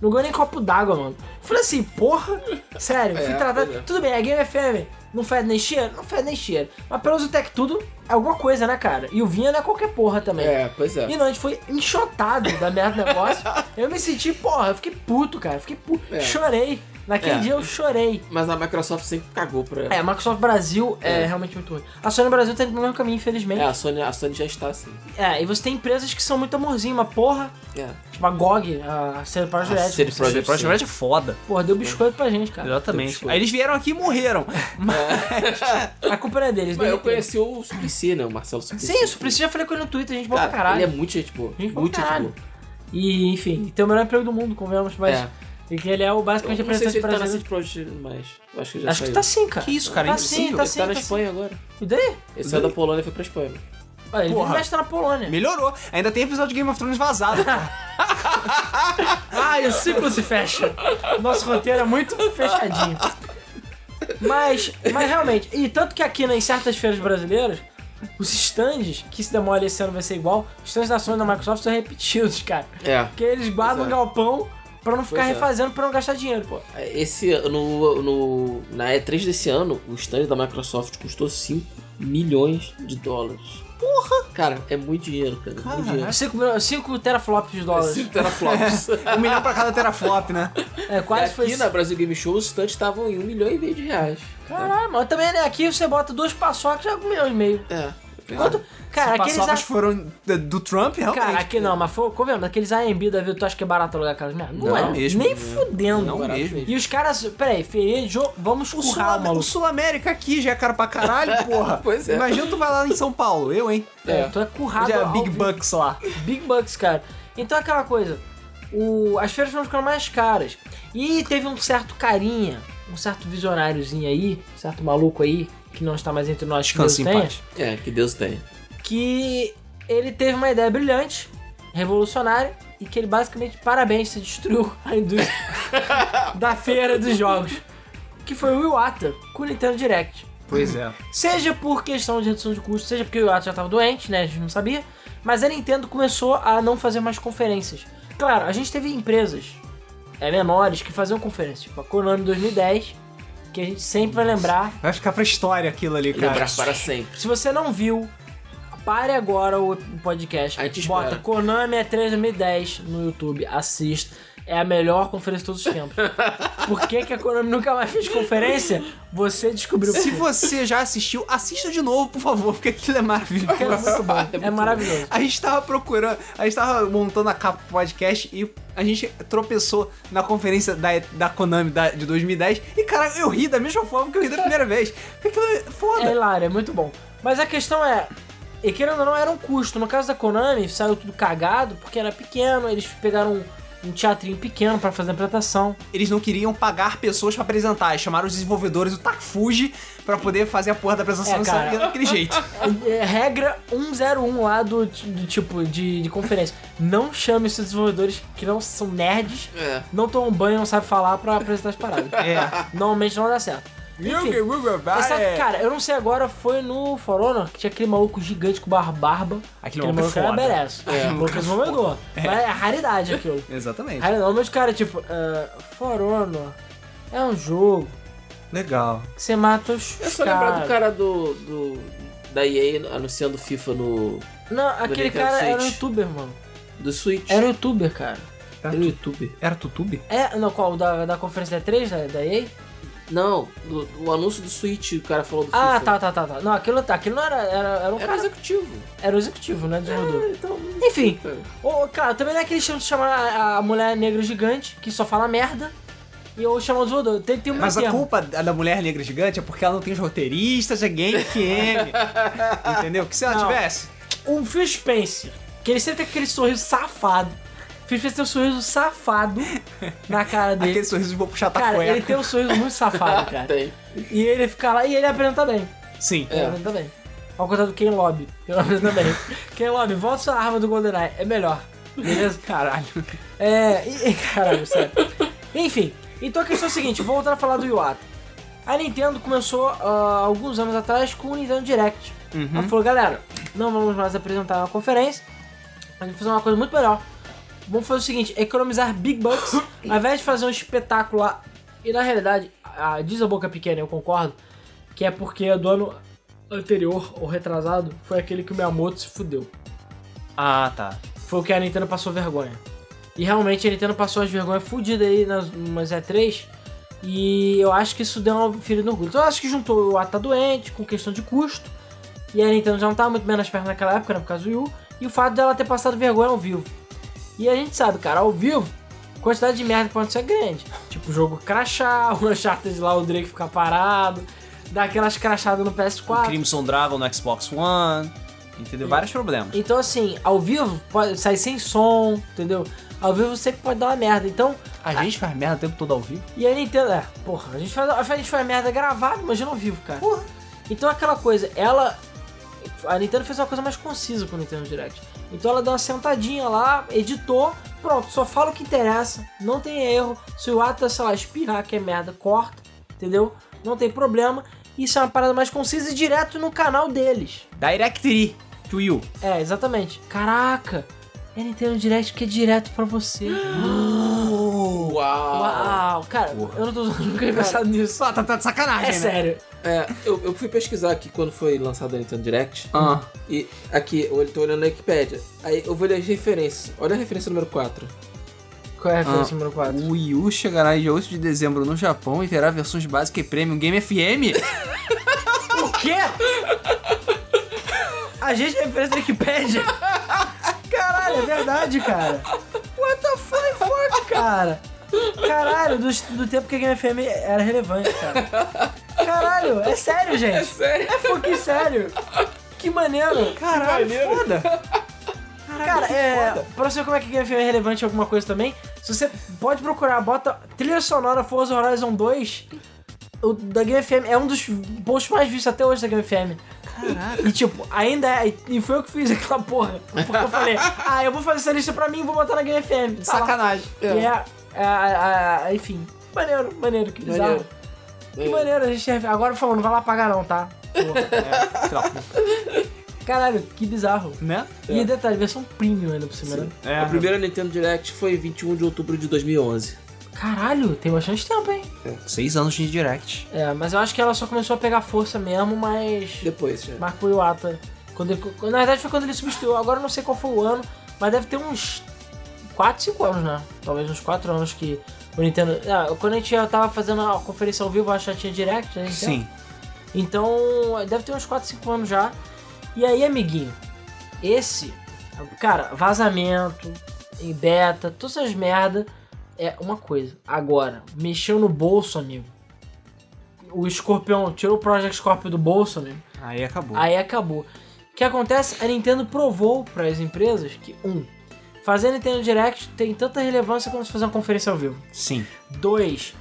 Não ganhou nem copo d'água, mano. Eu falei assim, porra, sério, fui É, tratado. pois é. Tudo bem, é Game FM. Não fede nem cheiro? Não fede nem cheiro. Mas pelo Zutec tudo é alguma coisa, né, cara? E o Vinha não é qualquer porra também. É, pois é. E não, a gente foi enxotado da merda do negócio. *laughs* eu me senti, porra, eu fiquei puto, cara. Fiquei puto. É. Chorei. Naquele É. dia eu chorei. Mas a Microsoft sempre cagou pra. É, a Microsoft Brasil é, É. realmente muito ruim. A Sony Brasil tá indo no mesmo caminho, infelizmente. É, a Sony, a Sony já está assim. É, e você tem empresas que são muito amorzinho, mas porra, É. tipo a GOG, a CD Projekt A CD Red, Projekt Project Red é foda. porra, deu biscoito pra gente, cara. Exatamente. Aí eles vieram aqui e morreram. *laughs* A culpa não é deles, Mas eu conheci o Suplicy, né? O Marcelo Suplicy. Sim, isso precisa, já falei com ele no Twitter, a gente boa pra Cara, caralho. ele é muito gente boa. Gente boa Muito pra gente caralho. boa. E, enfim, tem o melhor emprego do mundo, convenhamos, mas... É. E que ele é o Eu basicamente não sei se ele tá na eu acho que já Acho que saiu. tá sim, cara. Que isso, cara, Tá sim, tá Ele sim, tá na tá sim. Espanha agora. E daí? Esse saiu da Polônia e foi pra Espanha. Ah, ele Porra. Tá na Polônia. Melhorou. Ainda tem episódio de Game of Thrones vazado. *laughs* Ah, e o ciclo se fecha. Nosso roteiro é muito fechadinho. Mas, mas realmente, e tanto que aqui né, em certas feiras brasileiras, os stands, que se demora esse ano vai ser igual, os stands da Sony da Microsoft são repetidos, cara. É. Porque eles guardam o é. galpão pra não ficar Pois é. refazendo, pra não gastar dinheiro, pô. Esse no, no na E3 desse ano, o stand da Microsoft custou 5 milhões de dólares. Porra! Cara, é muito dinheiro, cara. Muito dinheiro. 5 teraflops de dólares. 5 teraflops. *laughs* um milhão pra cada teraflop, né? É, quase Aqui foi. na Brasil Game Show os stands estavam em 1 milhão e meio de reais. Caralho, mas também, né? Aqui você bota dois paçocas já é um milhão e meio. É. Quanto? Cara, aqueles. paçocas a- foram do, Trump, realmente. Cara, aqui não, mas foi, convenhamos, aqueles AMB da vida, tu acha que é barato alugar aquelas merda? Não, Não é, mesmo. nem fudendo. Não barato mesmo. E os caras, peraí, feirê, jo, vamos O, Sul, currar o o. Sul-América aqui já é caro pra caralho, *laughs* porra. Pois é. Imagina tu vai lá em São Paulo, eu, hein? É, tu é currado Já é Big vivo. Bucks lá. Big Bucks, cara. Então é aquela coisa, o, as feiras foram ficando mais caras. E teve um certo carinha, um certo visionáriozinho aí, um certo maluco aí, que não está mais entre nós, que Deus Descanse tenha. É, que Deus tem. Que ele teve uma ideia brilhante, revolucionária, e que ele basicamente, parabéns, se destruiu a indústria *laughs* da feira dos jogos. Que foi o Iwata com o Nintendo Direct. Pois é. Seja por questão de redução de custo, seja porque o Iwata já estava doente, né? A gente não sabia. Mas a Nintendo começou a não fazer mais conferências. Claro, a gente teve empresas é, menores que faziam conferências, tipo a Konami 2010, que a gente sempre vai lembrar. Vai ficar pra história aquilo ali, cara. Lembrar para sempre. Se você não viu, pare agora o podcast. A gente Bota espera. Konami E3 2010 no YouTube, assista. É a melhor conferência de todos os tempos. *laughs* Por que, que a Konami nunca mais fez conferência? Você descobriu Se por quê. você já assistiu, assista de novo, por favor, porque aquilo é maravilhoso. É muito bom. É, maravilhoso. A gente tava procurando, a gente tava montando a capa do podcast e a gente tropeçou na conferência da, da Konami da- de 2010 e, cara, eu ri da mesma forma que eu ri da primeira vez. Porque aquilo é É foda. hilário, é muito bom. Mas a questão é, e querendo ou não, era um custo. No caso da Konami, saiu tudo cagado, porque era pequeno, eles pegaram um, teatrinho pequeno pra fazer a apresentação. Eles não queriam pagar pessoas pra apresentar, eles chamaram os desenvolvedores do Takufuji pra poder fazer a porra da apresentação É, cara. daquele jeito. *laughs* É, regra 101 lá do, do tipo de, de conferência. Não chame esses desenvolvedores que não são nerds, É. não tomam banho, não sabem falar pra apresentar as paradas. É. Normalmente não dá certo. Enfim, exceto, cara, eu não sei agora, foi no For Honor que tinha aquele maluco gigante com barba. barba. Aquele Aquele maluco é era merece. É. É, maluco é desenvolvedor. Mas é raridade aquilo. *laughs* Exatamente. Normalmente o cara, tipo, uh, For Honor é um jogo Legal. que você mata os Eu só lembrar do cara do, do. da EA anunciando FIFA no. Não, aquele Nintendo cara era um youtuber, mano. do Switch. Era um youtuber, cara. Era no YouTube. Era Tutube? É, não, qual? Da, da conferência da 3 da, da EA? Não, do, o anúncio do Switch, o cara falou do Ah, FIFA. tá, tá, tá, tá. Não, aquilo, aquilo não era. Era, era um Era cara. executivo. Era o executivo, né? Desenvolvedor. É, então. Enfim, ô, cara, também não é aquele estilo de chamar a, a mulher negra gigante, que só fala merda. E eu chamo os voadores. Tem, tem um Mas a termo. culpa da mulher negra gigante é porque ela não tem os roteiristas, é Game FM. *laughs* entendeu? Que se ela Não. tivesse. O Phil Spencer, que ele sempre tem aquele sorriso safado. O Phil Spencer tem um sorriso safado na cara dele. Aquele sorriso de vou puxar Cara, cueca. ele tem um sorriso muito safado, *laughs* cara. Tem. E ele fica lá e ele apresenta bem. Sim. Ele apresenta bem. Ao contrário do Ken Lobby. Ele apresenta bem. *laughs* Ken Lobby, volta sua arma do GoldenEye. É melhor. Beleza? Caralho. É. E, e- caralho, sério. Enfim, então a questão é a seguinte: voltando a falar do Iwata. A Nintendo começou ah, alguns anos atrás com o Nintendo Direct. Uhum. Ela falou, galera, não vamos mais apresentar uma conferência, a gente vai fazer uma coisa muito melhor. Vamos fazer o seguinte, economizar big bucks, *coughs* ao invés de fazer um espetáculo lá. E na realidade, a, diz a boca pequena, eu concordo, que é porque do ano anterior, ou retrasado, foi aquele que o Miyamoto se fudeu. Ah, tá. Foi o que a Nintendo passou vergonha. E realmente a Nintendo passou as vergonhas fudidas aí nas umas E3. E eu acho que isso deu uma ferida no orgulho. Então eu acho que juntou o Ata doente com questão de custo. E a Nintendo já não tava muito bem nas pernas naquela época, né, por causa do Wii U. E o fato dela ter passado vergonha ao vivo. E a gente sabe, cara, ao vivo, a quantidade de merda que pode ser grande. Tipo, o jogo crachar, *laughs* o Uncharted lá, o Drake ficar parado, dar aquelas crachadas no O PS4. Crimson Dragon no Xbox One. Entendeu? Vários problemas. Então, assim, ao vivo pode sair sem som, entendeu? Ao vivo sempre pode dar uma merda. Então, A gente faz merda o tempo todo ao vivo. e a Nintendo, é, porra, a gente faz, a gente faz merda gravado, imagina ao vivo, cara. Então, aquela coisa, ela. A Nintendo fez uma coisa mais concisa com o Nintendo Direct. Então, ela deu uma sentadinha lá, editou, pronto, só fala o que interessa, não tem erro. Se o Ata, sei lá, espirrar que é merda, corta, entendeu? Não tem problema. Isso é uma parada mais concisa e direto no canal deles. Directory to you. É, exatamente. Caraca! É Nintendo Direct que é direto pra você. *gasps* Uau! Uau! Cara, eu não tô nunca pensado nisso. Só, tá, tá de sacanagem, É né? sério. É, eu, eu fui pesquisar aqui quando foi lançado a Nintendo Direct. Ah. E aqui, eu tô olhando na Wikipedia. Aí eu vou ler as referências. Olha a referência número 4. Qual é a referência Ah, número 4? O Wii U chegará em dia 8 de dezembro no Japão e terá versões básica e premium Game FM. *laughs* O quê? A gente é referência da Wikipedia? Caralho, é verdade, cara. What the fuck, fuck, cara? Caralho, do, do tempo que a Game FM era relevante, cara. Caralho, é sério, gente. É sério? É fucking sério. Que maneiro. Caralho, foda. Cara, é, pra você ver como é que Game FM é relevante em alguma coisa também, se você pode procurar, bota trilha sonora Forza Horizon 2, o da Game FM é um dos posts mais vistos até hoje da Game FM. Caralho. E tipo, ainda é, e foi eu que fiz aquela porra. Porque eu falei, *laughs* ah, eu vou fazer essa lista pra mim e vou botar na Game FM. Tá. Sacanagem. E é, é, é, é, enfim, maneiro, maneiro, que bizarro. Maneiro. Que maneiro, a gente é- agora falou, não vai lá pagar não, tá? Porra. É, sei lá. *laughs* Caralho, que bizarro. Né? E detalhe, versão premium ainda por cima, né? É, A primeira Nintendo Direct foi 21 de outubro de 2011. Caralho, tem bastante tempo, hein? Seis anos de direct. É, mas eu acho que ela só começou a pegar força mesmo, mas. Depois, já. Marco Iwata. Quando ele, na verdade foi quando ele substituiu. Agora eu não sei qual foi o ano, mas deve ter uns 4, 5 anos, né? Talvez uns 4 anos que o Nintendo. Ah, quando a gente já tava fazendo a conferência ao vivo, que já tinha direct, né? Sim. Então, deve ter uns 4, 5 anos já. E aí, amiguinho, esse, cara, vazamento, em beta, todas essas merda é uma coisa. Agora, mexeu no bolso, amigo. O escorpião tirou o Project Scorpio do bolso, amigo. Aí acabou. Aí acabou. O que acontece? A Nintendo provou para as empresas que, um, fazer Nintendo Direct tem tanta relevância quanto se fazer uma conferência ao vivo. Sim. Dois,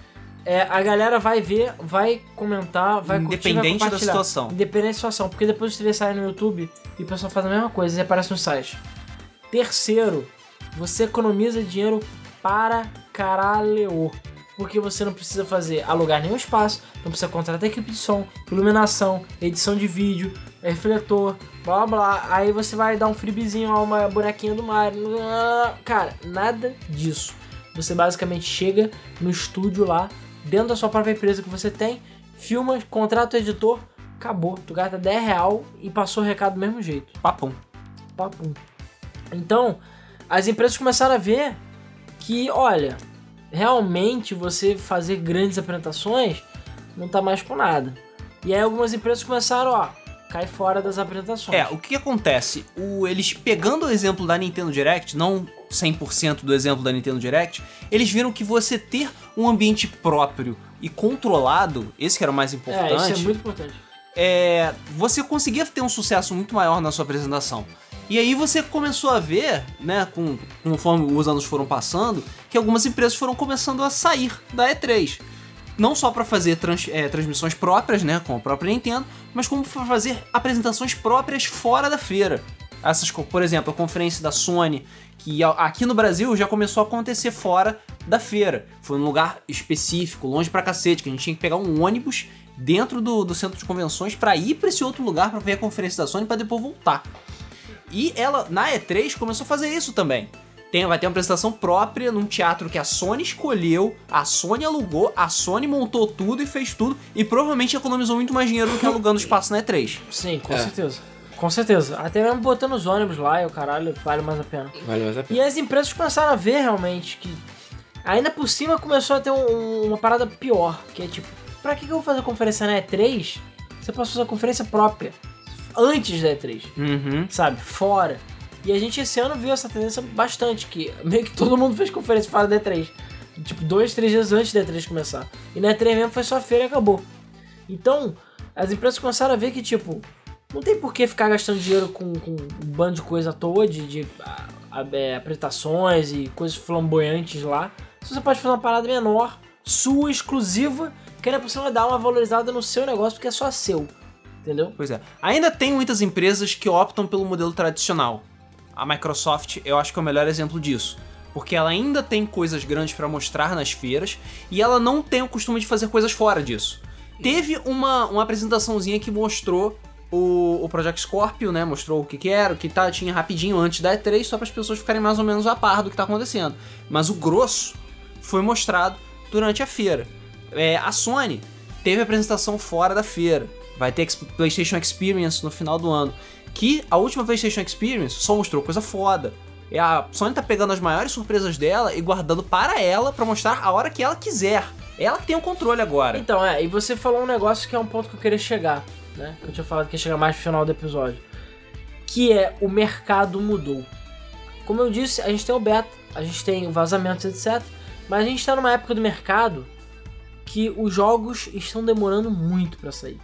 é, a galera vai ver, vai comentar, vai curtir, vai Independente da situação. Independente da situação, porque depois os TV saem no YouTube e o pessoal faz a mesma coisa e aparece no site. Terceiro, você economiza dinheiro para caralho. Porque você não precisa fazer alugar nenhum espaço, não precisa contratar equipe de som, iluminação, edição de vídeo, refletor, blá blá. Aí você vai dar um freebizinho a uma bonequinha do Mario. Cara, nada disso. Você basicamente chega no estúdio lá, dentro da sua própria empresa que você tem, filma, contrata o editor, acabou. Tu gasta 10 real e passou o recado do mesmo jeito. Papum. Papum. Então, as empresas começaram a ver que, olha, realmente você fazer grandes apresentações não tá mais com nada. E aí algumas empresas começaram, ó, cai fora das apresentações. É, o que acontece? O, eles pegando o exemplo da Nintendo Direct, não 100% do exemplo da Nintendo Direct, eles viram que você ter um ambiente próprio e controlado, esse que era o mais importante, É, isso é muito importante. é, você conseguia ter um sucesso muito maior na sua apresentação. E aí você começou a ver, né, com, conforme os anos foram passando, que algumas empresas foram começando a sair da E3. Não só para fazer trans- é, transmissões próprias, né, com a própria Nintendo, mas como para fazer apresentações próprias fora da feira. Essas, por exemplo, a conferência da Sony, que aqui no Brasil já começou a acontecer fora da feira. Foi num lugar específico, longe pra cacete, que a gente tinha que pegar um ônibus dentro do, do centro de convenções pra ir pra esse outro lugar pra ver a conferência da Sony pra depois voltar. E ela, na E3, começou a fazer isso também. Tem, vai ter uma apresentação própria num teatro que a Sony escolheu, a Sony alugou, a Sony montou tudo e fez tudo, e provavelmente economizou muito mais dinheiro do que alugando espaço na E3. Sim, com É. certeza. Com certeza. Até mesmo botando os ônibus lá e o caralho, vale mais a pena. Vale mais a pena. E as empresas começaram a ver realmente que. Ainda por cima começou a ter um- uma parada pior, que é tipo, pra que que eu vou fazer conferência na E3? Você pode fazer a conferência própria. Antes da E3, Uhum. sabe? Fora. E a gente esse ano viu essa tendência bastante, que *laughs* meio que todo mundo fez conferência fora da E3. Tipo, dois, três dias antes da E3 começar. E na E3 mesmo foi só feira e acabou. Então, as empresas começaram a ver que, tipo, não tem por que ficar gastando dinheiro com, com um bando de coisa à toa, de, de é, apresentações e coisas flamboyantes lá. Se você pode fazer uma parada menor, sua, exclusiva, que ainda por cima dar uma valorizada no seu negócio, porque é só seu. Entendeu? Pois é. Ainda tem muitas empresas que optam pelo modelo tradicional. A Microsoft, eu acho que é o melhor exemplo disso. Porque ela ainda tem coisas grandes pra mostrar nas feiras e ela não tem o costume de fazer coisas fora disso. Teve uma, uma apresentaçãozinha que mostrou o, o Project Scorpio, né? Mostrou o que, que era, o que tá, tinha rapidinho antes da E3, só para as pessoas ficarem mais ou menos a par do que tá acontecendo. Mas o grosso foi mostrado durante a feira. É, a Sony teve a apresentação fora da feira. Vai ter PlayStation Experience no final do ano. Que a última PlayStation Experience só mostrou coisa foda. E a Sony tá pegando as maiores surpresas dela e guardando para ela pra mostrar a hora que ela quiser. Ela que tem o controle agora. Então, é, e você falou um negócio que é um ponto que eu queria chegar, né? Que eu tinha falado que ia chegar mais no final do episódio. Que é o mercado mudou. Como eu disse, a gente tem o beta, a gente tem vazamentos, etc. Mas a gente tá numa época do mercado que os jogos estão demorando muito pra sair.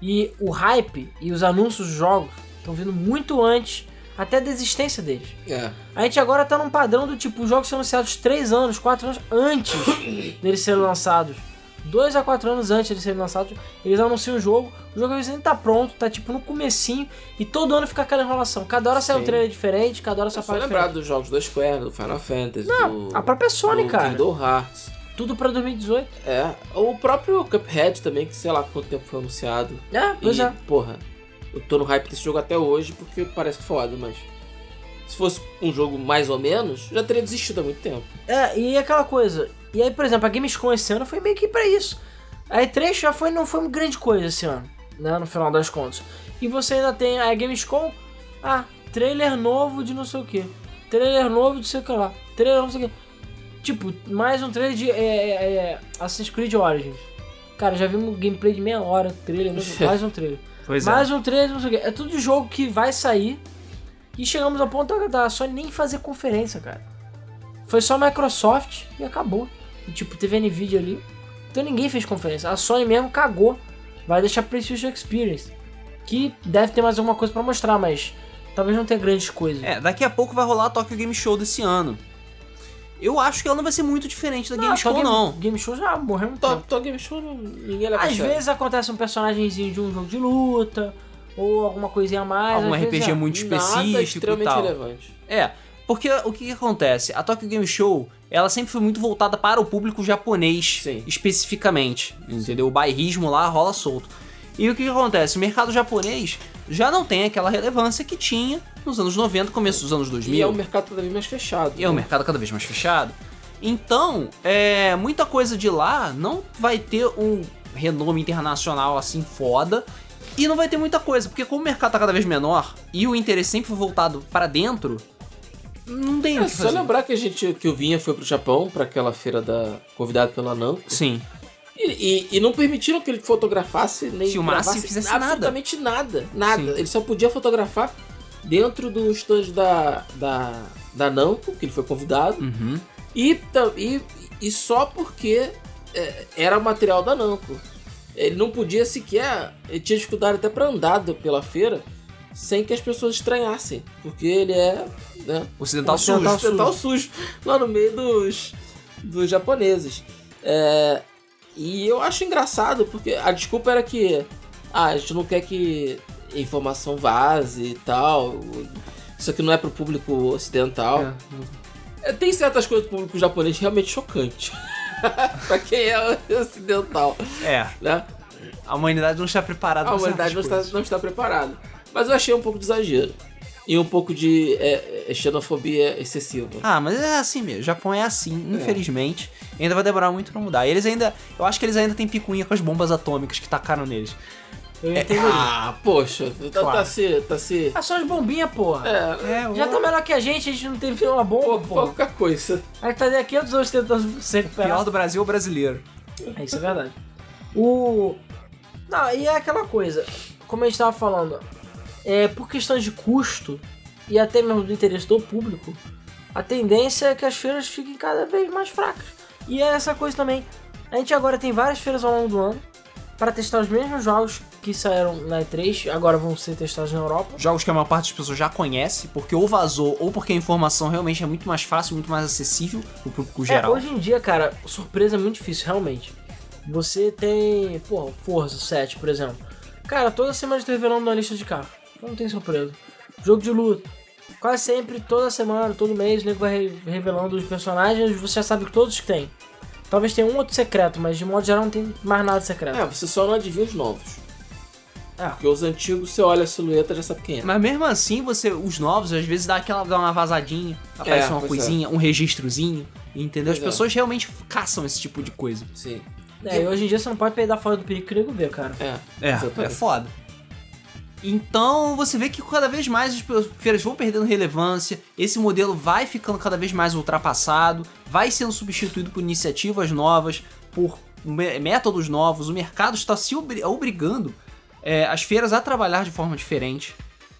E o hype e os anúncios dos jogos estão vindo muito antes até da existência deles. É. A gente agora tá num padrão do tipo, os jogos são anunciados 3 anos, 4 anos antes *coughs* deles serem lançados. 2 a 4 anos antes deles serem lançados, eles anunciam o jogo, o jogo às vezes nem tá pronto, tá tipo no comecinho, e todo ano fica aquela enrolação. Cada hora sai um Sim. trailer diferente, cada hora sai só parada lembrar dos jogos da Square, do Final Fantasy, Não, do, a própria Sony, do cara. Kingdom Hearts. Tudo pra 2018. É, o próprio Cuphead também, que sei lá quanto tempo foi anunciado. É, pois e, é. porra, eu tô no hype desse jogo até hoje porque parece foda, mas se fosse um jogo mais ou menos, já teria desistido há muito tempo. É, e aquela coisa. E aí, por exemplo, a Gamescom esse ano foi meio que pra isso. A E3 já foi, não foi uma grande coisa esse ano, né? No final das contas. E você ainda tem a Gamescom, ah, trailer novo de não sei o que. Trailer novo de sei o que lá. Trailer novo de sei o que. Tipo, mais um trailer de é, é, é, Assassin's Creed Origins. Cara, já vimos um gameplay de meia hora, trailer, sei- *laughs* mais um trailer. Pois é. mais um trailer, não sei o que. É tudo jogo que vai sair. E chegamos ao ponto da- Sony nem fazer conferência, cara. Foi só Microsoft e acabou. E, tipo, teve a Nvidia ali. Então ninguém fez conferência. A Sony mesmo cagou. Vai deixar PlayStation Experience. Que deve ter mais alguma coisa pra mostrar, mas talvez não tenha grandes coisas. É, daqui a pouco vai rolar a Tokyo Game Show desse ano. Eu acho que ela não vai ser muito diferente da Game Show, Game, não. Game Show já morreu muito Tô, tempo. tô Game Show, ninguém leva Às sério. vezes acontece um personagemzinho de um jogo de luta. Ou alguma coisinha a mais. Algum às vezes RPG é. muito Nada específico e tal. relevante. É, porque o que, que acontece? A Tokyo Game Show, ela sempre foi muito voltada para o público japonês, Sim. especificamente, entendeu? O bairrismo lá rola solto. E o que, que acontece? O mercado japonês já não tem aquela relevância que tinha nos anos 90, começo dos anos 2000. E é um mercado cada vez mais fechado. E é um né? mercado cada vez mais fechado. Então, é, muita coisa de lá não vai ter um renome internacional assim foda. E não vai ter muita coisa, porque como o mercado tá cada vez menor e o interesse sempre foi voltado para dentro, não tem o É só lembrar que a gente que o Vinha foi pro Japão pra aquela feira da convidado pela Namco Sim. E, e, e não permitiram que ele fotografasse nem Filmasse e fizesse nada. absolutamente nada, nada. Sim. Ele só podia fotografar dentro do stand da, da, da Namco, que ele foi convidado, Uhum. e, e, e só porque é, era material da Namco. Ele não podia sequer. Ele tinha dificuldade até pra andar pela feira sem que as pessoas estranhassem. Porque ele é. Né, Ocidental, ocidental, sujo. ocidental sujo. Lá no meio dos, dos japoneses. É, e eu acho engraçado, porque a desculpa era que. Ah, a gente não quer que informação vaze e tal. Isso aqui não é pro público ocidental. É. É, Tem certas coisas do público japonês realmente chocantes. *laughs* pra quem é ocidental, É, né? a humanidade não está preparada A humanidade não está, não está preparada. Mas eu achei um pouco de exagero. E um pouco de é, é, xenofobia excessiva. Ah, mas é assim mesmo. O Japão é assim, infelizmente. E ainda vai demorar muito pra mudar. E eles ainda. Eu acho que eles ainda têm picuinha com as bombas atômicas que tacaram neles. Eu entenderia. Ah, poxa, tá, Claro. tá se. Tá se. Ah, só as bombinhas, porra. É, É, Já tá melhor que a gente, a gente não teve uma bomba, porra. pouca coisa. A gente tá daqui 500 anos tentando se recuperar. pior do Brasil é o brasileiro. É, isso é verdade. O. Não, e é aquela coisa, como a gente tava falando, é, por questão de custo e até mesmo do interesse do público, a tendência é que as feiras fiquem cada vez mais fracas. E é essa coisa também. A gente agora tem várias feiras ao longo do ano para testar os mesmos jogos que saíram na E3, agora vão ser testados na Europa. Jogos que a maior parte das pessoas já conhece, porque ou vazou, ou porque a informação realmente é muito mais fácil, muito mais acessível pro público É, geral. hoje em dia, cara, surpresa é muito difícil, realmente. Você tem, pô, Forza 7, por exemplo. Cara, toda semana está revelando uma lista de carro. Não tem surpresa. Jogo de luta. Quase sempre, toda semana, todo mês, o nego vai re- revelando os personagens, você já sabe que todos que tem. Talvez tenha um outro secreto, mas de modo geral não tem mais nada secreto. É, você só não adivinha os novos. É. Porque os antigos, você olha a silhueta já sabe quem é. Mas mesmo assim, você, os novos, às vezes dá aquela dá uma vazadinha, aparece uma pois coisinha, um registrozinho, entendeu? As Pois é. pessoas realmente caçam esse tipo de coisa. Sim. É, e hoje em dia você não pode peidar fora do perigo que o nego vê, cara. É. É, é foda. Então você vê que cada vez mais as feiras vão perdendo relevância, esse modelo vai ficando cada vez mais ultrapassado, vai sendo substituído por iniciativas novas, por mé- métodos novos, o mercado está se obri- obrigando é, as feiras a trabalhar de forma diferente.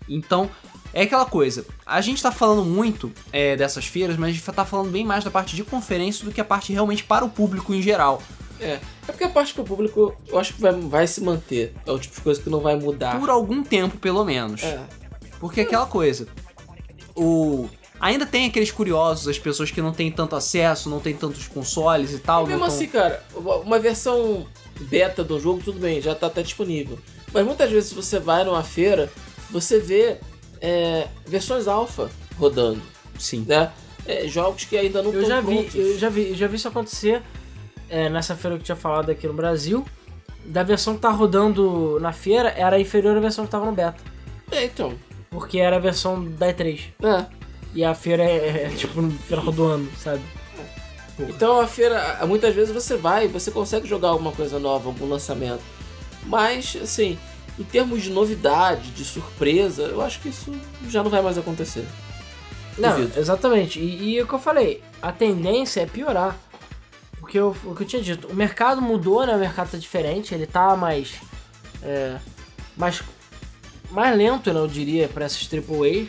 Então é aquela coisa, a gente está falando muito é, dessas feiras, mas a gente está falando bem mais da parte de conferência do que a parte realmente para o público em geral. É. É porque a parte pro público, eu acho que vai, vai se manter. É o tipo de coisa que não vai mudar. Por algum tempo, pelo menos. É. Porque é aquela coisa. O. Ainda tem aqueles curiosos, as pessoas que não têm tanto acesso, não têm tantos consoles e tal. E mesmo tão- assim, cara, uma versão beta do jogo, tudo bem, já tá até disponível. Mas muitas vezes você vai numa feira, você vê é, versões alfa rodando, Sim. né? É, jogos que ainda não Eu estão já vi, prontos. eu já vi, eu já vi isso acontecer é, nessa feira que eu tinha falado aqui no Brasil. Da versão que tá rodando na feira era inferior à versão que tava no beta. É, então. Porque era a versão da E3. É. E a feira é, é, tipo no final do ano, sabe? Então a feira, muitas vezes você vai você consegue jogar alguma coisa nova, algum lançamento. Mas, assim, em termos de novidade, de surpresa, eu acho que isso já não vai mais acontecer. Não, Duvido. exatamente. E, e é o que eu falei, a tendência é piorar. Porque eu, o que eu tinha dito, o mercado mudou, né? O mercado tá diferente, ele tá mais. É, mais, mais lento, né, eu diria, para essas AAA.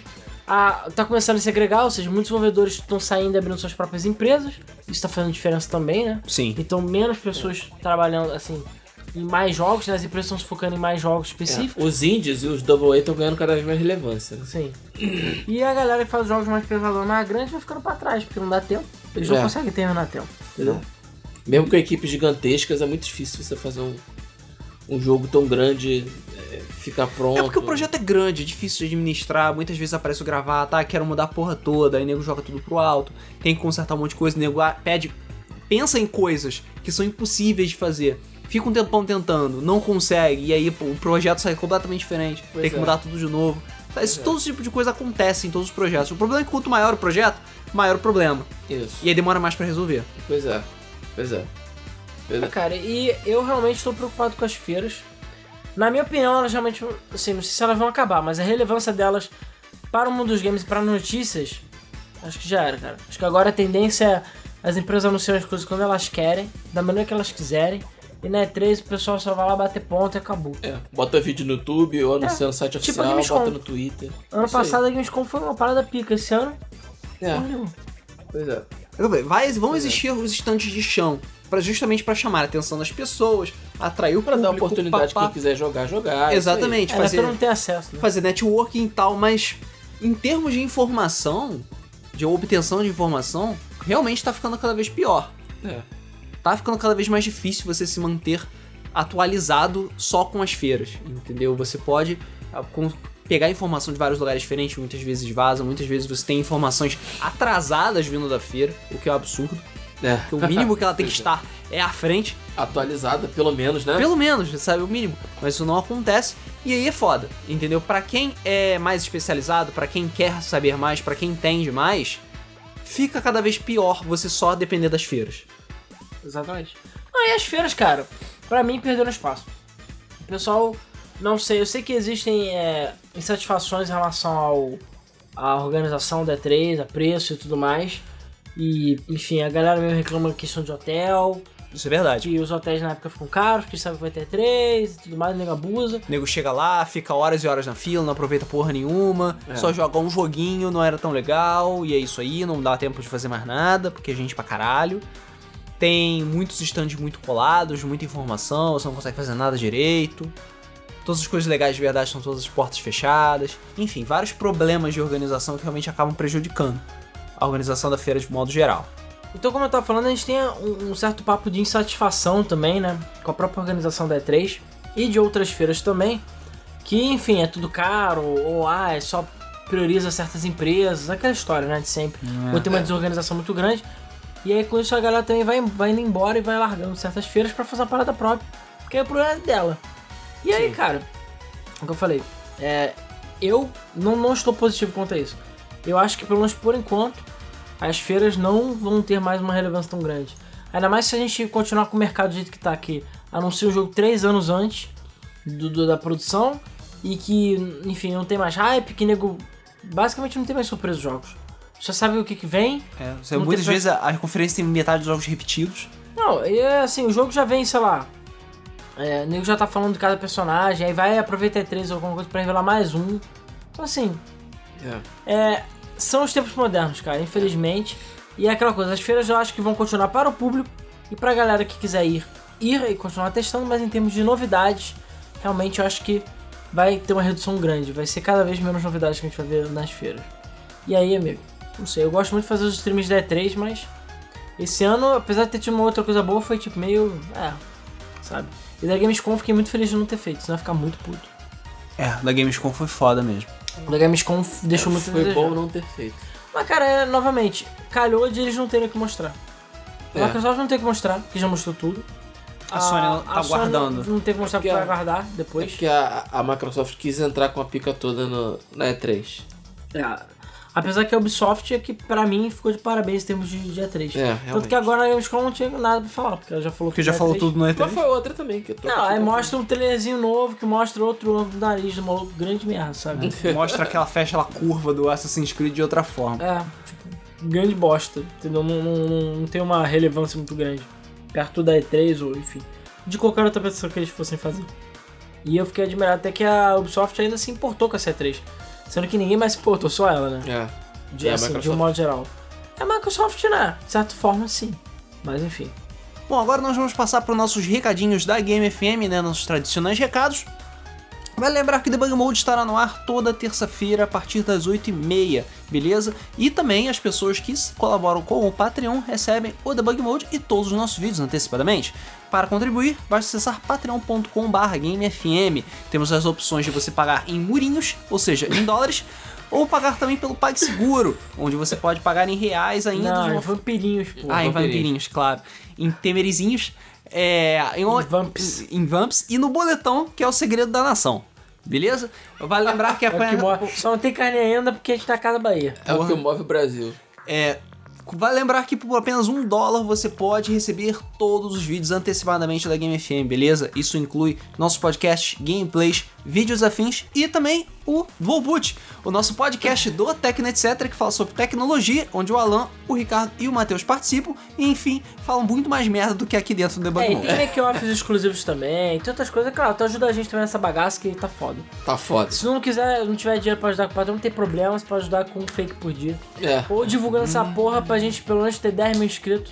Ah, tá começando a se agregar, ou seja, muitos desenvolvedores estão saindo e abrindo suas próprias empresas. Isso tá fazendo diferença também, né? Sim. Então, menos pessoas trabalhando assim em mais jogos, né? As empresas estão se focando em mais jogos É, específicos. Os indies e os Double A estão ganhando cada vez mais relevância. né? Sim. E a galera que faz jogos mais pesadão mais grandes vai ficando pra trás, porque não dá tempo. Eles não É. conseguem terminar a tempo. Entendeu? Mesmo com equipes gigantescas, é muito difícil você fazer um, um jogo tão grande é, ficar pronto. É porque o projeto é grande, é difícil de administrar. Muitas vezes aparece o gravar, tá? Quero mudar a porra toda, aí o nego joga tudo pro alto, tem que consertar um monte de coisa, o nego ah, pede. Pensa em coisas que são impossíveis de fazer. Fica um tempão tentando, não consegue, e aí pô, o projeto sai completamente diferente. Pois tem que é. mudar tudo de novo. Esse, é. Todo esse tipo de coisa acontece em todos os projetos. O problema é que quanto maior o projeto, maior o problema. Isso. E aí demora mais pra resolver. Pois é. Pois é. Pois É, é. cara, e eu realmente estou preocupado com as feiras. Na minha opinião, elas realmente, assim, não sei se elas vão acabar, mas a relevância delas para o mundo dos games e para notícias, acho que já era, cara. Acho que agora a tendência é as empresas anunciarem as coisas quando elas querem, da maneira que elas quiserem, E na E3 o pessoal só vai lá bater ponto e acabou. É, bota vídeo no YouTube ou anuncia no site tipo oficial, bota no Twitter. Ano Isso aí. passado a Gamescom foi uma parada pica. Esse ano, É, pois é. Vai, vão é. existir os estantes de chão, pra, justamente pra chamar a atenção das pessoas, atrair o Pra dar público, oportunidade papá. quem quiser jogar, jogar. Exatamente, É, fazer, mundo tem acesso, né? fazer networking e tal, mas em termos de informação, de obtenção de informação, realmente tá ficando cada vez pior. É. Tá ficando cada vez mais difícil você se manter atualizado só com as feiras, entendeu? Você pode ah, pegar informação de vários lugares diferentes, muitas vezes vaza, muitas vezes você tem informações atrasadas vindo da feira, o que é um absurdo. É. Porque o mínimo que ela tem que *laughs* é. estar é à frente, Atualizada, pelo menos, né? pelo menos, sabe? O mínimo. Mas isso não acontece. E aí é foda, entendeu? Pra quem é mais especializado, pra quem quer saber mais, pra quem entende mais, fica cada vez pior você só depender das feiras. Exatamente. Ah, e as feiras, cara, pra mim perderam espaço. O pessoal, não sei, eu sei que existem é, insatisfações em relação ao à organização da E3, a preço e tudo mais. E, enfim, a galera mesmo reclama da questão de hotel, Isso é verdade. que os hotéis na época ficam caros, porque sabe que vai ter E3 e tudo mais, nega abusa. O nego chega lá, fica horas e horas na fila, não aproveita porra nenhuma, É. só joga um joguinho, não era tão legal, e é isso aí, não dá tempo de fazer mais nada, porque é gente pra caralho. Tem muitos stands muito colados, muita informação, você não consegue fazer nada direito. Todas as coisas legais de verdade estão todas as portas fechadas. Enfim, vários problemas de organização que realmente acabam prejudicando a organização da feira de modo geral. Então, como eu tava falando, a gente tem um, um certo papo de insatisfação também, né? Com a própria organização da E3 e de outras feiras também. Que, enfim, é tudo caro, ou ah, é só prioriza certas empresas, aquela história, né? De sempre. Ou tem uma desorganização muito grande. E aí, com isso, a galera também vai, vai indo embora e vai largando certas feiras pra fazer uma parada própria. Porque é o problema é dela. E aí, Sim. cara, o que eu falei, é, eu não, não estou positivo quanto a isso. Eu acho que, pelo menos por enquanto, as feiras não vão ter mais uma relevância tão grande. Ainda mais se a gente continuar com o mercado do jeito que tá aqui. Anuncia o jogo três anos antes do, do- da produção e que, enfim, não tem mais hype, que nego. Basicamente não tem mais surpresa dos jogos. Já sabe o que, que vem. É, você- muitas tem- vezes a, a conferência tem metade dos jogos repetidos. Não, é assim, o jogo já vem, sei lá. É, o nego já tá falando de cada personagem, aí vai aproveitar três ou alguma coisa pra revelar mais um. Então assim, É. É, são os tempos modernos, cara, infelizmente. E é aquela coisa, as feiras eu acho que vão continuar para o público e pra galera que quiser ir, ir e continuar testando, mas em termos de novidades, realmente eu acho que vai ter uma redução grande. Vai ser cada vez menos novidades que a gente vai ver nas feiras. E aí, amigo, não sei, eu gosto muito de fazer os streams da E3, mas esse ano, apesar de ter tido uma outra coisa boa, foi tipo meio. É, sabe? E da Gamescom fiquei muito feliz de não ter feito, senão ia ficar muito puto. É, da Gamescom foi foda mesmo. Da Gamescom deixou muito a Foi bom não ter feito. Mas, cara, é, novamente, calhou de eles não terem o que mostrar. A É. Microsoft não tem o que mostrar, porque já mostrou tudo. A Sony não- tá Sony guardando. Não tem o que mostrar porque Porque vai a- guardar É depois. porque a, a Microsoft quis entrar com a pica toda no, na E3. É. Apesar que a Ubisoft é que, pra mim, ficou de parabéns em termos de dia 3. É, Tanto realmente. que agora a Gamescom não tinha nada pra falar, porque ela já falou que já é falou E3. tudo no Mas E3. foi outra também. Que eu tô Não, aí mostra um trailerzinho novo que mostra outro ângulo do nariz do maluco, grande merda, sabe? *laughs* Mostra aquela fecha aquela curva do Assassin's Creed de outra forma. É, tipo, grande bosta, entendeu? Não, não, não, não tem uma relevância muito grande. Perto da E3 ou, enfim, de qualquer outra pessoa que eles fossem fazer. E eu fiquei admirado até que a Ubisoft ainda se importou com essa E3. Sendo que ninguém mais se importou, só ela, né? É. De, É, assim, de um modo geral. É a Microsoft, né? De certa forma, sim. Mas enfim. Bom, agora nós vamos passar para os nossos recadinhos da Game FM, né? Nossos tradicionais recados. Vale lembrar que o Debug Mode estará no ar toda terça-feira a partir das 8h30, beleza? E também as pessoas que colaboram com o Patreon recebem o Debug Mode e todos os nossos vídeos antecipadamente. Para contribuir, basta acessar patreon.com.br GameFM. Temos as opções de você pagar em murinhos, ou seja, em dólares, *laughs* ou pagar também pelo PagSeguro, onde você pode pagar em reais ainda. Não, uma vampirinhos, pô. ah, em vampirinhos. vampirinhos, claro. Em temerizinhos. É, em, Em vamps. Em vamps. E no boletão, que é o segredo da nação. Beleza? Vale lembrar que a É o que move. Só não tem carne ainda porque a gente tá na Casa Bahia. É o que move o Brasil. É, vale lembrar que por apenas um dólar você pode receber todos os vídeos antecipadamente da Game FM, beleza? Isso inclui nossos podcasts, gameplays, vídeos afins e também o Volboot, o nosso podcast do Tecno Etc, que fala sobre tecnologia, onde o Alan, o Ricardo e o Matheus participam e, enfim, falam muito mais merda do que aqui dentro do Debug É, e Mode. tem make-offs exclusivos também, tem outras coisas. Claro, tu ajuda a gente também nessa bagaça que tá foda. Tá foda. Se não quiser, não tiver dinheiro pra ajudar com o patrão, não tem problema, você pode ajudar com um fake por dia. É. Ou divulgando essa porra pra gente pelo menos ter 10 mil inscritos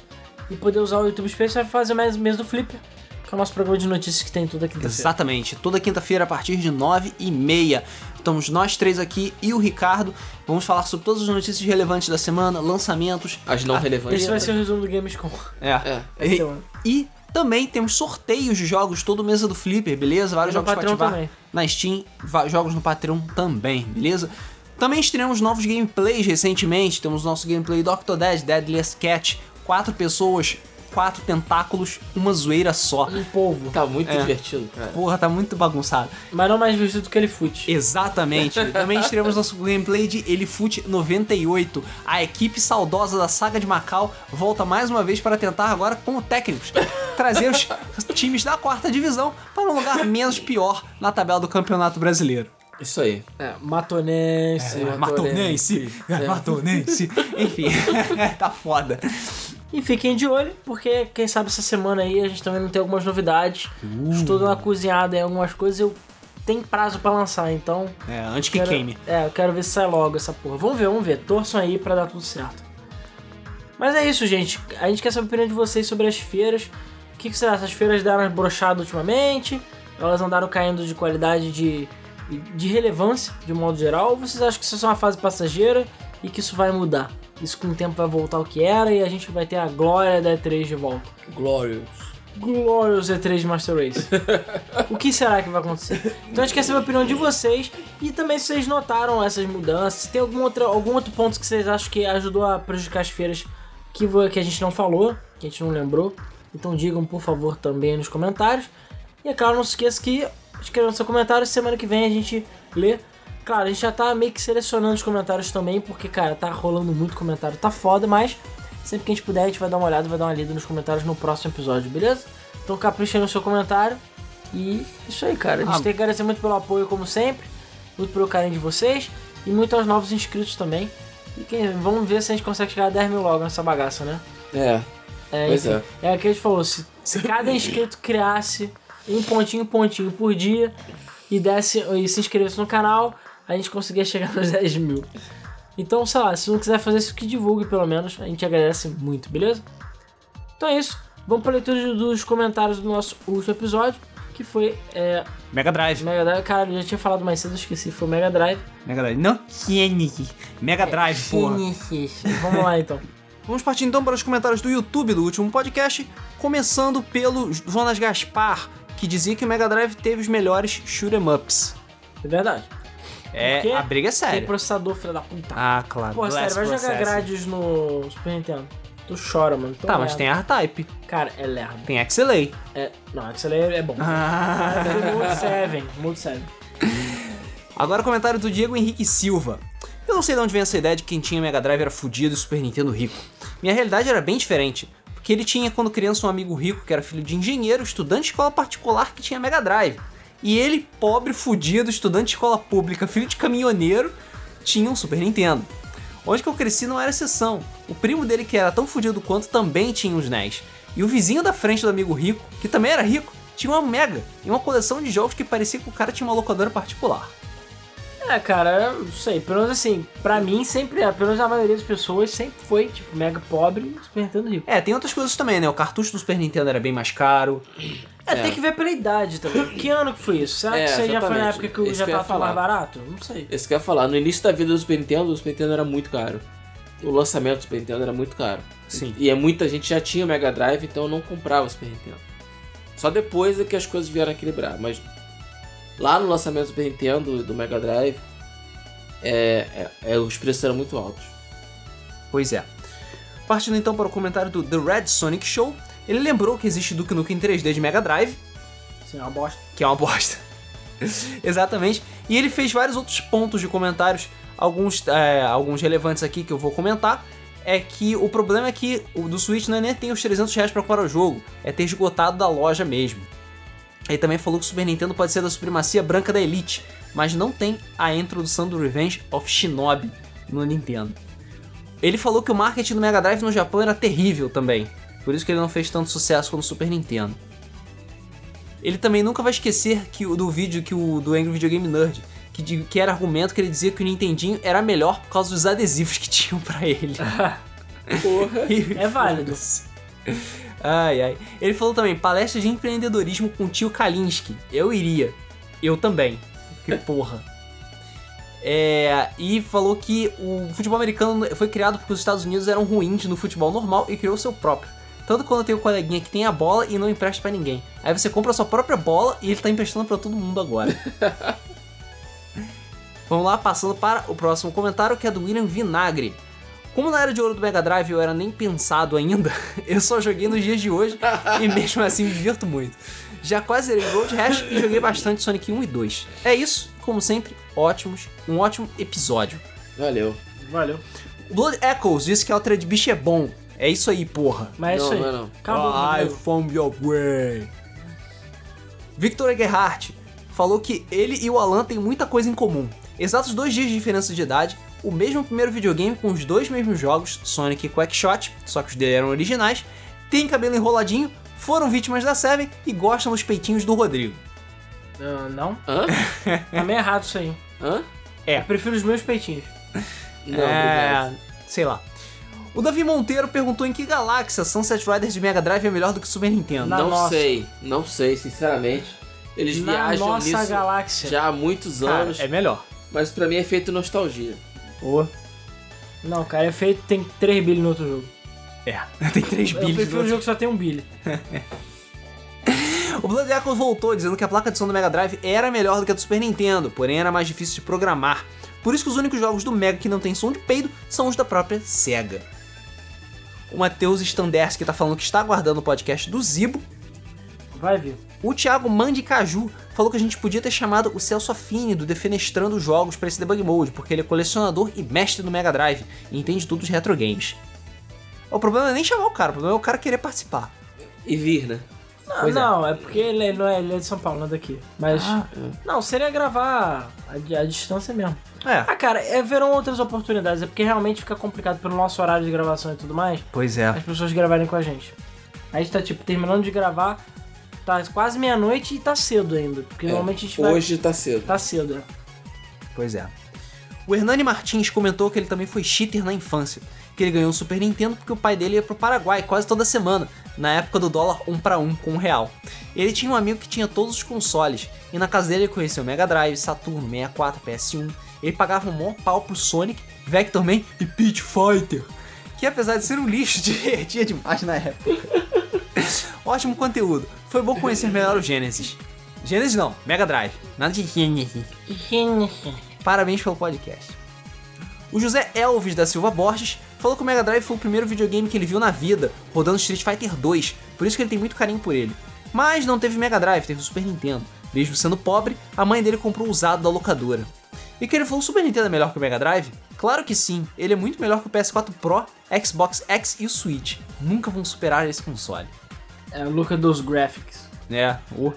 e poder usar o YouTube Space pra fazer mais mês do Flipper, que é o nosso programa de notícias que tem toda quinta-feira. Exatamente, toda quinta-feira a partir de 9 e meia. Estamos nós três aqui e o Ricardo. Vamos falar sobre todas as notícias relevantes da semana, lançamentos. As não Ah, relevantes. Esse vai ser o resumo do Gamescom. É. É. E, e também temos sorteios de jogos todo mesa do Flipper, beleza? Vários jogos pra Patreon ativar também. na Steam, jogos no Patreon também, beleza? Também estreamos novos gameplays recentemente. Temos nosso gameplay do Octodad, Deadliest Cat. Quatro pessoas, quatro tentáculos, uma zoeira só. Um povo. Tá muito É. divertido, cara. Porra, tá muito bagunçado. Mas não mais vestido do que ele fute. Exatamente. *laughs* Também estreamos nosso gameplay de Elifute 98. A equipe saudosa da saga de Macau volta mais uma vez para tentar agora como técnicos trazer os *laughs* times da quarta divisão para um lugar menos pior na tabela do Campeonato Brasileiro. Isso aí. É, Matonense. É. Matonense, Matonense, *laughs* enfim, tá foda. E fiquem de olho, porque quem sabe essa semana aí a gente também não tem algumas novidades. Estou dando uma cozinhada em algumas coisas eu tenho prazo pra lançar, então. É, antes que quero- queime. É, eu quero ver se sai logo essa porra. Vamos ver, vamos ver. Torçam aí pra dar tudo certo. Mas é isso, gente. A gente quer saber a opinião de vocês sobre as feiras. O que, que será? Essas feiras deram brochada ultimamente? Elas andaram caindo de qualidade de, de relevância, de modo geral? Ou vocês acham que isso é só uma fase passageira e que isso vai mudar? Isso com o tempo vai voltar ao que era e a gente vai ter a glória da E3 de volta. Glorious. Glorious E3 de Master Race. o que será que vai acontecer? Então a gente quer saber a opinião de vocês e também se vocês notaram essas mudanças, se tem algum outro, algum outro ponto que vocês acham que ajudou a prejudicar as feiras que, que a gente não falou, que a gente não lembrou. Então digam por favor também nos comentários. E é claro, não se esqueça que escrevam seu comentário, semana que vem a gente lê. Claro, a gente já tá meio que selecionando os comentários também, porque, cara, tá rolando muito comentário, tá foda, mas sempre que a gente puder, a gente vai dar uma olhada, vai dar uma lida nos comentários no próximo episódio, beleza? Então capricha no seu comentário. E isso aí, cara. A gente Ah. tem que agradecer muito pelo apoio, como sempre, muito pelo carinho de vocês e muito aos novos inscritos também. E quem, vamos ver se a gente consegue chegar a 10 mil logo nessa bagaça, né? É. É, Pois enfim, é. o que a gente falou, se, se cada inscrito criasse um pontinho, pontinho por dia e, desse, e se inscrevesse no canal, a gente conseguia chegar *laughs* nos 10 mil. Então, sei lá, se não quiser fazer isso, que divulgue pelo menos, a gente agradece muito, beleza? Então é isso, vamos para a leitura dos comentários do nosso último episódio, que foi é, Mega Drive. Mega Drive. Cara, eu já tinha falado mais cedo, esqueci, foi o Mega Drive. Mega Drive. Não, Cienic. Mega Drive, porra. Vamos lá então. *laughs* Vamos partir então para os comentários do YouTube do último podcast, começando pelo Jonas Gaspar, que dizia que o Mega Drive teve os melhores shoot 'em ups. É verdade. É, a briga é Tem séria. processador, filho da puta. Ah, claro. Pô, sério, Blast vai jogar grades no Super Nintendo. Tu chora, mano. Tão Tá, mas lerdo. tem R-Type, Cara, é lerdo. tem XLA. É... Não, Axel é, é bom. Ah. Tem o Mode 7, Mode 7. Agora o comentário do Diego Henrique Silva. Eu não sei de onde vem essa ideia de que quem tinha Mega Drive era fudido e Super Nintendo rico. Minha realidade era bem diferente. Porque ele tinha, quando criança, um amigo rico que era filho de engenheiro, estudante de escola particular que tinha Mega Drive. E ele, pobre, fudido, estudante de escola pública, filho de caminhoneiro, tinha um Super Nintendo. Onde que eu cresci não era exceção. O primo dele, que era tão fudido quanto, também tinha uns NES. E o vizinho da frente do amigo rico, que também era rico, tinha uma Mega e uma coleção de jogos que parecia que o cara tinha uma locadora particular. É, cara, eu não sei. Pelo menos assim, pra mim sempre, é, pelo menos a maioria das pessoas sempre foi, tipo, mega pobre e Super Nintendo rico. É, tem outras coisas também, né? O cartucho do Super Nintendo era bem mais caro. É, É. tem que ver pela idade também. Que ano que foi isso? Será É, que isso aí já foi na época que Isso já tava tudo mais falar. barato? Não sei. Esse que eu ia falar. No início da vida do Super Nintendo, o Super Nintendo era muito caro. O lançamento do Super Nintendo era muito caro. Sim. E é muita gente já tinha o Mega Drive, então não comprava o Super Nintendo. Só depois é que as coisas vieram equilibrar. Mas lá no lançamento do Super Nintendo, do Mega Drive, é, é- é, os preços eram muito altos. Pois é. Partindo então para o comentário do The Red Sonic Show, ele lembrou que existe Duke Nukem 3D de Mega Drive, Sim, é uma bosta. que é uma bosta. *laughs* Exatamente. E ele fez vários outros pontos de comentários, alguns, é, alguns relevantes aqui que eu vou comentar. É que o problema é que o do Switch não é nem ter os 300 reais para comprar o jogo, é ter esgotado da loja mesmo. Ele também falou que o Super Nintendo pode ser da supremacia branca da Elite, mas não tem a introdução do Revenge of Shinobi no Nintendo. Ele falou que o marketing do Mega Drive no Japão era terrível também, por isso que ele não fez tanto sucesso como o Super Nintendo. Ele também nunca vai esquecer que, do vídeo que o, do Angry Video Game Nerd, que, que era argumento que ele dizia que o Nintendinho era melhor por causa dos adesivos que *laughs* tinham pra ele. *laughs* Porra. É válido. Ai, ai. Ele falou também, palestra de empreendedorismo com o tio Kalinski. Eu iria. Eu também. Que *laughs* porra. É, e falou que o futebol americano foi criado porque os Estados Unidos eram ruins no futebol normal e criou o seu próprio. Tanto quando tem o coleguinha que tem a bola e não empresta pra ninguém. Aí você compra a sua própria bola e ele tá emprestando pra todo mundo agora. *laughs* Vamos lá, passando para o próximo comentário que é do William Vinagre. Como na era de ouro do Mega Drive eu era nem pensado ainda, *laughs* eu só joguei nos dias de hoje e *laughs* mesmo assim me divirto muito. Já quase zerei Road Rash e joguei bastante Sonic 1 e 2. É isso, como sempre, ótimos, um ótimo episódio. Valeu. Valeu. O Blood Echoes disse que a Ultra de bicho é bom. É isso aí, porra. Mas é isso aí. não é não. Acabou. I valeu. found your way. Victor Gerhardt falou que ele e o Alan têm muita coisa em comum. Exatos dois dias de diferença de idade, o mesmo primeiro videogame com os dois mesmos jogos, Sonic e Quackshot, só que os dele eram originais, têm cabelo enroladinho, foram vítimas da Seven e gostam dos peitinhos do Rodrigo. Ah, não? Hã? *laughs* Tá meio errado isso aí. Hã? Eu prefiro os meus peitinhos. Não, é, sei lá. O Davi Monteiro perguntou em que galáxia Sunset Riders de Mega Drive é melhor do que Super Nintendo. Na Não nossa. sei, não sei, sinceramente. Eles Na viajam nossa nisso galáxia. já há muitos Cara, anos, é melhor. mas pra mim é feito nostalgia. Boa. Não, cara, é feito, tem 3 bilhões no outro jogo. É, *laughs* tem 3 Eu bilhões. prefiro um jogo que só tem 1 bilhão. *laughs* O Blood Echoes voltou dizendo que a placa de som do Mega Drive era melhor do que a do Super Nintendo, porém era mais difícil de programar. Por isso que os únicos jogos do Mega que não tem som de peido são os da própria SEGA. O Matheus Standerski tá falando que está aguardando o podcast do Zibo. Vai vir. O Thiago Mandicaju falou que a gente podia ter chamado o Celso Affini do Defenestrando Jogos para esse debug mode, porque ele é colecionador e mestre do Mega Drive e entende tudo de retro games. O problema não é nem chamar o cara, o problema é o cara querer participar. E vir, né? Não, Pois é. não, é. porque ele, ele não é, ele é de São Paulo, não é daqui. Mas. Não, seria gravar a, a distância mesmo. É, Ah, cara, é, verão outras oportunidades. É porque realmente fica complicado pelo nosso horário de gravação e tudo mais. pois é. As pessoas gravarem com a gente. A gente tá, tipo, terminando de gravar. Tá quase meia-noite e tá cedo ainda. Porque É, normalmente a gente vai. Hoje tá cedo. Tá cedo, é. Pois é. O Hernani Martins comentou que ele também foi cheater na infância, que ele ganhou um Super Nintendo porque o pai dele ia pro Paraguai quase toda semana, na época do dólar 1 para 1 com um real. Ele tinha um amigo que tinha todos os consoles, e na casa dele ele conheceu Mega Drive, Saturno, 64, PS1. Ele pagava um maior pau pro Sonic, Vector Man e Pit Fighter, que apesar de ser um lixo, *laughs* divertia demais na época. *laughs* Ótimo conteúdo, foi bom conhecer melhor o Genesis. Genesis não, Mega Drive, nada de Genesis. Parabéns pelo podcast. O José Elvis da Silva Borges falou que o Mega Drive foi o primeiro videogame que ele viu na vida, rodando Street Fighter 2, por isso que ele tem muito carinho por ele. Mas não teve Mega Drive, teve o Super Nintendo. Mesmo sendo pobre, a mãe dele comprou usado da locadora. E que ele falou: o Super Nintendo é melhor que o Mega Drive? Claro que sim, ele é muito melhor que o PS4 Pro, Xbox X e o Switch. Nunca vão superar esse console. É look dos graphics. É, o.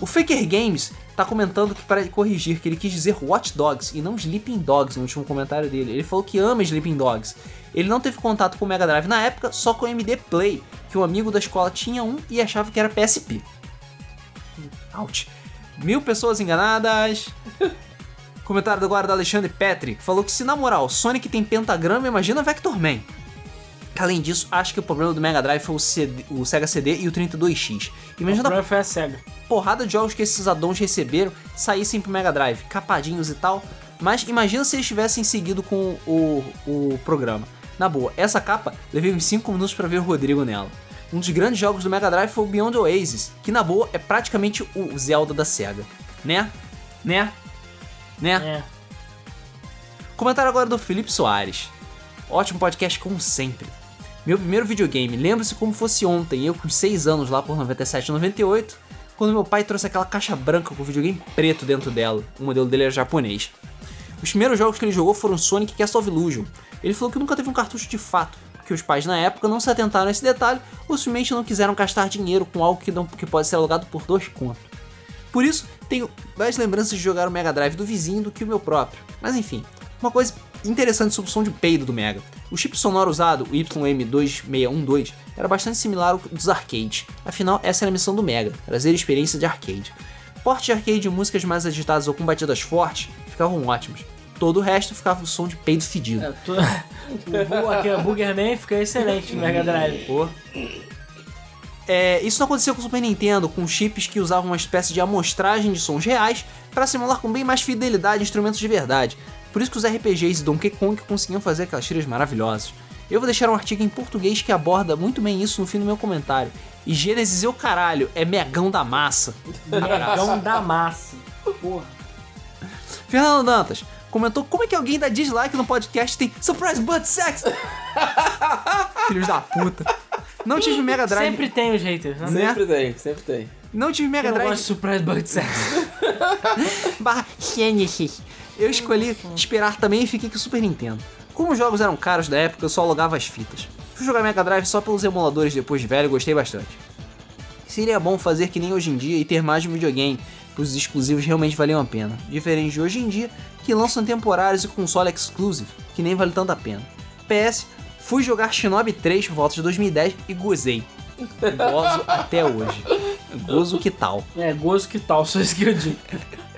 O Faker Games tá comentando que para corrigir que ele quis dizer Watch Dogs e não Sleeping Dogs no último comentário dele. Ele falou que ama Sleeping Dogs. Ele não teve contato com o Mega Drive na época, só com o MD Play, que um amigo da escola tinha um e achava que era PSP. Ouch. Mil pessoas enganadas. *laughs* Comentário agora da Alexandre Petri, falou que se na moral Sonic tem pentagrama, imagina Vector Man. Além disso, acho que o problema do Mega Drive foi o, CD o Sega CD e o 32X. O Imagina a problema foi a SEGA. porrada de jogos que esses addons receberam saíssem pro Mega Drive, capadinhos e tal. Mas imagina se eles tivessem seguido com o, o programa. Na boa, essa capa levei uns 5 minutos pra ver o Rodrigo nela. Um dos grandes jogos do Mega Drive foi o Beyond Oasis, que na boa é praticamente o Zelda da SEGA. Né? Né? Né? É. Comentário agora do Felipe Soares. Ótimo podcast como sempre. Meu primeiro videogame, lembro-se como fosse ontem, eu com 6 anos lá por 97 98, quando meu pai trouxe aquela caixa branca com videogame preto dentro dela. O modelo dele era japonês. Os primeiros jogos que ele jogou foram Sonic e Castle of Illusion. Ele falou que nunca teve um cartucho de fato, que os pais na época não se atentaram a esse detalhe ou simplesmente não quiseram gastar dinheiro com algo que, não, que pode ser alugado por dois contos. Por isso, tenho mais lembranças de jogar o Mega Drive do vizinho do que o meu próprio. Mas enfim, uma coisa interessante sobre o som de peido do Mega. O chip sonoro usado, o YM2612, era bastante similar ao dos arcades. Afinal, essa era a missão do Mega, trazer experiência de arcade. Porte de arcade e músicas mais agitadas ou com batidas fortes ficavam ótimos. Todo o resto ficava o som de peido fedido. É, tu- *laughs* o Bu- aquele Boogerman fica excelente no Mega Drive. Pô. É, isso não aconteceu com o Super Nintendo, com chips que usavam uma espécie de amostragem de sons reais para simular com bem mais fidelidade instrumentos de verdade. Por isso que os RPGs e Donkey Kong conseguiam fazer aquelas trilhas maravilhosas. Eu vou deixar um artigo em português que aborda muito bem isso no fim do meu comentário. E Gênesis e o caralho, é megão da massa. Megão da massa. Porra. Fernando Dantas comentou como é que alguém dá dislike no podcast e tem Surprise Butt Sex. *laughs* Filhos da puta. Não tive Mega Drive. Sempre tem os haters, né? Né? Sempre tem, sempre tem. Não tive Mega Eu não Drive. gosto de Surprise Butt Sex. *laughs* barra Genesis. Eu escolhi esperar também e fiquei com o Super Nintendo. Como os jogos eram caros da época, eu só alugava as fitas. Fui jogar Mega Drive só pelos emuladores depois de velho e gostei bastante. Seria bom fazer que nem hoje em dia e ter mais de um videogame, pois os exclusivos realmente valiam a pena. Diferente de hoje em dia, que lançam temporários e console exclusive, que nem vale tanto a pena. PS, fui jogar Shinobi 3 por volta de 2010 e gozei. Gozo até hoje. Gozo que tal? É, gozo que tal, só isso que eu digo.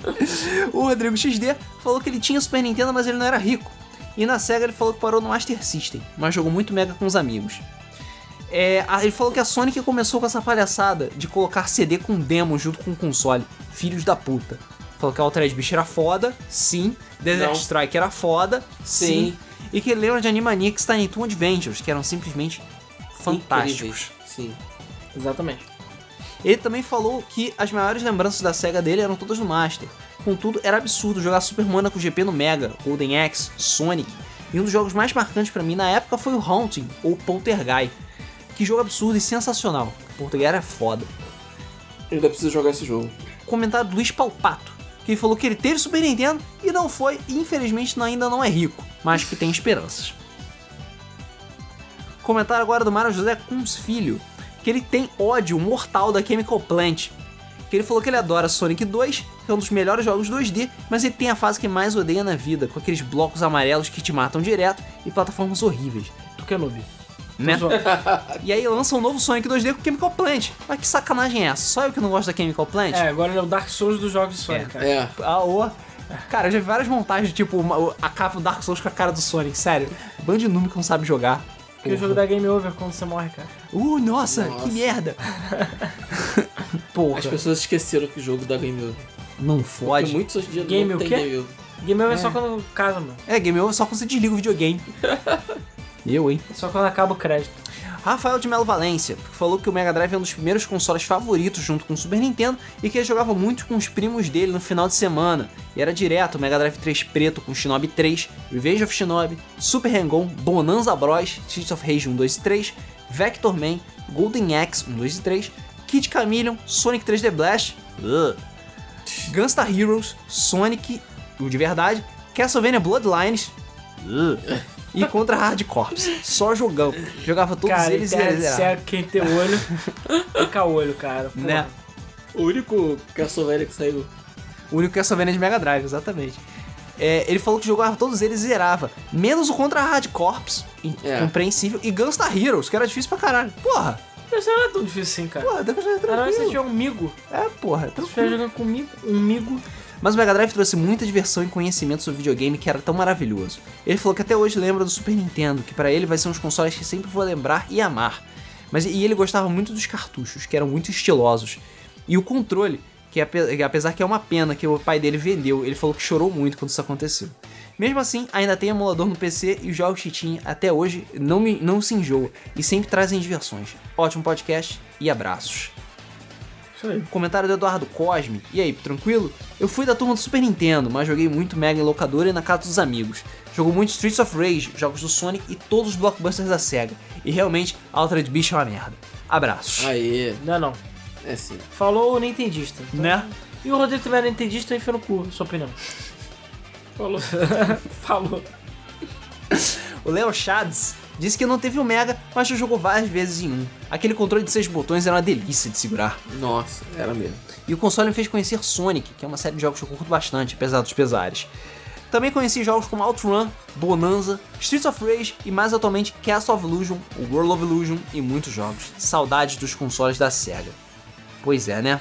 *laughs* O Rodrigo XD falou que ele tinha Super Nintendo, mas ele não era rico. E na SEGA ele falou que parou no Master System, mas jogou muito Mega com os amigos. É, ele falou que a Sonic começou com essa palhaçada de colocar CD com demo junto com o console. Filhos da puta. Falou que a Altered Beast era foda, sim. Desert Não. Strike era foda, sim. Sim. E que ele lembra de Animaniacs Tiny Toon Adventures, que eram simplesmente fantásticos. Incríveis. Sim. Exatamente. Ele também falou que as maiores lembranças da SEGA dele eram todas no Master. Contudo, era absurdo jogar Super Monaco GP no Mega, Golden Axe, Sonic. E um dos jogos mais marcantes pra mim na época foi o Haunting, ou Poltergeist. Que jogo absurdo e sensacional. Poltergeist era foda. Eu ainda preciso jogar esse jogo. Comentário do Luiz Palpato, que ele falou que ele teve Super Nintendo e não foi, e infelizmente ainda não é rico, mas que tem esperanças. Comentário agora do Mário José Kunz Filho, que ele tem ódio mortal da Chemical Plant. Que ele falou que ele adora Sonic 2, que é um dos melhores jogos 2D, mas ele tem a fase que mais odeia na vida, com aqueles blocos amarelos que te matam direto e plataformas horríveis. Tu que é noob. Né? *laughs* E aí lança um novo Sonic 2D com Chemical Plant. Mas que sacanagem é essa? Só eu que não gosto da Chemical Plant? É, agora ele é o Dark Souls dos jogos de Sonic, cara. É. Ah. Cara, eu já vi várias montagens, tipo, uma- a capa do Dark Souls com a cara do Sonic, sério. Bando de número que não sabe jogar. Porque o jogo dá game over quando você morre, cara. Uh, nossa, Nossa. que merda. *laughs* Porra, As pessoas esqueceram que o jogo dá game over. não Porque fode. muitos hoje em dia Game não o tem quê? game over. Game over é só quando casa, mano. É, game over só quando você desliga o videogame. *laughs* eu, hein? É só quando acaba o crédito. Rafael de Melo Valência falou que o Mega Drive é um dos primeiros consoles favoritos junto com o Super Nintendo e que ele jogava muito com os primos dele no final de semana. E era direto o Mega Drive 3 preto com Shinobi 3, Revenge of Shinobi, Super Hang-On, Bonanza Bros, Streets of Rage 1, 2 e 3, Vector Man, Golden Axe 1, 2 e 3, Kid Chameleon, Sonic 3D Blast, ugh, Gunstar Heroes, Sonic, o de verdade, Castlevania Bloodlines, ugh, e Contra Hard Corps. Só jogão. Jogava todos cara, eles e eles eram. quem tem olho, fica olho, cara. Porra. Né? O único Castlevania que saiu. O único Castlevania de Mega Drive, exatamente. É, ele falou que jogava todos eles e zerava. Menos o Contra Hard Corps, É. compreensível, e Gunstar Heroes, que era difícil pra caralho. Porra! Isso não é tão difícil assim, cara. Porra, deve ser Era mais você tranquilo. tinha um migo. É, porra, Se estiver tranquilo. jogando comigo, um migo. Mas o Mega Drive trouxe muita diversão e conhecimento sobre videogame que era tão maravilhoso. Ele falou que até hoje lembra do Super Nintendo, que pra ele vai ser um dos consoles que sempre vou lembrar e amar. Mas e ele gostava muito dos cartuchos, que eram muito estilosos. E o controle, que ape- que apesar que é uma pena que o pai dele vendeu, ele falou que chorou muito quando isso aconteceu. Mesmo assim, ainda tem emulador no PC e os jogos tinha até hoje não, me, não se enjoa e sempre trazem diversões. Ótimo podcast e abraços. Isso aí. Comentário do Eduardo Cosme. E aí, tranquilo? Eu fui da turma do Super Nintendo, mas joguei muito Mega em locadora e na casa dos amigos. Jogou muito Streets of Rage, jogos do Sonic e todos os blockbusters da SEGA. E realmente, Altered Beast é uma merda. Abraços. Aê. Não é não. É sim. Falou o Nintendista. Então- Né? E o Rodrigo também era Nintendista, enfia no cu, sua opinião. Falou. *laughs* Falou. O Léo Chads Disse que não teve o Mega, mas já jogou várias vezes em um. Aquele controle de seis botões era uma delícia de segurar. Nossa, era mesmo. E o console me fez conhecer Sonic, que é uma série de jogos que eu curto bastante, apesar dos pesares. Também conheci jogos como OutRun, Bonanza, Streets of Rage e mais atualmente Castle of Illusion, World of Illusion e muitos jogos. Saudades dos consoles da SEGA. Pois é, né?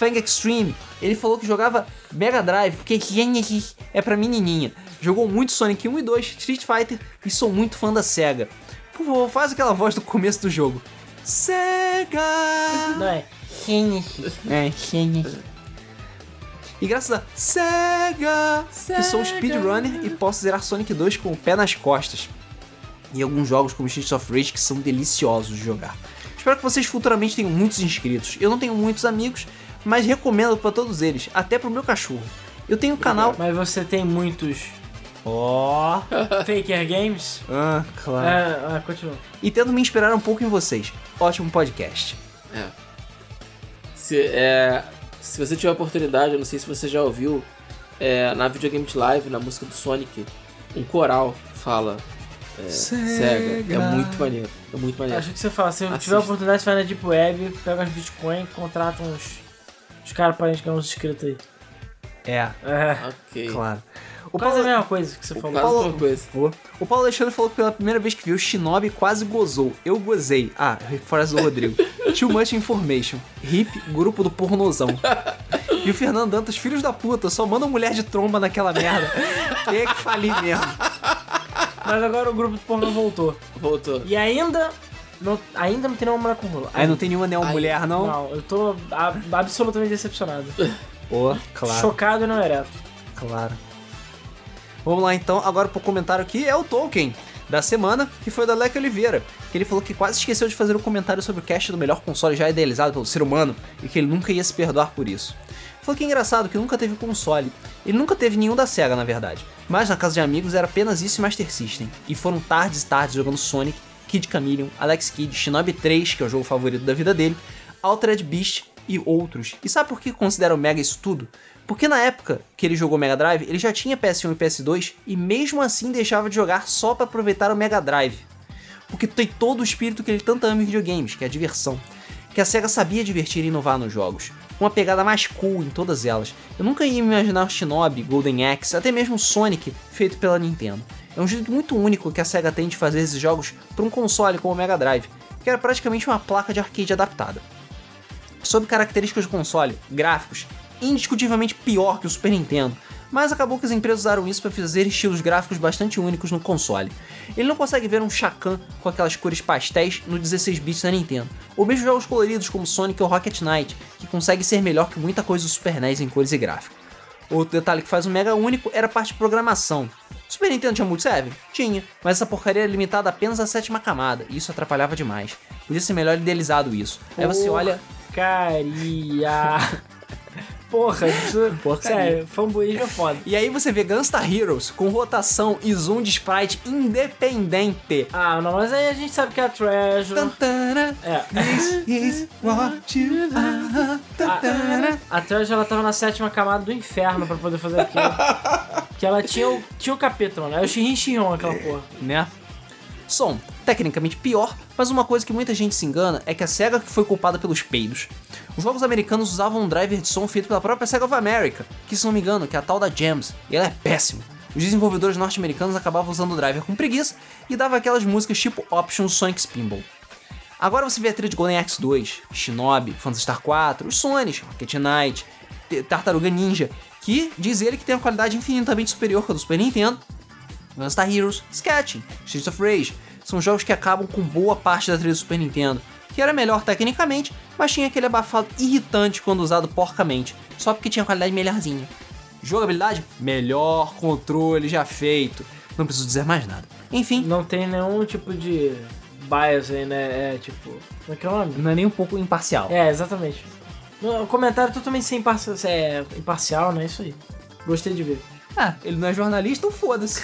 Fang Extreme, ele falou que jogava Mega Drive porque *laughs* é pra menininha. Jogou muito Sonic 1 e 2, Street Fighter e sou muito fã da SEGA. Por favor, faz aquela voz do começo do jogo. SEGA! Não é? *laughs* É, E graças a SEGA, que sou um speedrunner e posso zerar Sonic 2 com o pé nas costas. E alguns jogos como Streets of Rage que são deliciosos de jogar. Espero que vocês futuramente tenham muitos inscritos. Eu não tenho muitos amigos, mas recomendo para todos eles, até pro meu cachorro. Eu tenho um canal. Mas você tem muitos Ó. *laughs* Faker Games? Ah, claro. É, é, continua. E tento me inspirar um pouco em vocês. Ótimo podcast. É. Se, é, se você tiver oportunidade, eu não sei se você já ouviu, é, na Videogame Live, na música do Sonic, um coral fala é, Sega. É muito maneiro. É muito maneiro. Acho que você fala, se Assista. tiver oportunidade, vai na Deep Web, pega uns Bitcoin, contrata uns, uns caras gente ganhar uns inscritos aí. É, É. Ok. claro. O Quase a Paulo, mesma coisa que você falou. Quase Paulo- coisa. o Paulo Alexandre falou que pela primeira vez que viu Shinobi quase gozou. Eu gozei. Ah, frase do Rodrigo. *laughs* Too much information. Hip, grupo do pornozão. E o Fernando Dantas, filhos da puta, só mandam mulher de tromba naquela merda. Tem *laughs* que falir mesmo. Mas agora o grupo do pornô voltou. Voltou. E ainda não, ainda não tem nenhuma mulher com rola. Aí não tem nenhuma nenhuma Aí- mulher, não? Não, eu tô a- absolutamente decepcionado. Pô, claro. Chocado e não ereto. Claro. Vamos lá então, agora pro comentário aqui é o Tolkien da semana, que foi da Leque Oliveira, que ele falou que quase esqueceu de fazer um comentário sobre o cast do melhor console já idealizado pelo ser humano e que ele nunca ia se perdoar por isso. Falou que é engraçado que nunca teve console. Ele nunca teve nenhum da SEGA, na verdade. Mas na casa de amigos era apenas isso e Master System. E foram tardes e tardes jogando Sonic, Kid Chameleon, Alex Kidd, Shinobi 3, que é o jogo favorito da vida dele, Altered Beast e outros. E sabe por que considero Mega isso tudo? Porque na época que ele jogou Mega Drive, ele já tinha PS1 e PS2 e mesmo assim deixava de jogar só para aproveitar o Mega Drive. Porque tem todo o espírito que ele tanto ama em videogames, que é a diversão. Que a SEGA sabia divertir e inovar nos jogos. Com uma pegada mais cool em todas elas. Eu nunca ia imaginar Shinobi, Golden Axe, até mesmo Sonic feito pela Nintendo. É um jeito muito único que a SEGA tem de fazer esses jogos para um console como o Mega Drive, que era praticamente uma placa de arcade adaptada. Sobre características do console, gráficos, indiscutivelmente pior que o Super Nintendo, mas acabou que as empresas usaram isso para fazer estilos gráficos bastante únicos no console. Ele não consegue ver um Shakan com aquelas cores pastéis no 16 bits da Nintendo, ou mesmo jogos coloridos como Sonic ou Rocket Knight, que consegue ser melhor que muita coisa do Super NES em cores e gráfico. Outro detalhe que faz o Mega único era a parte de programação. Super Nintendo tinha multiserve? Tinha, mas essa porcaria era limitada apenas à sétima camada, e isso atrapalhava demais. Podia ser melhor idealizado isso. Aí você olha, Porcaria. *laughs* Porra, isso. Porcaria. Sério, fanboyismo é foda. E aí você vê Gunstar Heroes com rotação e zoom de sprite independente. Ah, não, mas aí a gente sabe que é a Treasure. Tantana, É. This is what you are. Tantana. A Treasure ela tava na sétima camada do inferno pra poder fazer aquilo. *laughs* que ela tinha o, tinha o capeta, mano. É o Shinrin Shinron aquela porra. Né? Som, tecnicamente pior, mas uma coisa que muita gente se engana é que a SEGA que foi culpada pelos peidos. Os jogos americanos usavam um driver de som feito pela própria SEGA of America, que se não me engano, que é a tal da Jams, e ela é péssima. Os desenvolvedores norte-americanos acabavam usando o driver com preguiça e dava aquelas músicas tipo Options Sonic Spinball. Agora você vê a trilha de Golden Axe 2, Shinobi, Phantasy Star 4, os Sonics, Rocket Knight, Tartaruga Ninja, que diz ele que tem uma qualidade infinitamente superior que a do Super Nintendo, Gunstar Heroes, Sketching, Streets of Rage, são jogos que acabam com boa parte da trilha do Super Nintendo, que era melhor tecnicamente, mas tinha aquele abafado irritante quando usado porcamente, só porque tinha qualidade melhorzinha. Jogabilidade? Melhor controle já feito. Não preciso dizer mais nada. Enfim, Não tem nenhum tipo de bias aí, né? É tipo. Como é que é o nome? não é nem um pouco imparcial. É, exatamente. O comentário totalmente sem imparcial, é, imparcial, né? Isso aí. Gostei de ver. Ah, ele não é jornalista, então foda-se.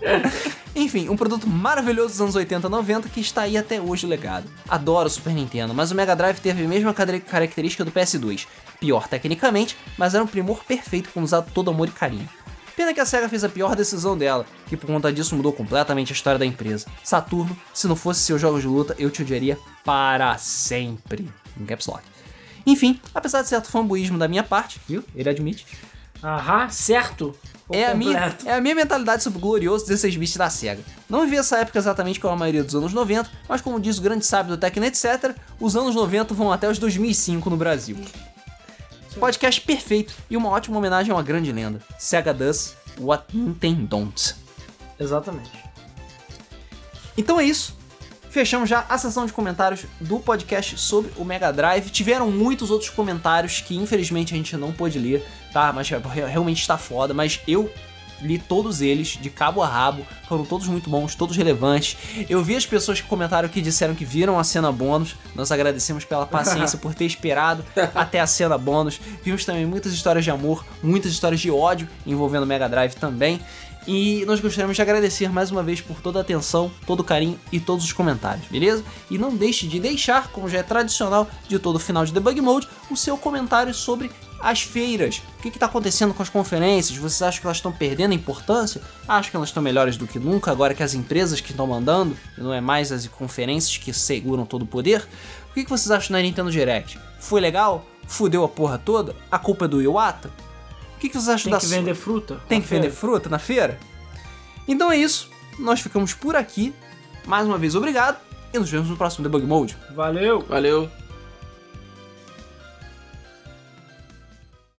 *laughs* Enfim, um produto maravilhoso dos anos 80 e 90 que está aí até hoje legado. Adoro o Super Nintendo, mas o Mega Drive teve a mesma característica do PS2. Pior tecnicamente, mas era um primor perfeito com usado todo amor e carinho. Pena que a SEGA fez a pior decisão dela, que por conta disso mudou completamente a história da empresa. Saturno, se não fosse seus jogos de luta, eu te odiaria para sempre. Em caps lock. Enfim, apesar de certo fanboísmo da minha parte, viu? Ele admite. Aham, certo. É a, minha, é a minha mentalidade sobre o glorioso 16 bits da SEGA. Não vivi essa época exatamente como a maioria dos anos 90, mas como diz o grande sábio do Tecno etc., os anos 90 vão até os 2005 no Brasil. Podcast perfeito e uma ótima homenagem a uma grande lenda. SEGA does what Nintendo don't. Exatamente. Então é isso. Fechamos já a sessão de comentários do podcast sobre o Mega Drive. Tiveram muitos outros comentários que infelizmente a gente não pôde ler, tá? Mas re- realmente está foda. Mas eu li todos eles, de cabo a rabo. Foram todos muito bons, todos relevantes. Eu vi as pessoas que comentaram que disseram que viram a cena bônus. Nós agradecemos pela *laughs* paciência por ter esperado até a cena bônus. Vimos também muitas histórias de amor, muitas histórias de ódio envolvendo o Mega Drive também. E nós gostaríamos de agradecer mais uma vez por toda a atenção, todo o carinho e todos os comentários, beleza? E não deixe de deixar, como já é tradicional de todo final de Debug Mode, o seu comentário sobre as feiras. O que está acontecendo com as conferências? Vocês acham que elas estão perdendo importância? Acho que elas estão melhores do que nunca, agora que as empresas que estão mandando, não é mais as conferências que seguram todo o poder. O que que vocês acham da Nintendo Direct? Foi legal? Fudeu a porra toda? A culpa é do Iwata? O que que vocês acham Tem da que sua- vender fruta. tem na que vender feira. fruta na feira? Então é isso. Nós ficamos por aqui. Mais uma vez, obrigado. E nos vemos no próximo Debug Mode. Valeu! Valeu.